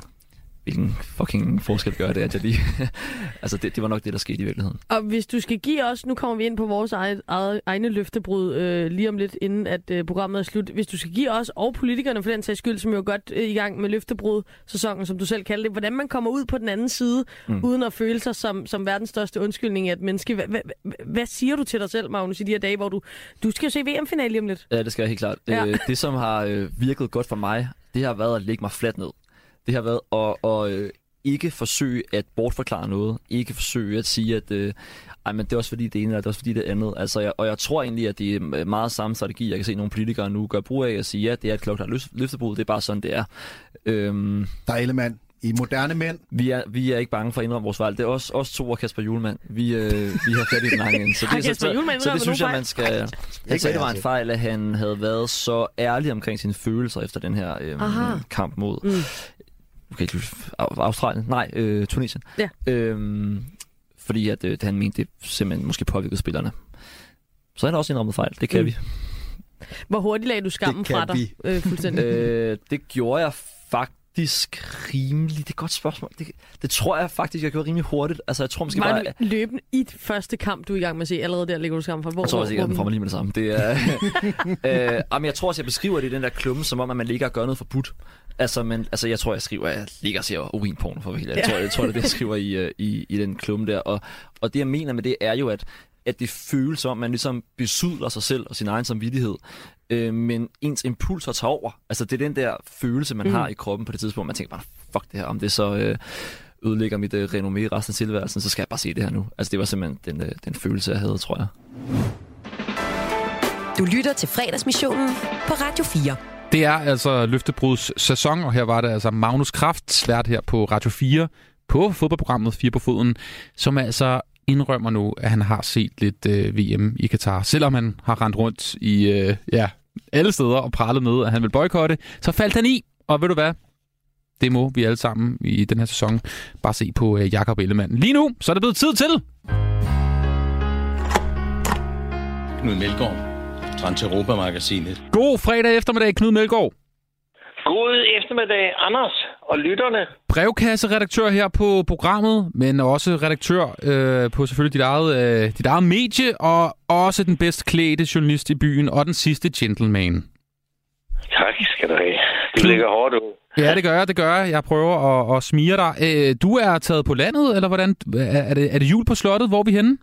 Hvilken fucking forskel gør det, at jeg lige... altså, det, det var nok det, der skete i virkeligheden. Og hvis du skal give os, nu kommer vi ind på vores eget, eget, egne løftebrud øh, lige om lidt, inden at øh, programmet er slut. Hvis du skal give os, og politikerne for den sags skyld, som jo er godt øh, i gang med løftebrud-sæsonen, som du selv kalder det, hvordan man kommer ud på den anden side, mm. Uden at føle sig som, som verdens største undskyldning af et menneske. Hvad, hvad, hvad, siger du til dig selv, Magnus, i de her dage, hvor du, du skal jo se VM-finale lige om lidt? Ja, det skal jeg helt klart. Ja. Øh, det, som har øh, virket godt for mig, det har været at lægge mig fladt ned. Det har været at, at ikke forsøge at bortforklare noget. Ikke forsøge at sige, at øh, ej, men det er også fordi det ene, eller det er også fordi det andet. Altså, jeg, og jeg tror egentlig, at det er meget samme strategi. Jeg kan se, nogle politikere nu gør brug af at sige, ja, det er et klogt løftebrud. Det er bare sådan, det er. Øhm, Dejlig mand. I er moderne mænd. vi er, vi er ikke bange for at indrømme vores fejl. Det er os, os to og Kasper Julemand. Vi, øh, vi har fat i den lange ende. Så det, så, så, så det synes jeg, man skal... Ikke, Jeg sagde, det var en fejl, at han havde været så ærlig omkring sine følelser efter den her øh, Aha. kamp mod Mm. Okay, huske, Au- Australien. Nej, øh, Tunesien. Ja. Øhm, fordi at, øh, han mente, det simpelthen måske påvirkede spillerne. Så han har også indrømmet fejl. Det kan Mm. vi. Hvor hurtigt lagde du skammen Det kan fra dig? vi. Øh, fuldstændig. øh, det gjorde jeg faktisk rimelig... Det er et godt spørgsmål. Det, det tror jeg faktisk, jeg gjorde rimelig hurtigt. Altså, jeg tror måske var bare... du løbende i det første kamp, du er i gang med at se? Allerede der ligger du skammen fra. Hvor, Jeg tror også at den får mig lige med det samme. Det er, øh, jamen, jeg tror også, jeg beskriver det i den der klumme, som om, at man ligger og gør noget forbudt. Altså, men, altså, jeg tror, jeg skriver, jeg ligger og ser urinporno for ærlig. Jeg tror, jeg tror, det er det, jeg skriver i, øh, i, i den klumme der. Og, og det, jeg mener med det, er jo, at, at det føles som, man ligesom besudler sig selv og sin egen samvittighed. Øh, men ens impulser tager over. Altså, det er den der følelse, man Mm. har i kroppen på det tidspunkt. Man tænker bare, fuck det her, om det så... Øh, ødelægger mit øh, renommé i resten af tilværelsen, så skal jeg bare se det her nu. Altså, det var simpelthen den, øh, den følelse, jeg havde, tror jeg. Du lytter til fredagsmissionen på Radio 4. Det er altså løftebruds sæson, og her var det altså Magnus Kraft, svært her på Radio 4, på fodboldprogrammet 4 på foden, som altså indrømmer nu, at han har set lidt øh, VM i Katar. Selvom han har rendt rundt i øh, ja, alle steder og pralet med, at han vil boykotte, så faldt han i. Og ved du hvad? Det må vi alle sammen i den her sæson bare se på øh, Jakob Ellemann. Lige nu, så er det blevet tid til... Knud Melgaard, Trans Europa-magasinet. God fredag eftermiddag, Knud Melgaard. God eftermiddag, Anders og lytterne. Brevkasseredaktør her på programmet, men også redaktør øh, på selvfølgelig dit eget, øh, dit eget medie, og også den bedst klædte journalist i byen, og den sidste gentleman. Tak skal du have. Det ligger hårdt ud. Ja, det gør jeg, det gør jeg. Jeg prøver at, at smire dig. Øh, du er taget på landet, eller hvordan? Er det, er det jul på slottet? Hvor er vi henne?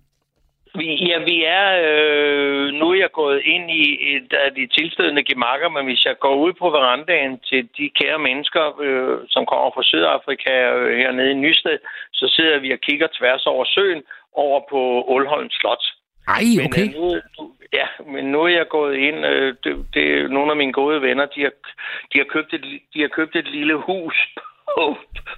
Vi, ja, vi er... Øh, nu er jeg gået ind i et af de tilstødende gemakker, men hvis jeg går ud på verandaen til de kære mennesker, øh, som kommer fra Sydafrika øh, hernede i Nysted, så sidder vi og kigger tværs over søen over på Ålholm Slot. Ej, okay. Men, øh, nu, ja, men nu er jeg gået ind. Øh, det, det nogle af mine gode venner. De har, de har, købt, et, de har købt et lille hus på,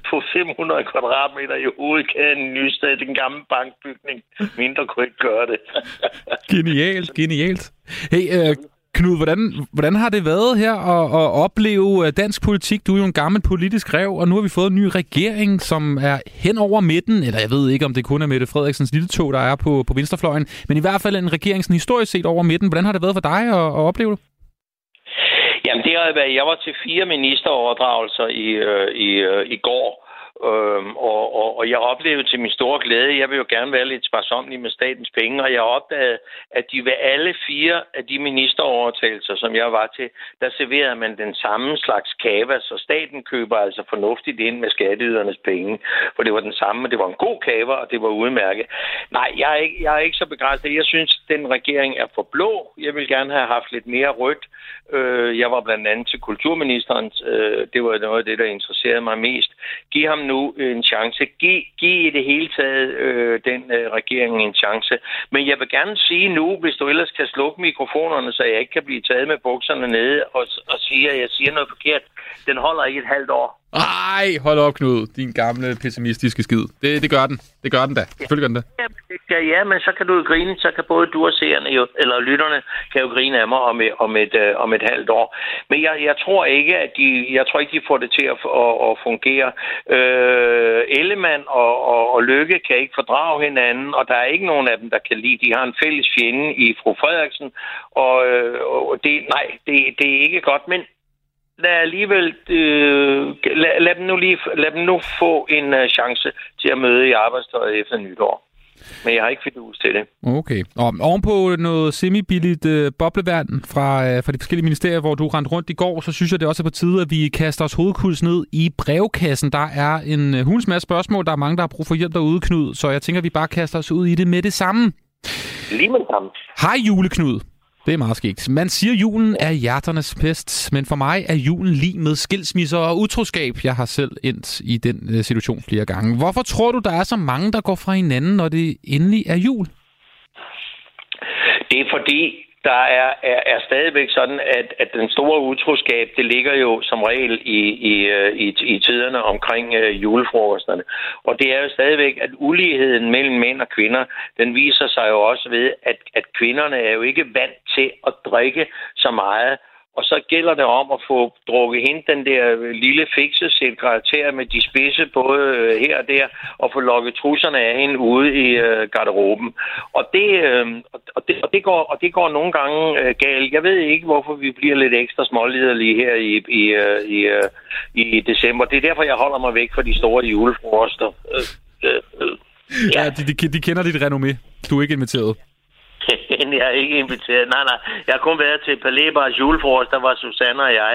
på 500 kvadratmeter i hovedkæden i Nysted, den gamle bankbygning. Mindre kunne ikke gøre det. genialt, genialt. Hey, øh, Knud, hvordan, hvordan har det været her at, at opleve øh, dansk politik? Du er jo en gammel politisk rev, og nu har vi fået en ny regering, som er hen over midten, eller jeg ved ikke, om det kun er Mette Frederiksens lille tog, der er på, på venstrefløjen, men i hvert fald en regering sådan historisk set over midten. Hvordan har det været for dig at, at opleve det? Jamen, det har været, jeg var til fire ministeroverdragelser i, øh, i, øh, i går, Øhm, og, og, og jeg oplevede til min store glæde, jeg vil jo gerne være lidt sparsomlig med statens penge, og jeg opdagede, at de ved alle fire af de ministerovertagelser, som jeg var til, der serverede man den samme slags kava, så staten køber altså fornuftigt ind med skatteydernes penge, for det var den samme, det var en god kava, og det var udmærket. Nej, jeg er ikke, jeg er ikke så begejstret. Jeg synes, den regering er for blå. Jeg vil gerne have haft lidt mere rødt. Øh, jeg var blandt andet til kulturministeren. Øh, det var noget af det, der interesserede mig mest. Giv ham nu en chance. Giv, giv i det hele taget øh, den øh, regering en chance. Men jeg vil gerne sige nu, hvis du ellers kan slukke mikrofonerne, så jeg ikke kan blive taget med bukserne nede og, og sige, at jeg siger noget forkert. Den holder ikke et halvt år. Ej, hold op, Knud. Din gamle pessimistiske skid. Det, det gør den. Det gør den da. Selvfølgelig gør den det. Ja, ja, men så kan du jo grine. Så kan både du og seerne jo, eller lytterne kan jo grine af mig om, et, om, et, uh, om et halvt år. Men jeg, jeg tror ikke, at de, jeg tror ikke, de får det til at, at, at fungere. Øh, Ellemann og, og, og Lykke kan ikke fordrage hinanden, og der er ikke nogen af dem, der kan lide. De har en fælles fjende i fru Frederiksen, og, og det, nej, det, det er ikke godt. Men lad alligevel øh, lad, lad, dem nu lige lad dem nu få en uh, chance til at møde i arbejdstøjet efter nytår. Men jeg har ikke fidus til det. Okay. Og ovenpå noget semi-billigt øh, boblevand fra, øh, fra de forskellige ministerier, hvor du rendte rundt i går, så synes jeg, det også er på tide, at vi kaster os hovedkuls ned i brevkassen. Der er en øh, hulens masse spørgsmål. Der er mange, der har brug for hjælp derude, Knud. Så jeg tænker, at vi bare kaster os ud i det med det samme. Lige med det samme. Hej, juleknud. Det er meget skægt. Man siger, at julen er hjerternes pest, men for mig er julen lige med skilsmisser og utroskab. Jeg har selv endt i den øh, situation flere gange. Hvorfor tror du, der er så mange, der går fra hinanden, når det endelig er jul? Det er fordi, der er, er, er stadigvæk sådan, at, at den store utroskab, det ligger jo som regel i, i, øh, i, i tiderne omkring øh, julefrokosterne. Og det er jo stadigvæk, at uligheden mellem mænd og kvinder, den viser sig jo også ved, at, at kvinderne er jo ikke vant til at drikke så meget, og så gælder det om at få drukket hende den der lille fikse sekretær med de spidse både øh, her og der, og få lukket trusserne af hende ude i øh, garderoben. Og det, øh, og, det, og, det går, og det går nogle gange øh, galt. Jeg ved ikke, hvorfor vi bliver lidt ekstra småliderlige her i, i, øh, i, øh, i december. Det er derfor, jeg holder mig væk fra de store julefrokoster. Øh, øh, øh. Ja, ja de, de, de kender dit renommé. Du er ikke inviteret jeg er ikke inviteret. Nej, nej. Jeg har kun været til Palebars julefrokost. Der var Susanne og jeg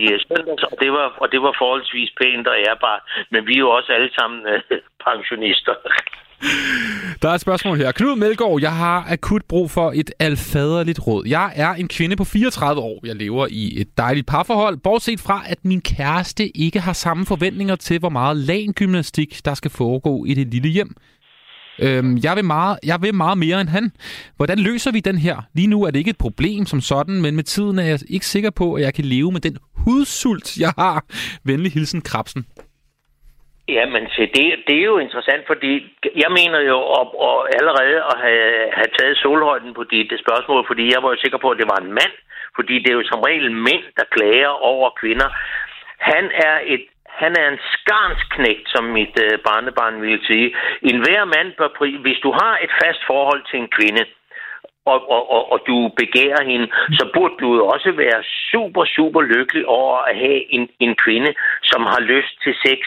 i øh, søndags, og det var, og det var forholdsvis pænt og ærbart. Men vi er jo også alle sammen øh, pensionister. Der er et spørgsmål her. Knud Melgaard, jeg har akut brug for et alfaderligt råd. Jeg er en kvinde på 34 år. Jeg lever i et dejligt parforhold, bortset fra, at min kæreste ikke har samme forventninger til, hvor meget lagengymnastik, der skal foregå i det lille hjem. Øhm, jeg, vil meget, jeg vil meget mere end han. Hvordan løser vi den her? Lige nu er det ikke et problem som sådan, men med tiden er jeg ikke sikker på, at jeg kan leve med den hudsult, jeg har. Venlig hilsen, Krabsen. Ja, men se, det, det er jo interessant, fordi jeg mener jo op, og allerede at have, have taget solhøjden på dit spørgsmål, fordi jeg var jo sikker på, at det var en mand, fordi det er jo som regel mænd, der klager over kvinder. Han er et han er en skarnsknægt, som mit øh, barnebarn ville sige. En hver mand bør pri- Hvis du har et fast forhold til en kvinde, og, og, og, og du begærer hende, så burde du også være super, super lykkelig over at have en, en kvinde, som har lyst til sex.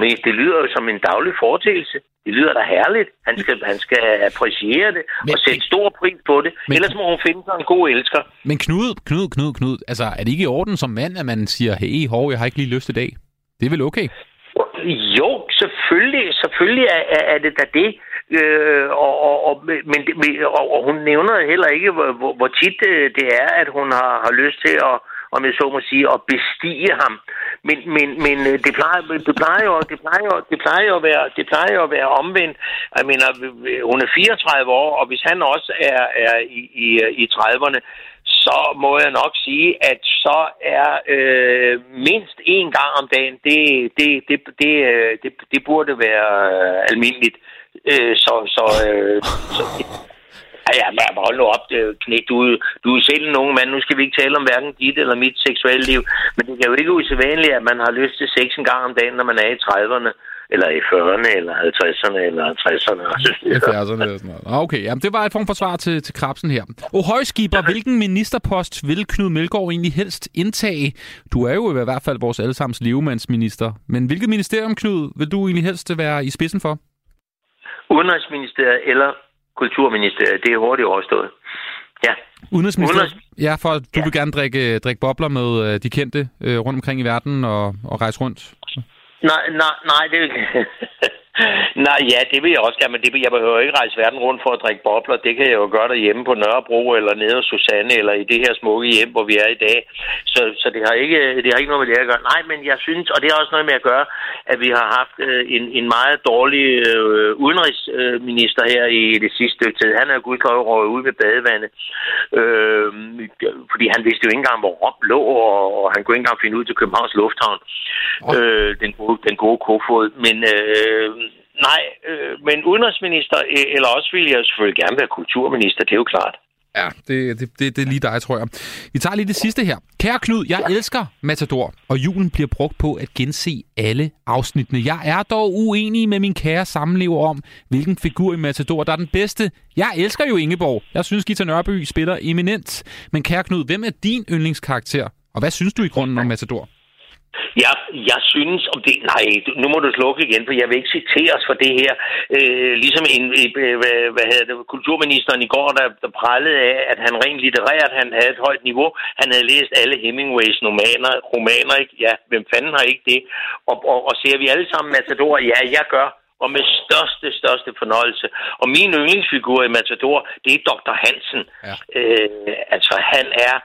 Men det lyder jo som en daglig foretagelse. Det lyder da herligt. Han skal, han skal appreciere det men, og sætte stor pris på det. Men, Ellers må hun finde sig en god elsker. Men Knud, Knud, Knud, Knud, altså er det ikke i orden som mand, at man siger, hey, hov, jeg har ikke lige lyst i dag? Det er vel okay? Jo, selvfølgelig, selvfølgelig er, er, er det da det. Øh, og, og, og, men, og, og hun nævner heller ikke, hvor, hvor tit øh, det er, at hun har, har lyst til at, om jeg så må sige, at bestige ham. Men, men, men øh, det, plejer, det, plejer jo, det, plejer jo, det, plejer jo at være, det plejer jo at være omvendt. Jeg mener, hun er 34 år, og hvis han også er, er i, i, i 30'erne, så må jeg nok sige, at så er øh, mindst én gang om dagen, det, det, det, det, øh, det, det burde være øh, almindeligt. Øh, så, så, øh, så Ja, men hold nu op, knæk. Du, du er selv en ung mand. Nu skal vi ikke tale om hverken dit eller mit seksuelle liv. Men det er jo ikke usædvanligt, at man har lyst til sex en gang om dagen, når man er i 30'erne eller i 40'erne, eller 50'erne, eller 60'erne. I 70'erne eller sådan noget. Okay, jamen, det var et form for svar til, til Krabsen her. Og højskiber, hvilken ministerpost vil Knud Melgaard egentlig helst indtage? Du er jo i hvert fald vores allesammens levemandsminister. Men hvilket ministerium, Knud, vil du egentlig helst være i spidsen for? Udenrigsministeriet eller Kulturministeriet. Det er hurtigt overstået. Ja. Udenrigsministeriet? Udenrigs... Ja, for du ja. vil gerne drikke, drikke bobler med øh, de kendte øh, rundt omkring i verden og, og rejse rundt? Nej, nej, nej, det Nej, ja, det vil jeg også gerne, men det, jeg behøver ikke rejse verden rundt for at drikke bobler. Det kan jeg jo gøre derhjemme på Nørrebro, eller nede hos Susanne, eller i det her smukke hjem, hvor vi er i dag. Så, så det, har ikke, det har ikke noget med det at gøre. Nej, men jeg synes, og det har også noget med at gøre, at vi har haft øh, en, en meget dårlig øh, udenrigsminister her i det sidste stykke tid. Han er gudslov røget ud ved badevandet, øh, fordi han vidste jo ikke engang, hvor Rom lå, og, og han kunne ikke engang finde ud til Københavns Lufthavn. Øh, den, gode, den gode kofod. Men... Øh, Nej, øh, men udenrigsminister, øh, eller også vil jeg selvfølgelig gerne være kulturminister, det er jo klart. Ja, det, det, det, det er lige dig, tror jeg. Vi tager lige det sidste her. Kære Knud, jeg elsker Matador, og julen bliver brugt på at gense alle afsnittene. Jeg er dog uenig med min kære samlever om, hvilken figur i Matador, der er den bedste. Jeg elsker jo Ingeborg. Jeg synes, Gita Nørby spiller eminent. Men kære Knud, hvem er din yndlingskarakter? Og hvad synes du i grunden om Matador? Ja, jeg synes om det... Nej, nu må du slukke igen, for jeg vil ikke citere os for det her. Øh, ligesom en, øh, hvad, hvad hedder det, kulturministeren i går, der, der prallede af, at han rent litterært, han havde et højt niveau. Han havde læst alle Hemingways romaner, romaner ikke? Ja, hvem fanden har ikke det? Og, og, og ser vi alle sammen Matador? Ja, jeg gør og med største, største fornøjelse. Og min yndlingsfigur i Matador, det er Dr. Hansen. Ja. Øh, altså, han er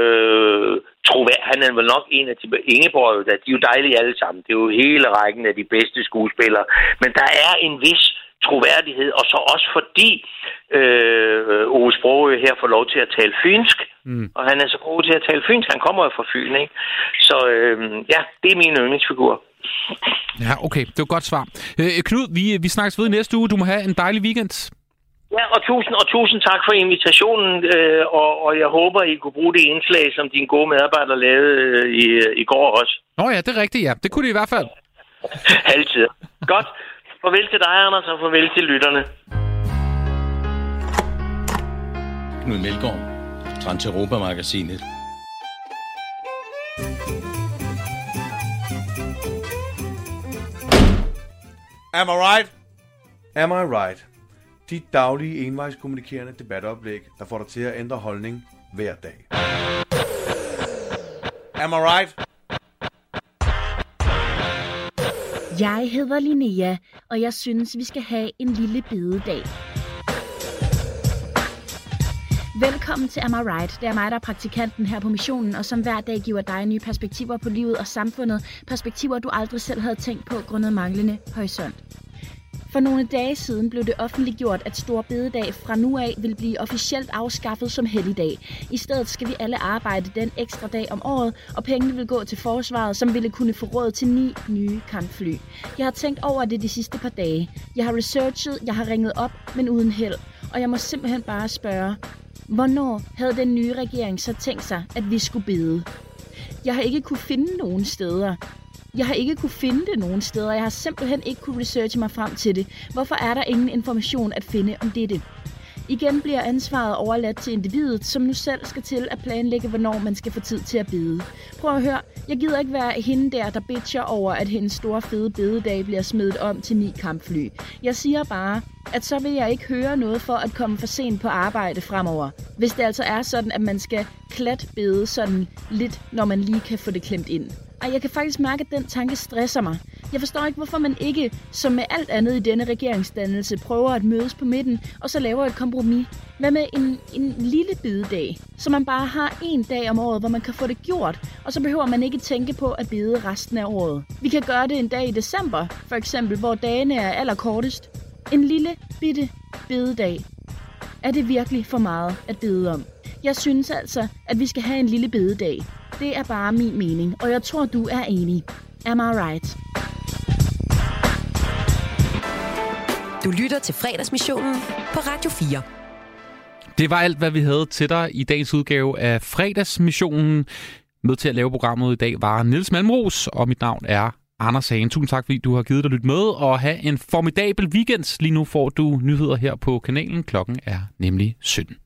øh, trovær. Han er vel nok en af de... Ingeborg, de er jo dejlige alle sammen. Det er jo hele rækken af de bedste skuespillere. Men der er en vis troværdighed, og så også fordi øh, Ove Sprogø her får lov til at tale fynsk, mm. og han er så god til at tale fynsk, han kommer jo fra Fyn, ikke? Så øh, ja, det er min yndlingsfigur. Ja, okay, det var et godt svar. Øh, Knud, vi, vi snakkes ved næste uge. Du må have en dejlig weekend. Ja, og tusind, og tusind tak for invitationen, øh, og, og jeg håber, I kunne bruge det indslag, som dine gode medarbejdere lavede øh, i, i går også. Nå ja, det er rigtigt, ja. Det kunne de i hvert fald. Altid. Godt. Farvel til dig, Anders, og farvel til lytterne. Knud Melgaard, Trans Europa-magasinet. Am I right? Am I right? De daglige envejskommunikerende debatoplæg, der får dig til at ændre holdning hver dag. Am I right? Jeg hedder Linnea, og jeg synes, vi skal have en lille bededag. Velkommen til Am I Right? Det er mig, der er praktikanten her på missionen, og som hver dag giver dig nye perspektiver på livet og samfundet. Perspektiver, du aldrig selv havde tænkt på, grundet manglende horisont. For nogle dage siden blev det offentliggjort, at Stor Bededag fra nu af vil blive officielt afskaffet som helligdag. I stedet skal vi alle arbejde den ekstra dag om året, og pengene vil gå til forsvaret, som ville kunne få råd til ni nye kampfly. Jeg har tænkt over det de sidste par dage. Jeg har researchet, jeg har ringet op, men uden held. Og jeg må simpelthen bare spørge, hvornår havde den nye regering så tænkt sig, at vi skulle bede? Jeg har ikke kunne finde nogen steder. Jeg har ikke kunne finde det nogen steder. Jeg har simpelthen ikke kunne researche mig frem til det. Hvorfor er der ingen information at finde om dette? Igen bliver ansvaret overladt til individet, som nu selv skal til at planlægge, hvornår man skal få tid til at bede. Prøv at høre, jeg gider ikke være hende der, der bitcher over, at hendes store fede bededag bliver smidt om til ni kampfly. Jeg siger bare, at så vil jeg ikke høre noget for at komme for sent på arbejde fremover. Hvis det altså er sådan, at man skal klat bede sådan lidt, når man lige kan få det klemt ind. Og jeg kan faktisk mærke, at den tanke stresser mig. Jeg forstår ikke, hvorfor man ikke, som med alt andet i denne regeringsdannelse, prøver at mødes på midten, og så laver et kompromis. Hvad med en, en lille bidedag, så man bare har en dag om året, hvor man kan få det gjort, og så behøver man ikke tænke på at bede resten af året. Vi kan gøre det en dag i december, for eksempel, hvor dagene er allerkortest. En lille bitte bededag. Er det virkelig for meget at bede om? Jeg synes altså, at vi skal have en lille bededag. Det er bare min mening, og jeg tror, du er enig. Am I right? Du lytter til fredagsmissionen på Radio 4. Det var alt, hvad vi havde til dig i dagens udgave af fredagsmissionen. Med til at lave programmet i dag var Niels Malmros, og mit navn er Anders Hagen. Tusind tak, fordi du har givet dig lytte med, og have en formidabel weekend. Lige nu får du nyheder her på kanalen. Klokken er nemlig 17.